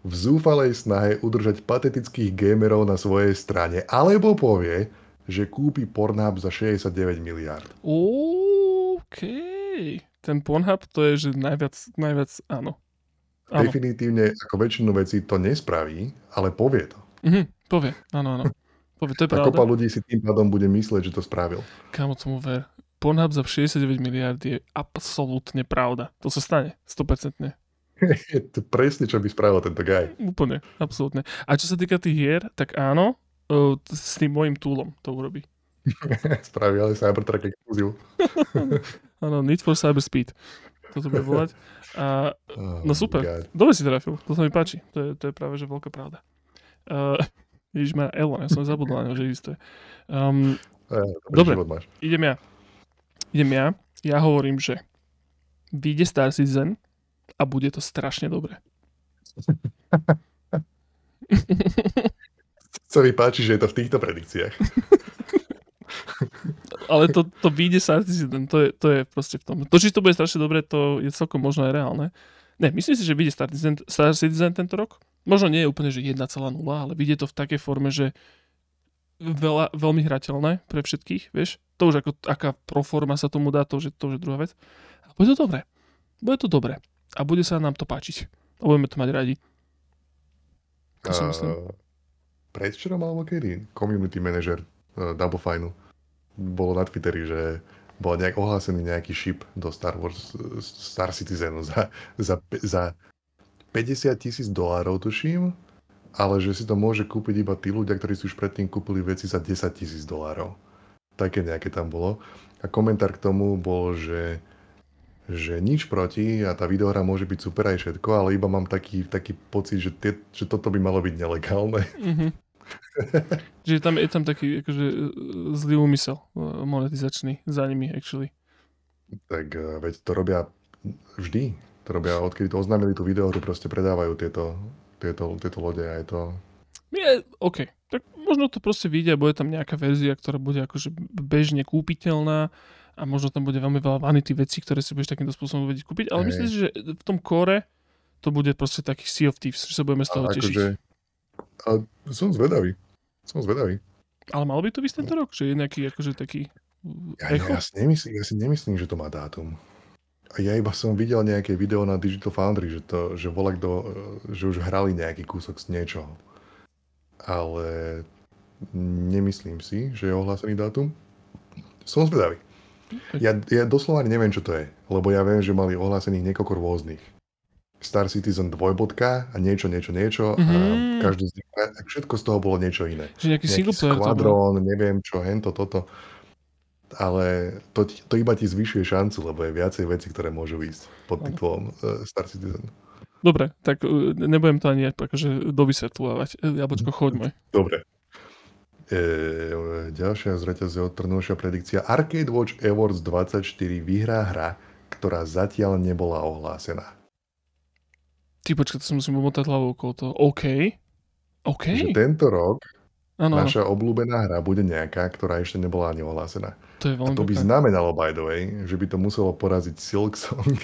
V zúfalej snahe udržať patetických gamerov na svojej strane, alebo povie, že kúpi Pornhub za 69 miliard. OK. Ten Pornhub to je, že najviac, najviac áno. Áno. Definitívne ako väčšinu vecí to nespraví, ale povie to. Mhm, povie, áno, áno. Povie, to je A kopa pravda. ľudí si tým pádom bude myslieť, že to spravil. Kámo tomu ver. Pornhub za 69 miliard je absolútne pravda. To sa stane, 100%. [LAUGHS] Je to presne, čo by spravil tento guy. Úplne, absolútne. A čo sa týka tých hier, tak áno, s tým môjim túlom to urobí. Spraví ale Cybertruck exkluzív. Áno, Need for Cyber Speed. Toto bude volať. A Oh No super. God. dobre si trafil, to sa mi páči. To je, to je práve, že veľká pravda. Uh, [LAUGHS] Ježiš ma Elon, ja som zabudol na neho, že existuje. Um, Eh, Dobre. idem ja. Idem ja. Ja hovorím, že vyjde Star Citizen a bude to strašne dobre. [LAUGHS] Sa mi páči, že je to v týchto predikciách. [LAUGHS] Ale to, to vyjde Star Citizen, to je, to je proste v tom. To, či to bude strašne dobre, to je celkom možno aj reálne. Ne, myslím si, že vyjde Star Citizen, Star Citizen tento rok. Možno nie je úplne, že 1,0, ale vyjde to v takej forme, že veľa, veľmi hrateľné pre všetkých, vieš. To už ako, aká proforma sa tomu dá, to už je, to už je druhá vec. A bude to dobré. Bude to dobré. A bude sa nám to páčiť. A budeme to mať radi. To. Uh, predvčerom alebo kedy? Community manager uh, Double Fineu. Bolo na Twitteri, že bol nejak ohlásený nejaký ship do Star Wars Star Citizenu za, za, za 50 tisíc dolárov, tuším, ale že si to môže kúpiť iba tí ľudia, ktorí si už predtým kúpili veci za 10 tisíc dolárov. Také nejaké tam bolo. A komentár k tomu bol, že že nič proti a tá videohra môže byť super aj všetko, ale iba mám taký, taký pocit, že, tie, že toto by malo byť nelegálne. Mhm. [LAUGHS] Čiže tam, je tam taký akože, e, zlý úmysel e, monetizačný za nimi, actually. Tak veď to robia vždy. To robia, odkedy to oznámili tú videohru, proste predávajú tieto, tieto, tieto lode a je to... Je, OK. Tak možno to proste vyjde a bude tam nejaká verzia, ktorá bude akože bežne kúpiteľná a možno tam bude veľmi veľa vanity vecí, ktoré si budeš takýmto spôsobom vedieť kúpiť, ale Hej. myslím že v tom kore to bude proste taký Sea of Thieves, že sa budeme z toho A tešiť. akože, a som zvedavý. Som zvedavý. Ale mal by to ísť tento rok? Že je nejaký akože taký uh, Ja, echo? ja, si nemyslím, ja si nemyslím, že to má dátum. A ja iba som videl nejaké video na Digital Foundry, že, to, že, volá kto, eh, že už hrali nejaký kúsok z niečoho. Ale nemyslím si, že je ohlásený dátum. Som zvedavý. Ja, ja doslova neviem, čo to je, lebo ja viem, že mali ohlásených niekoľko rôznych. Star Citizen dvojbodka a niečo, niečo, niečo Mhm. a každý z nich, a všetko z toho bolo niečo iné Že nejaký nejaký skvadrón, neviem čo, hento, toto. ale to, to iba ti zvyšuje šancu, lebo je viacej veci, ktoré môžu ísť pod titulom uh, Star Citizen. Dobre, tak uh, nebudem to ani akože dovysvetľovať. Jablčko, choď môj. Dobre. E, ďalšia z reťaze odtrnúšia predikcia. Arcade Watch Awards 24 vyhrá hra, ktorá zatiaľ nebola ohlásená. Ty počkaj, to si musím umotať hlavou okolo toho. OK. OK. Že tento rok áno. naša obľúbená hra bude nejaká, ktorá ešte nebola ani ohlásená. To je A veľmi to by pekné. znamenalo, by the way, že by to muselo poraziť Silksong.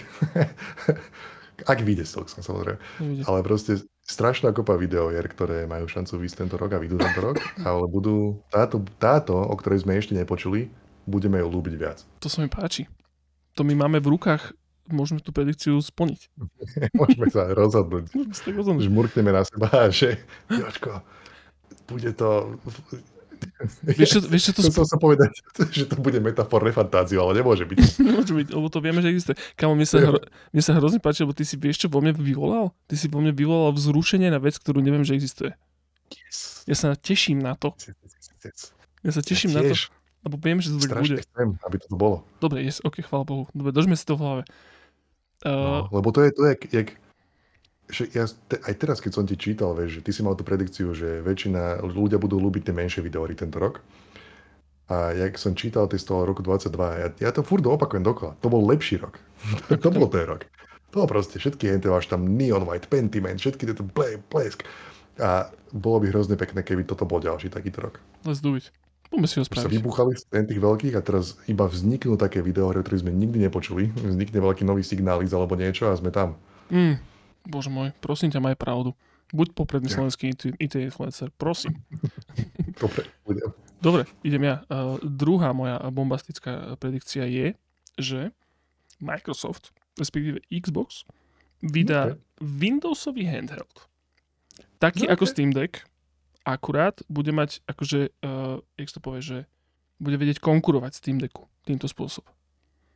[LAUGHS] Ak vyjde Silksong, samozrejme. Nevidím. Ale proste strašná kopa videohier, ktoré majú šancu výjsť tento rok a vyjdú tento rok, [LAUGHS] ale budú táto, táto, o ktorej sme ešte nepočuli, budeme ju ľúbiť viac. To sa mi páči. To my máme v rukách, môžeme tú predikciu splniť. [LAUGHS] Môžeme sa rozhodnúť. Môžeme sa rozhodnúť. Žmurkneme na seba, [LAUGHS] že Jočko, bude to... [LAUGHS] Vieš, vieš, to Chcel som sa povedať, že to bude metafor fantáziu, ale nemôže byť. Nemôže byť, lebo to vieme, že existuje. Kamo, mne sa, hro, mne sa hrozne páči, lebo ty si vieš, čo vo mne vyvolal? Ty si vo mne vyvolal vzrušenie na vec, ktorú neviem, že existuje. Yes. Ja sa teším na to. Ja sa teším na to, lebo viem, že to tak bude. chcem, aby to bolo. Dobre, yes, ok, chvála Bohu. Dobre, držme si to v hlave. Uh, No, lebo to je to, jak, jak že ja, te, aj teraz, keď som ti čítal, vieš, že ty si mal tú predikciu, že väčšina ľudia budú ľúbiť tie menšie videóry tento rok. A jak som čítal tie z toho roku 22, ja, ja to furt opakujem dokola. To bol lepší rok. [LAUGHS] to bol ten rok. To proste všetky henty, máš tam Neon White, Pentiment, všetky tieto ble, blesk. A bolo by hrozne pekné, keby toto bol ďalší takýto rok. let's do it. Poďme si ho Už sa spraviť. vybuchali z tých veľkých a teraz iba vzniknú také videóhry, ktoré sme nikdy nepočuli. Vznikne veľký nový signáliz alebo niečo a sme tam. Mm, bože môj, prosím ťa, maj pravdu. Buď popredný Ja. slovenský IT, influencer, prosím. [LAUGHS] Dobre, budem. Dobre, idem ja. Uh, druhá moja bombastická predikcia je, že Microsoft, respektíve Xbox, vydá Okay. Windowsový handheld. Taký No, ako okay. Steam Deck, akurát bude mať, akože, uh, jak to povie, že bude vedieť konkurovať Steam Decku týmto spôsobom.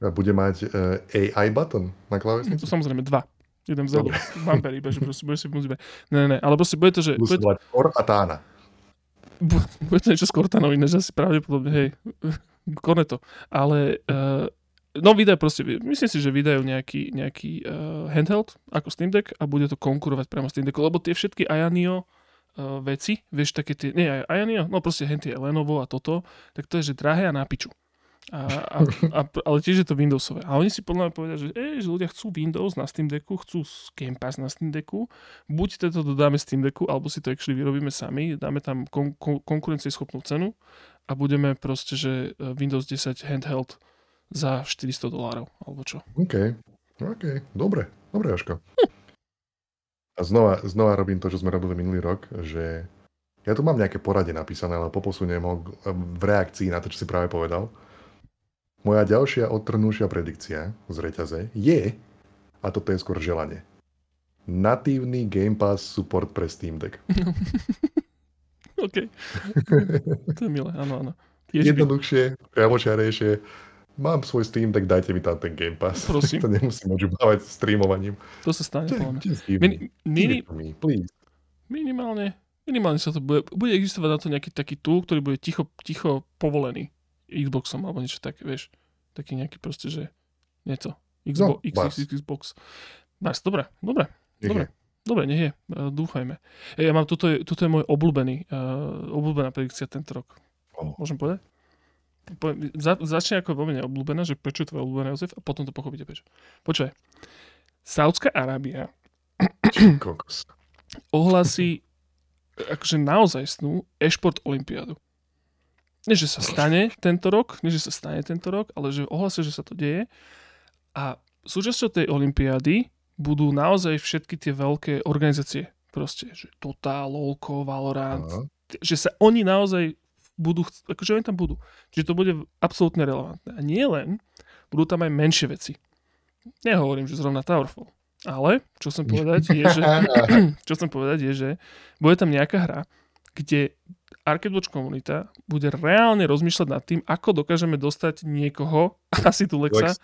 A bude mať uh, AI button na To klávesnici? samozrejme dva. Jeden vzadu, bumper iba, že proste bude si môcť iba. Ne, ne, ne, ale proste bude to, že... Bude, mať Or a Tána. bu- bude to niečo s Cortanou iné, že asi pravdepodobne, hej, [LAUGHS] Corneto. Ale, uh, no vydajú proste, myslím si, že vydajú nejaký, nejaký uh, handheld ako Steam Deck a bude to konkurovať priamo Steam Decku, lebo tie všetky Ayanio uh, veci, vieš, také tie, nie Ayanio, no proste henty Lenovo a toto, tak to je, že drahé a na piču. A, a, a, ale tiež je to Windowsové. A oni si podľa mňa povedia, že, ej, že ľudia chcú Windows na Steam Decku, chcú Game Pass na Steam Decku, buď to dodáme Steam Decku, alebo si to actually vyrobíme sami, dáme tam kon- kon- konkurencieschopnú cenu a budeme proste, že e, Windows 10 handheld za 400 dolárov, alebo čo. OK. OK. Dobre. Dobre, Jožko. A znova, znova robím to, čo sme robili minulý rok, že ja tu mám nejaké poradie napísané, ale poposuniem ho v reakcii na to, čo si práve povedal. Moja ďalšia odtrhnúšia predikcia z reťaze je, a toto je skôr želanie, natívny Game Pass support pre Steam Deck. [LAUGHS] OK. [LAUGHS] to je milé, áno, áno. By, Jednoduchšie, priamočiarejšie. Mám svoj Steam Deck, dajte mi tam ten Game Pass. Prosím. [LAUGHS] to nemusím odžubávať streamovaním. to sa stane, Min, mini, please. minimálne, minimálne sa to bude, bude existovať na to nejaký taký tool, ktorý bude ticho, ticho povolený Xboxom alebo niečo také, vieš. Taký nejaký proste, že niečo. Xbox, No, X, Xbox. Bars, dobre, dobre, Nech Dobre. je. dobre, nech je, uh, dúfajme. E, ja mám, toto je, toto je môj obľúbený, uh, obľúbená predikcia tento rok. Oh. Môžem povedať? Poviem, za, začne ako veľmi neobľúbená, že prečo je tvoje obľúbené, Jozef, a potom to pochopíte prečo. Počúvaj. Saudská Arábia ohlási akože naozaj snú e-šport olympiádu. Nie, že sa stane tento rok, nie, že sa stane tento rok, ale že ohlásia, že sa to deje. A súčasťou tej olympiády budú naozaj všetky tie veľké organizácie. Proste, že Total, LoLko, Valorant, Aha. že sa oni naozaj budú, akože oni tam budú. Čiže to bude absolútne relevantné. A nie len, budú tam aj menšie veci. Nehovorím, že zrovna Towerfall. Ale, čo chcem povedať, je, že, [LAUGHS] čo chcem povedať, je, že bude tam nejaká hra, kde Arcade Watch komunita bude reálne rozmýšľať nad tým, ako dokážeme dostať niekoho, [LAUGHS] asi tu Lexa,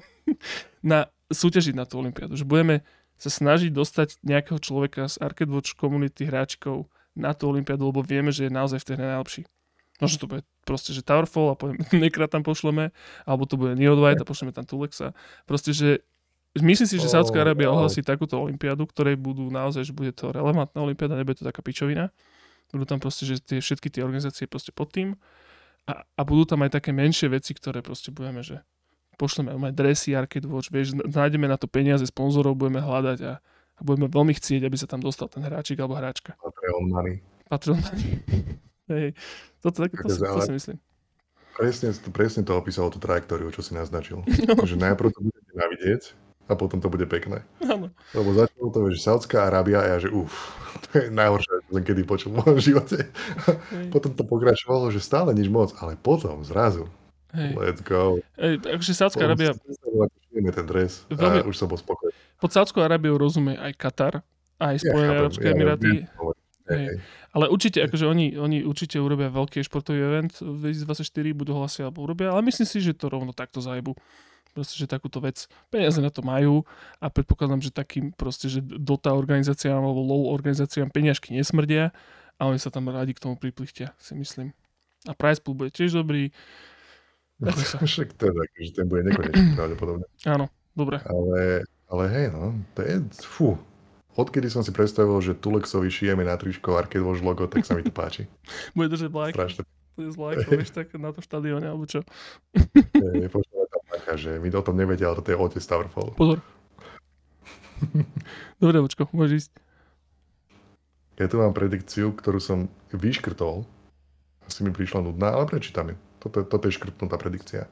[LAUGHS] na súťažiť na tú olympiádu. Že budeme sa snažiť dostať nejakého človeka z Arcade Watch komunity hráčikov na tú olympiádu, lebo vieme, že je naozaj v tej hre najlepší. Možno to bude proste, že Towerfall a poviem, [LAUGHS] nekrát tam pošleme, alebo to bude Neo White a pošleme tam Tulexa. Proste, že myslím si, že Saudská Arábia ohlasí takúto olympiádu, ktorej budú naozaj, že bude to relevantná olympiáda, nebude to taká pičovina. Budú tam proste, že tie, všetky tie organizácie proste pod tým. A, a budú tam aj také menšie veci, ktoré proste budeme, že pošleme aj dresy, arcade watch, vieš, nájdeme na to peniaze, sponzorov budeme hľadať a, a budeme veľmi chcieť, aby sa tam dostal ten hráčik alebo hráčka. Patreon money. Patreon money. [LAUGHS] Hej, toto, tak, to, to, to si myslím. Presne, presne to opísalo tú trajektóriu, čo si naznačil. [LAUGHS] No. Že najprv to budete navidieť a potom to bude pekné. Áno. Lebo začalo to, že Saudská Arábia a ja, že uf, [LAUGHS] to je najhoršie, čo som kedy počul v mojom živote. Hej. Potom to pokračovalo, že stále nič moc, ale potom zrazu Hej. Let's go. Ej, akože Saudská Arábia... ten dres veľmi... a už som bol spokojný. Pod Saudskou Arábiou rozumie aj Katar, aj Spojené ja, Arabské ja, Emiráty. Ja, Hej. Ale určite, akože oni, oni určite urobia veľký športový event v 2024, budú hlasiť alebo urobia, ale myslím si, že to rovno takto zajebu. Proste, že takúto vec, peniaze na to majú a predpokladám, že takým proste, že Dota organizáciám alebo LOL organizáciám peniažky nesmrdia a oni sa tam radi k tomu priplichtia, si myslím. A price pool bude tiež dobrý. [LAUGHS] Však to tak, že ten bude nekonečný [CLEARS THROAT] pravdepodobne. Áno, dobre. Ale, ale hej, no, to je, fú, Odkedy som si predstavil, že Tulexovi šijeme na tričko Arcade Watch logo, tak sa mi to páči. [LAUGHS] Bude držať like. Strašne. Bude z like, vieš, tak na to štadióne, alebo čo. Je, tam taká, že my o tom nevedia, ale to je otec Towerfall. Pozor. [LAUGHS] Dobre, očko, môžeš ísť. Ja tu mám predikciu, ktorú som vyškrtol. Asi mi prišla nudná, ale prečítam ju. Toto, toto je škrtnutá predikcia.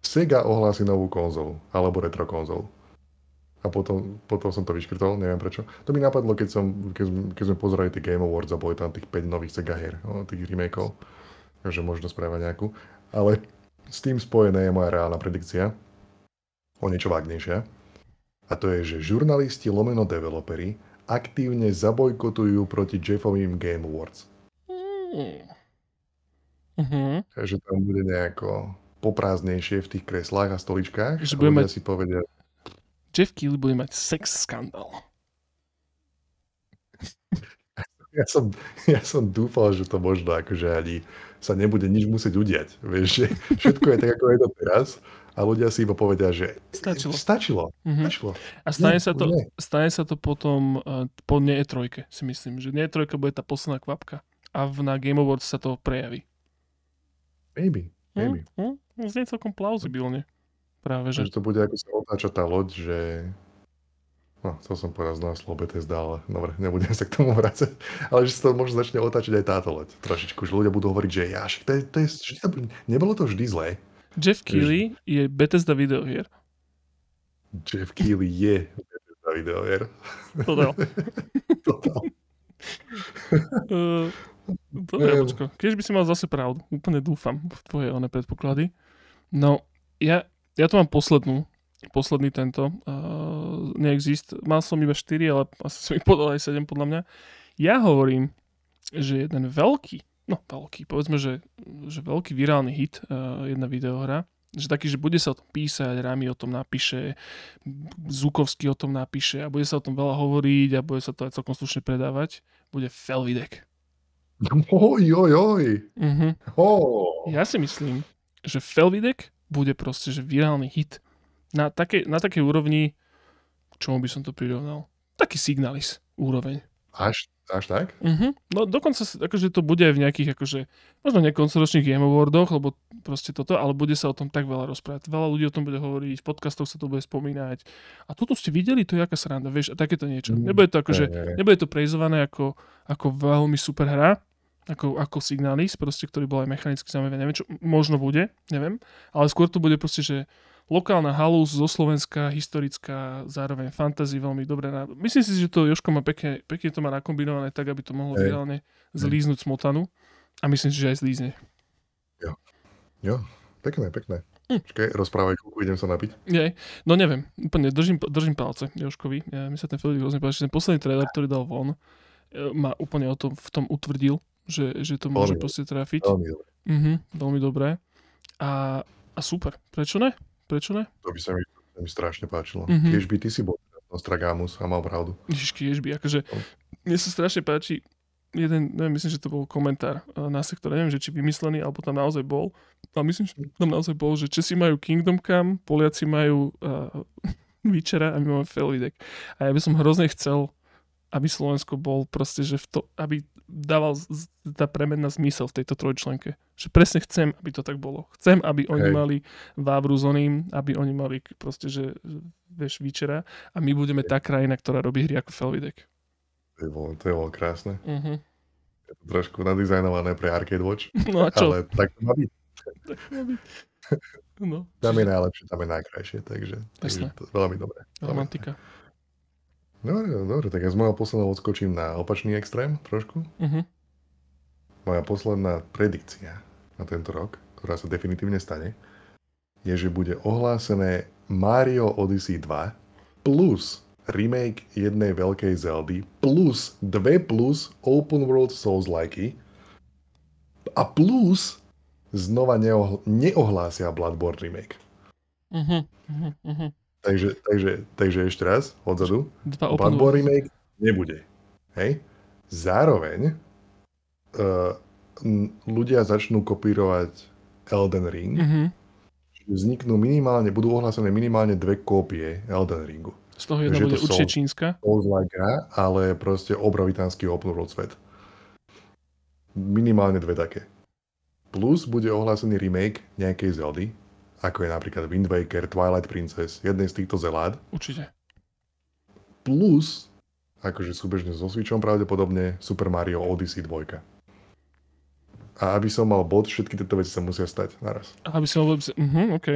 Sega ohlási novú konzolu, alebo retro konzolu a potom, potom som to vyškrtol, neviem prečo. To mi napadlo, keď, som, keď, keď sme pozerali tie Game Awards a boli tam tých 5 nových Sega hier, tých remakeov, takže možno spravať nejakú. Ale s tým spojené je moja reálna predikcia, o niečo vágnejšia. A to je, že žurnalisti lomeno developeri aktívne zabojkotujú proti Jeffovým Game Awards. Mm. Uh-huh. Takže tam bude nejako poprázdnejšie v tých kreslách a stoličkách. Že budeme mať... si povedia, Jeff Keighley bude mať sex skandál. [LAUGHS] Ja som, ja som dúfal, že to možno akože ani sa nebude nič musieť udiať. Vieš, že všetko je tak, ako je to teraz a ľudia si iba povedia, že stačilo. Stačilo. Mm-hmm. stačilo. A stane, nie, sa to, stane sa to potom uh, po nie trojke, si myslím. Že nie trojka bude tá posledná kvapka. A v, na Game Awards sa to prejaví. Maybe. Maybe. Hm? Hm? Znie celkom plauzibilne. Práve, že... že to bude ako sa otáča tá loď, že... No, chcel som povedať znova slovo Bethesda, ale dobre, nebudem sa k tomu vrácať. [LAUGHS] Ale že sa to možno začne otáčať aj táto loď. Trošičku, že ľudia budú hovoriť, že ja, to je, to je, nebolo to vždy zlé. Jeff Keighley je Bethesda videohier. Jeff Keighley je Bethesda videohier. Total. [LAUGHS] Total. [LAUGHS] uh, dobre, počko. Keď by si mal zase pravdu, úplne dúfam v tvoje one predpoklady. No, ja, ja tu mám poslednú, posledný tento. Uh, neexist. Mal som iba 4, ale asi som ich podal aj 7 podľa mňa. Ja hovorím, že jeden veľký, no veľký, povedzme, že, že veľký virálny hit, uh, jedna videohra, že taký, že bude sa o tom písať, Rami o tom napíše, Zukovský o tom napíše a bude sa o tom veľa hovoriť a bude sa to aj celkom slušne predávať, bude Felvidek. [LAUGHS] Oj, oj, oj. Uh-huh. Oh. Ja si myslím, že Felvidek bude proste, že virálny hit. Na takej, na takej úrovni, čomu by som to prirovnal? Taký signalis úroveň. Až, až tak? Uh-huh. No dokonca akože to bude aj v nejakých akože, možno nekoncoročných Game Awardoch, lebo proste toto, ale bude sa o tom tak veľa rozprávať. Veľa ľudí o tom bude hovoriť, v podcastoch sa to bude spomínať. A toto ste videli, to je aká sranda, vieš, a takéto niečo. Mm, nebude to akože, nebude to prejzované ako, ako veľmi super hra, ako, ako Signalis, proste, ktorý bol aj mechanicky zaujímavý, neviem čo, možno bude, neviem, ale skôr to bude proste, že lokálna halus zo Slovenska, historická, zároveň fantasy veľmi dobré. Na... Myslím si, že to Joško má pekne, pekne to má nakombinované tak, aby to mohlo hey. reálne zlíznuť smotanu a myslím si, že aj zlízne. Jo, jo, pekné, pekné. Hm. Počkaj, rozprávaj, idem sa napiť. Nie, no neviem, úplne držím, držím palce Joškovi. Ja, mi sa ten film hrozne páči, ten posledný trailer, ktorý dal von, e, ma úplne o tom, v tom utvrdil, že, že to môže veľmi proste trafiť. Veľmi dobré. Mhm, veľmi dobré. A, a super. Prečo ne? Prečo ne? To by sa mi, to mi strašne páčilo. Mm-hmm. Kiež by ty si bol Nostragamus a mal pravdu. Ježiš, kiež by. Akože, no. mne sa strašne páči jeden, neviem, myslím, že to bol komentár eh, na sektore, neviem, že či vymyslený, alebo tam naozaj bol, ale myslím, že tam naozaj bol, že Česi majú Kingdom Come, Poliaci majú [LAUGHS] uh, Witchera a my máme Felvidek. A ja by som hrozne chcel, aby Slovensko bol proste, že v to, aby dával tá premena zmysel v tejto trojčlenke. Že presne chcem, aby to tak bolo. Chcem, aby oni Hej. mali Vávru s oným, aby oni mali proste, že vieš, Witchera a my budeme tá krajina, ktorá robí hry ako Felvidek. To je bolo, to je bolo krásne. Uh-huh. Je to trošku nadizajnované pre Arcade Watch, [LAUGHS] No a čo? ale tak to má byť. [LAUGHS] No, Tam je najlepšie, tam je najkrajšie, takže, takže Jasné. to je veľmi dobré. Veľmi romantika. Dobre, dobre, tak ja z môjho posledného odskočím na opačný extrém trošku. Uh-huh. Moja posledná predikcia na tento rok, ktorá sa definitívne stane, je, že bude ohlásené Mario Odyssey 2 plus remake jednej veľkej Zeldy plus dve plus open world Souls-like a plus znova neohl- neohlásia Bloodborne remake. Uh-huh. Uh-huh. Uh-huh. Takže, takže, takže ešte raz, odzadu. Bloodborne world. remake nebude. Hej? Zároveň uh, ľudia začnú kopírovať Elden Ring. Uh-huh. Vzniknú minimálne, budú ohlásené minimálne dve kópie Elden Ringu. Z toho jedna bude to určite Souls. čínska. Souls-like hra, ale proste obrovitánsky open world svet. Minimálne dve také. Plus bude ohlásený remake nejakej Zeldy, ako je napríklad Wind Waker, Twilight Princess, jednej z týchto Zelád. Určite. plus, akože súbežne so Switchom pravdepodobne, Super Mario Odyssey 2. A aby som mal bod, všetky tieto veci sa musia stať naraz. Aby si mal... Uh-huh, OK.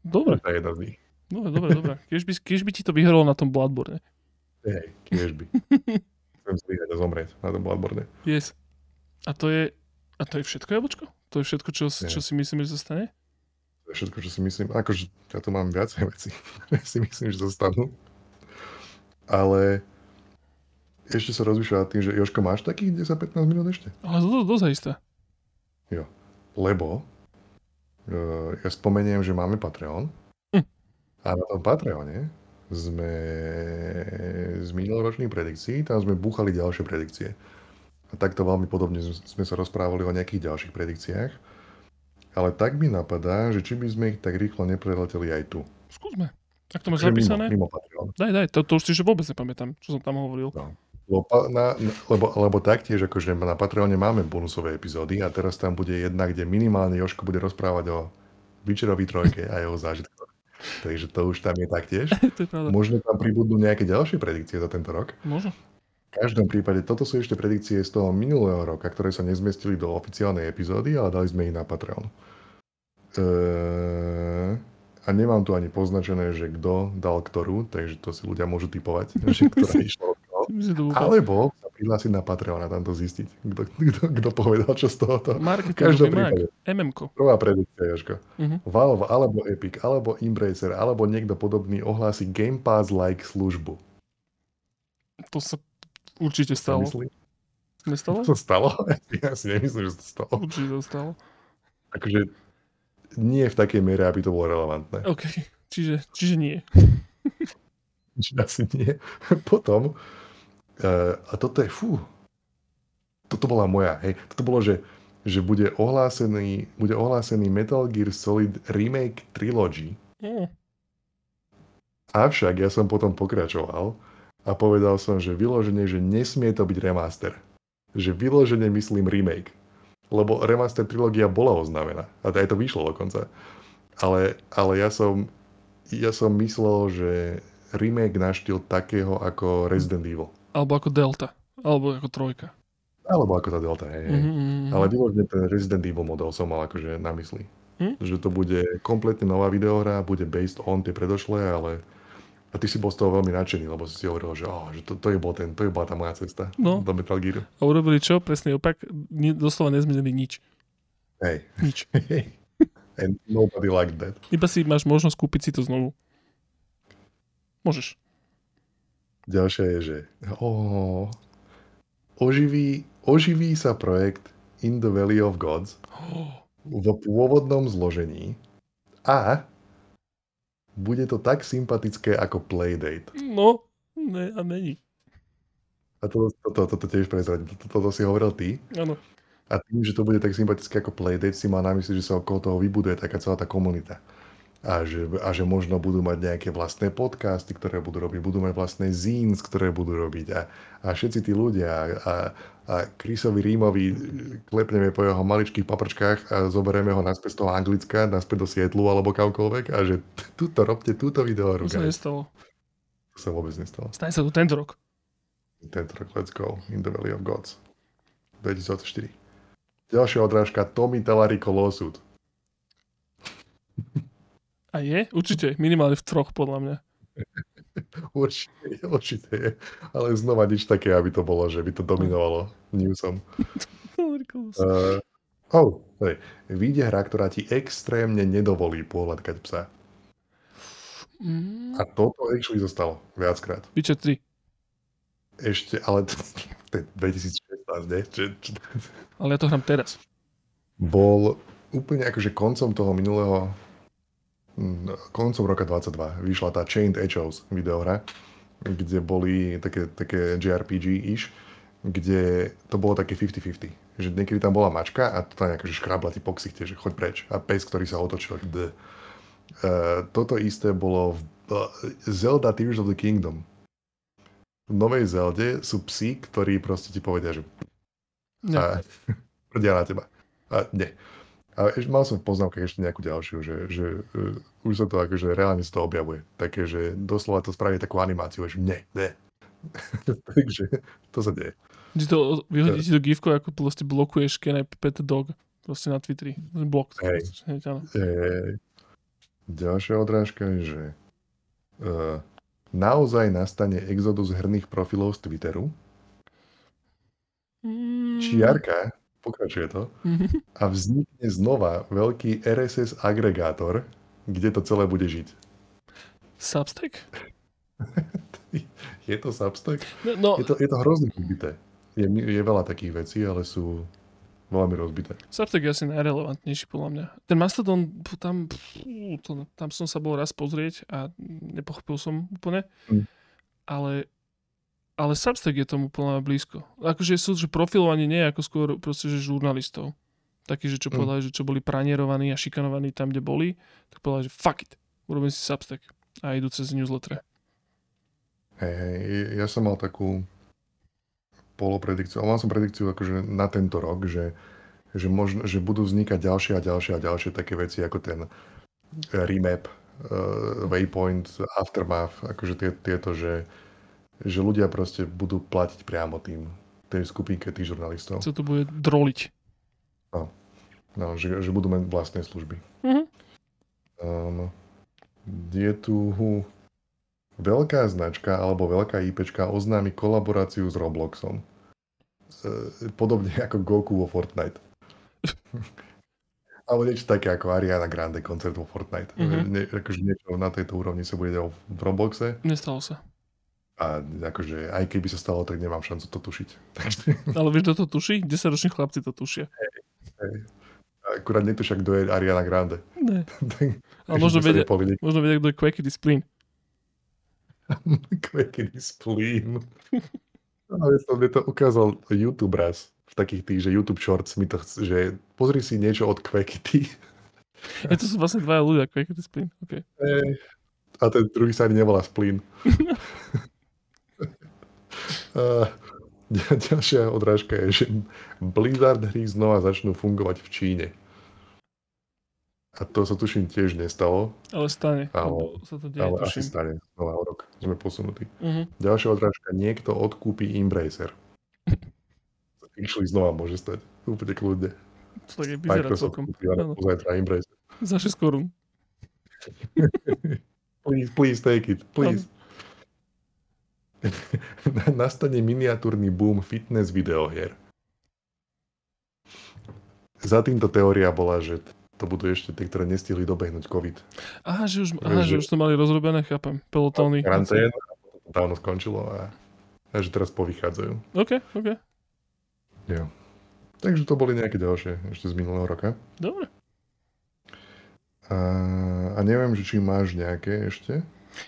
Dobre, To je jedna z nich. dobre, dobre, dobre. [LAUGHS] Keď by, keď by ti to vyhralo na tom Bloodborne. Hej, kiež by. [LAUGHS] Chcem zlyhať a zomrieť na tom Bloodborne. Yes. A to je... A to je všetko, Jabočko? To je všetko, čo, čo si myslíme, že sa stane? Je všetko, čo si myslím. Akože ja tu mám viacej [LAUGHS] veci, ktoré si myslím, že zostanú. Ale ešte sa rozmýšľa nad tým, že Joško, máš takých 10-15 minút ešte? Ale to dosť isté. Lebo uh, ja spomeniem, že máme Patreon Hm. a na tom Patreone sme z minuloročných predikcií, tam sme búchali ďalšie predikcie. A takto veľmi podobne sme sa rozprávali o nejakých ďalších predikciách. Ale tak mi napadá, že či by sme ich tak rýchlo nepreleteli aj tu. Skúsme. Ak to máš zapísané? Mimo, mimo Patreon. Daj, daj. To, to už si že vôbec nepamätám, čo som tam hovoril. No. Lebo, na, lebo, lebo taktiež, akože na Patreone máme bonusové epizódy a teraz tam bude jedna, kde minimálne Joško bude rozprávať o Witcherovi trojke a jeho zážitkoch. Takže to už tam je taktiež. [LAUGHS] to je pravda. Možno tam pribudnú nejaké ďalšie predikcie za tento rok. Možno. V každom prípade, toto sú ešte predikcie z toho minulého roka, ktoré sa nezmestili do oficiálnej epizódy, ale dali sme ich na Patreon. Eee, a nemám tu ani poznačené, že kto dal ktorú, takže to si ľudia môžu typovať, že [LAUGHS] ktorá išla od koho. Alebo sa prihlásiť na Patreon a tam to zistiť, kto, kto, kto povedal čo z tohoto. Každom prípade. MM-ko. Prvá predikcia, Jožko. Mhm. Valve, alebo Epic, alebo Embracer, alebo niekto podobný ohlási Game Pass-like službu. To sa určite stalo. Nestalo? To stalo? [LAUGHS] Ja si nemyslím, že to stalo. Určite to stalo. Akože nie v takej miere, aby to bolo relevantné. OK. Čiže, čiže nie. Čiže asi nie. [LAUGHS] Potom, uh, a toto je, fú, toto bola moja, hej, toto bolo, že, že bude ohlásený, bude ohlásený Metal Gear Solid Remake Trilogy, Mm. avšak ja som potom pokračoval a povedal som, že vyloženie, že nesmie to byť remaster. Že vyloženie myslím remake. Lebo remaster trilógia bola oznámená. A aj to vyšlo dokonca. Ale, ale ja som ja som myslel, že remake na štýl takého ako Resident Evil. Alebo ako Delta. Alebo ako trojka. Alebo ako tá Delta, hej. hej. Mm-hmm. Ale vyložne ten Resident Evil model som mal akože na mysli. Hm? Že to bude kompletne nová videohra, bude based on tie predošlé, ale a ty si bol z toho veľmi nadšený, lebo si si hovoril, že, oh, že to, to, je bol ten, to je bola tá moja cesta No. do Metal Gearu. A urobili čo? Presný opak. Ni- Doslova nezmenili nič. Hej. Nič. [LAUGHS] And nobody liked that. Iba si máš možnosť kúpiť si to znovu. Môžeš. Ďalšia je, že oh, oživí, oživí sa projekt In the Valley of Gods [GASPS] v pôvodnom zložení a bude to tak sympatické ako Playdate. No, ne, a není. A toto, toto, toto tiež prezradím. Toto, toto si hovoril ty. Áno. A tým, že to bude tak sympatické ako Playdate, si mal na mysli, že sa okolo toho vybuduje taká celá tá komunita. A že, a že možno budú mať nejaké vlastné podcasty, ktoré budú robiť, budú mať vlastné zines, ktoré budú robiť. A, a všetci tí ľudia a, a Chrisovi Rímovi klepneme po jeho maličkých paprčkách a zoberieme ho naspäť z toho Anglicka, naspäť do Sietlu alebo kamkoľvek a že túto robte, túto video. To sa nestalo. To sa vôbec nestalo. Stane sa to tento rok. Tento rok, let's go. In the Valley of Gods. 2024. Ďalšia odrážka Tommy Talarico Lawsuit. A je? Určite. Minimálne v troch, podľa mňa. [LAUGHS] určite, určite je. Ale znova nič také, aby to bolo, že by to dominovalo newsom. [LAUGHS] uh, oh, hej. Vyjde hra, ktorá ti extrémne nedovolí pohľadkať psa. Mm. A toto actually zostalo viackrát. Witcher 3. Ešte, ale to, [LAUGHS] to je 2016, nie? Či, či, Ale ja to hrám teraz. bol úplne akože koncom toho minulého koncom roka 22 vyšla tá Chained Echoes videohra, kde boli také, také JRPG-ish, kde to bolo také 50-50. Že niekedy tam bola mačka a to tam akože škrabla ti po ksichte, že choď preč. A pes, ktorý sa otočil. D. Uh, toto isté bolo v uh, Zelda Tears of the Kingdom. V novej Zelde sú psi, ktorí proste ti povedia, že a [LAUGHS] prdia na teba. A nie. A ešte, mal som v poznámkach ešte nejakú ďalšiu, že, že uh, už sa to akože reálne sa to objavuje. Také, že doslova to spraví takú animáciu, že nie, nie. [LAUGHS] Takže to sa deje. Ti to vyhodí ti to gifko, ako proste blokuješ can I pet dog proste na Twitteri. Blok. Hej. E, ďalšia odrážka je, že uh, naozaj nastane exodus herných profilov z Twitteru. Mm. Čiarka, pokračuje to, Mhm. a vznikne znova veľký RSS agregátor, kde to celé bude žiť. Substack? [LAUGHS] Je to Substack? No, no Je to, je to hrozne rozbité. Je, je veľa takých vecí, ale sú veľmi rozbité. Substack je asi najrelevantnejší podľa mňa. Ten Mastodon, tam, to, tam som sa bol raz pozrieť a nepochopil som úplne. Mm. Ale, ale Substack je tomu mňa blízko. Akože sú, že profilovanie nie je ako skôr proste, že žurnalistov. Takí, že čo Mm. povedali, že čo boli pranierovaní a šikanovaní tam, kde boli, tak povedali, že fuck it, urobím si Substack. A idú cez newsletter. Hej, hej, ja som mal takú polopredikciu, ale mal som predikciu akože na tento rok, že, že, možno, že budú vznikať ďalšie a ďalšie a ďalšie také veci ako ten remap, uh, waypoint, aftermath, akože tie, tieto, že, že ľudia proste budú platiť priamo tým, tej skupinke tých žurnalistov. Co to bude droliť. No, že, že budú mať vlastné služby. Mhm. Um, je tu veľká značka alebo veľká IPčka oznámi kolaboráciu s Robloxom. E, Podobne ako Goku vo Fortnite. [LAUGHS] alebo niečo také ako Ariana Grande koncert vo Fortnite. Mhm. Ne, akože niečo na tejto úrovni sa bude v Robloxe Nestalo sa. A akože aj keby sa stalo, tak nemám šancu to tušiť. [LAUGHS] Ale vieš, kto to tuší? 10-roční chlapci to tušia. akurát netušia, kto je Ariana Grande. Ne. [LAUGHS] Tak- Ale možno vedia, možno vedia, kto je Quackity Spleen. [LAUGHS] Quackity Spleen. Ale som mi to ukázal YouTube raz. V takých tých, že YouTube Shorts mi to chce, že pozri si niečo od Quackity. Je to sú vlastne dvaja ľudia, Quackity Spleen. Okay. A ten druhý sa ani nevolá Spleen. Ďal- [LAUGHS] ďalšia odrážka je, že Blizzard hry znova začnú fungovať v Číne. A to sa tuším tiež nestalo, Ale stane. Ale- sa to deje, ale asi tuším. stane. Znova o rok sme posunutí. Mhm. Ďalšia odrážka, niekto odkúpi Embracer. [LAUGHS] Išli znova môže stať. Úplne kľudne. To tak je Microsoft celkom. zajtra Embracer. Za 6 korún. [LAUGHS] Please, please take it, please. [LAUGHS] Nastane miniatúrny boom fitness videohier. Za týmto teória bola, že to budú ešte tie, ktoré nestihli dobehnúť COVID. Aha, že už, aha, že Že- už to mali rozrobené, chápem. Pelotóny. To dávno skončilo a, a že teraz povychádzajú. OK, OK. Jo. Takže to boli nejaké ďalšie ešte z minulého roka. Dobre. A, a neviem, že či máš nejaké ešte.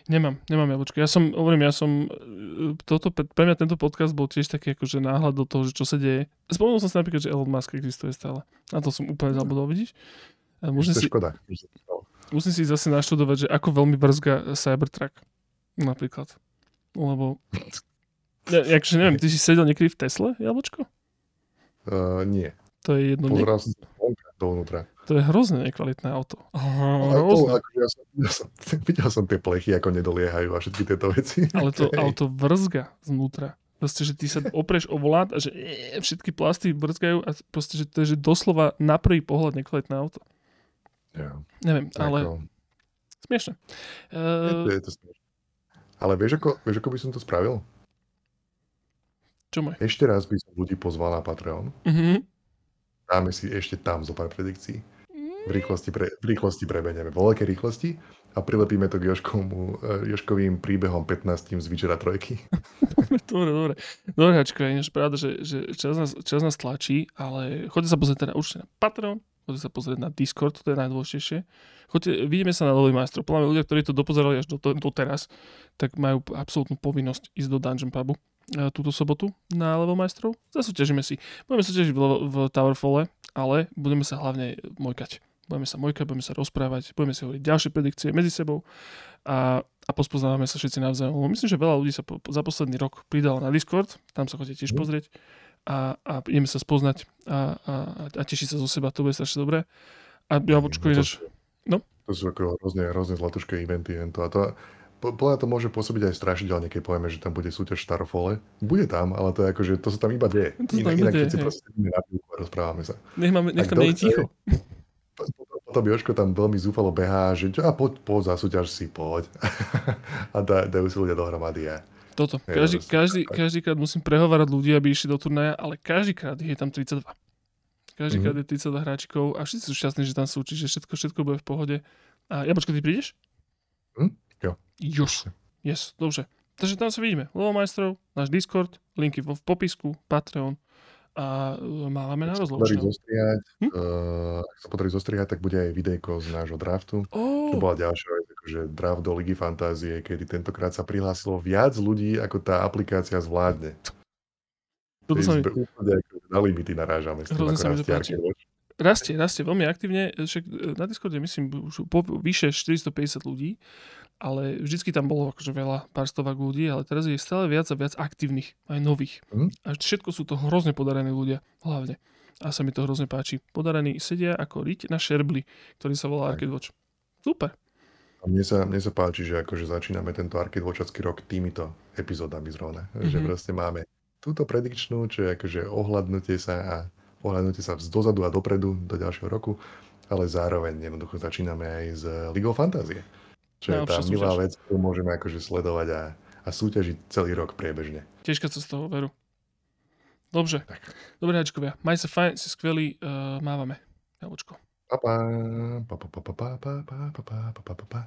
Nemám, nemám jablčko. Ja som, hovorím, ja som, e, toto, pre mňa tento podcast bol tiež taký akože náhľad do toho, že čo sa deje. Spomenul som si napríklad, že Elon Musk existuje stále. Na to som úplne zabudol, vidíš? Musím si, škoda. musím si zase naštudovať, že ako veľmi vrzga Cybertruck. Napríklad. Lebo... Ja, akože neviem, ty si sedel niekedy v Tesle, jablčko? Uh, nie. To je jedno, Pozeral som dovnútra. To je hrozne nekvalitné auto. Ale to, ako, ja, som, ja som, [LAUGHS] videl som tie plechy, ako nedoliehajú a všetky tieto veci. Ale to [LAUGHS] Hej. auto vrzga znútra. Proste, že ty sa opreš o volát a že e, všetky plasty vrzgajú a proste, že to je že doslova na prvý pohľad nekvalitné auto. Ja, Neviem, ale ako, smiešne. je, Uh, to, je to smiešné. Ale vieš ako, vieš, ako by som to spravil? čo môj? Ešte raz by som ľudí pozval na Patreon. Uh-huh. Dáme si ešte tam zo pár predikcií. V rýchlosti, pre, v rýchlosti prebenieme. Vo veľkej rýchlosti a prilepíme to k Joškovmu, eh, Joškovým príbehom 15 z Witchera trojky. [LAUGHS] dobre, dobre. Dobre, Hačko, je pravda, že, že čas, nás, čas nás tlačí, ale choďte sa pozrieť teda určite na Patreon, choďte sa pozrieť na Discord, to je najdôležitejšie. Choďte, vidíme sa na Level Majstrov. Podľa ľudia, ktorí to dopozerali až do, teraz, tak majú absolútnu povinnosť ísť do Dungeon Pubu e, túto sobotu na Level Majstrov. Zasúťažíme si. Budeme sa tiež v, v Towerfalle, ale budeme sa hlavne mojkať. Budeme sa mojkať, budeme sa rozprávať, budeme si hovoriť ďalšie predikcie medzi sebou a, a pospoznávame sa všetci navzájom. Myslím, že veľa ľudí sa po, za posledný rok pridalo na Discord, tam sa chodíte tiež Mhm. pozrieť a, a ideme sa spoznať a, a, a tešiť sa zo seba, to bude strašne dobré. A jablčko No je, no? to sú ako hrozne, hrozne zlatušké eventy. To. A to, po- podľa to môže pôsobiť aj strašidelne, keď povieme, že tam bude súťaž v Starofole. Bude tam, ale to je ako, že to sa tam iba deje. To sa tam Inak, iba inak deje, všetci proste na rozprávame sa. Nech, máme, nech tam nie je chce- ticho. Potom Joško tam veľmi zúfalo behá, že a poď, poď za súťaž si, poď. [LAUGHS] a dá, dajú si ľudia dohromady a Toto. Každý, každý, každýkrát musím prehovárať ľudí, aby išli do turnaja, ale každýkrát je tam 32. Každýkrát je 32 hráčikov a všetci sú šťastní, že tam sú, čiže všetko, všetko bude v pohode. A Jablčko, ty prídeš? Hm? Jo. Jož. Yes, dobře. Takže tam sa vidíme. Lovo majstrov, náš Discord, linky v popisku, Patreon a e, máme na zostriať, Hm? uh, ak sa podarí zostriať, tak bude aj videjko z nášho draftu. To Ó, bola ďalšia vec, akože draft do Ligy Fantázie, kedy tentokrát sa prihlásilo viac ľudí, ako tá aplikácia zvládne. toto sa mi na limity narážame s tým, Hrozne sa mi to páči. Rastie, rastie veľmi aktívne. Však e, na Discorde myslím už po, vyše 450 ľudí, ale vždycky tam bolo akože veľa, pár stovák ľudí, ale teraz je stále viac a viac aktívnych, aj nových. Mhm. A všetko sú to hrozne podarení ľudia, hlavne. A sa mi to hrozne páči. Podarení sedia ako riť na šerbli, ktorý sa volá. Arcade Watch. Super. A mne sa, mne sa páči, že akože začíname tento Arcade Watchacký rok týmito epizódami zrovna. Mm-hmm. Že Mhm. proste máme túto predikčnú, čo je akože ohľadnutie sa a ohľadnutie sa dozadu a dopredu do ďalšieho roku, ale zároveň jednoducho začíname aj z League of Fantázie. Čo je tá milá súťaž. vec, ktorú môžeme akože sledovať a, a súťažiť celý rok priebežne. Teška sa z toho veru. Dobře. Tak. Dobre, Hačkovia. Maj sa fajn, si skvelý. Uh, mávame. Jablčko. Pa, pa pa pa pa pa pa pa pa pa pa pa pa.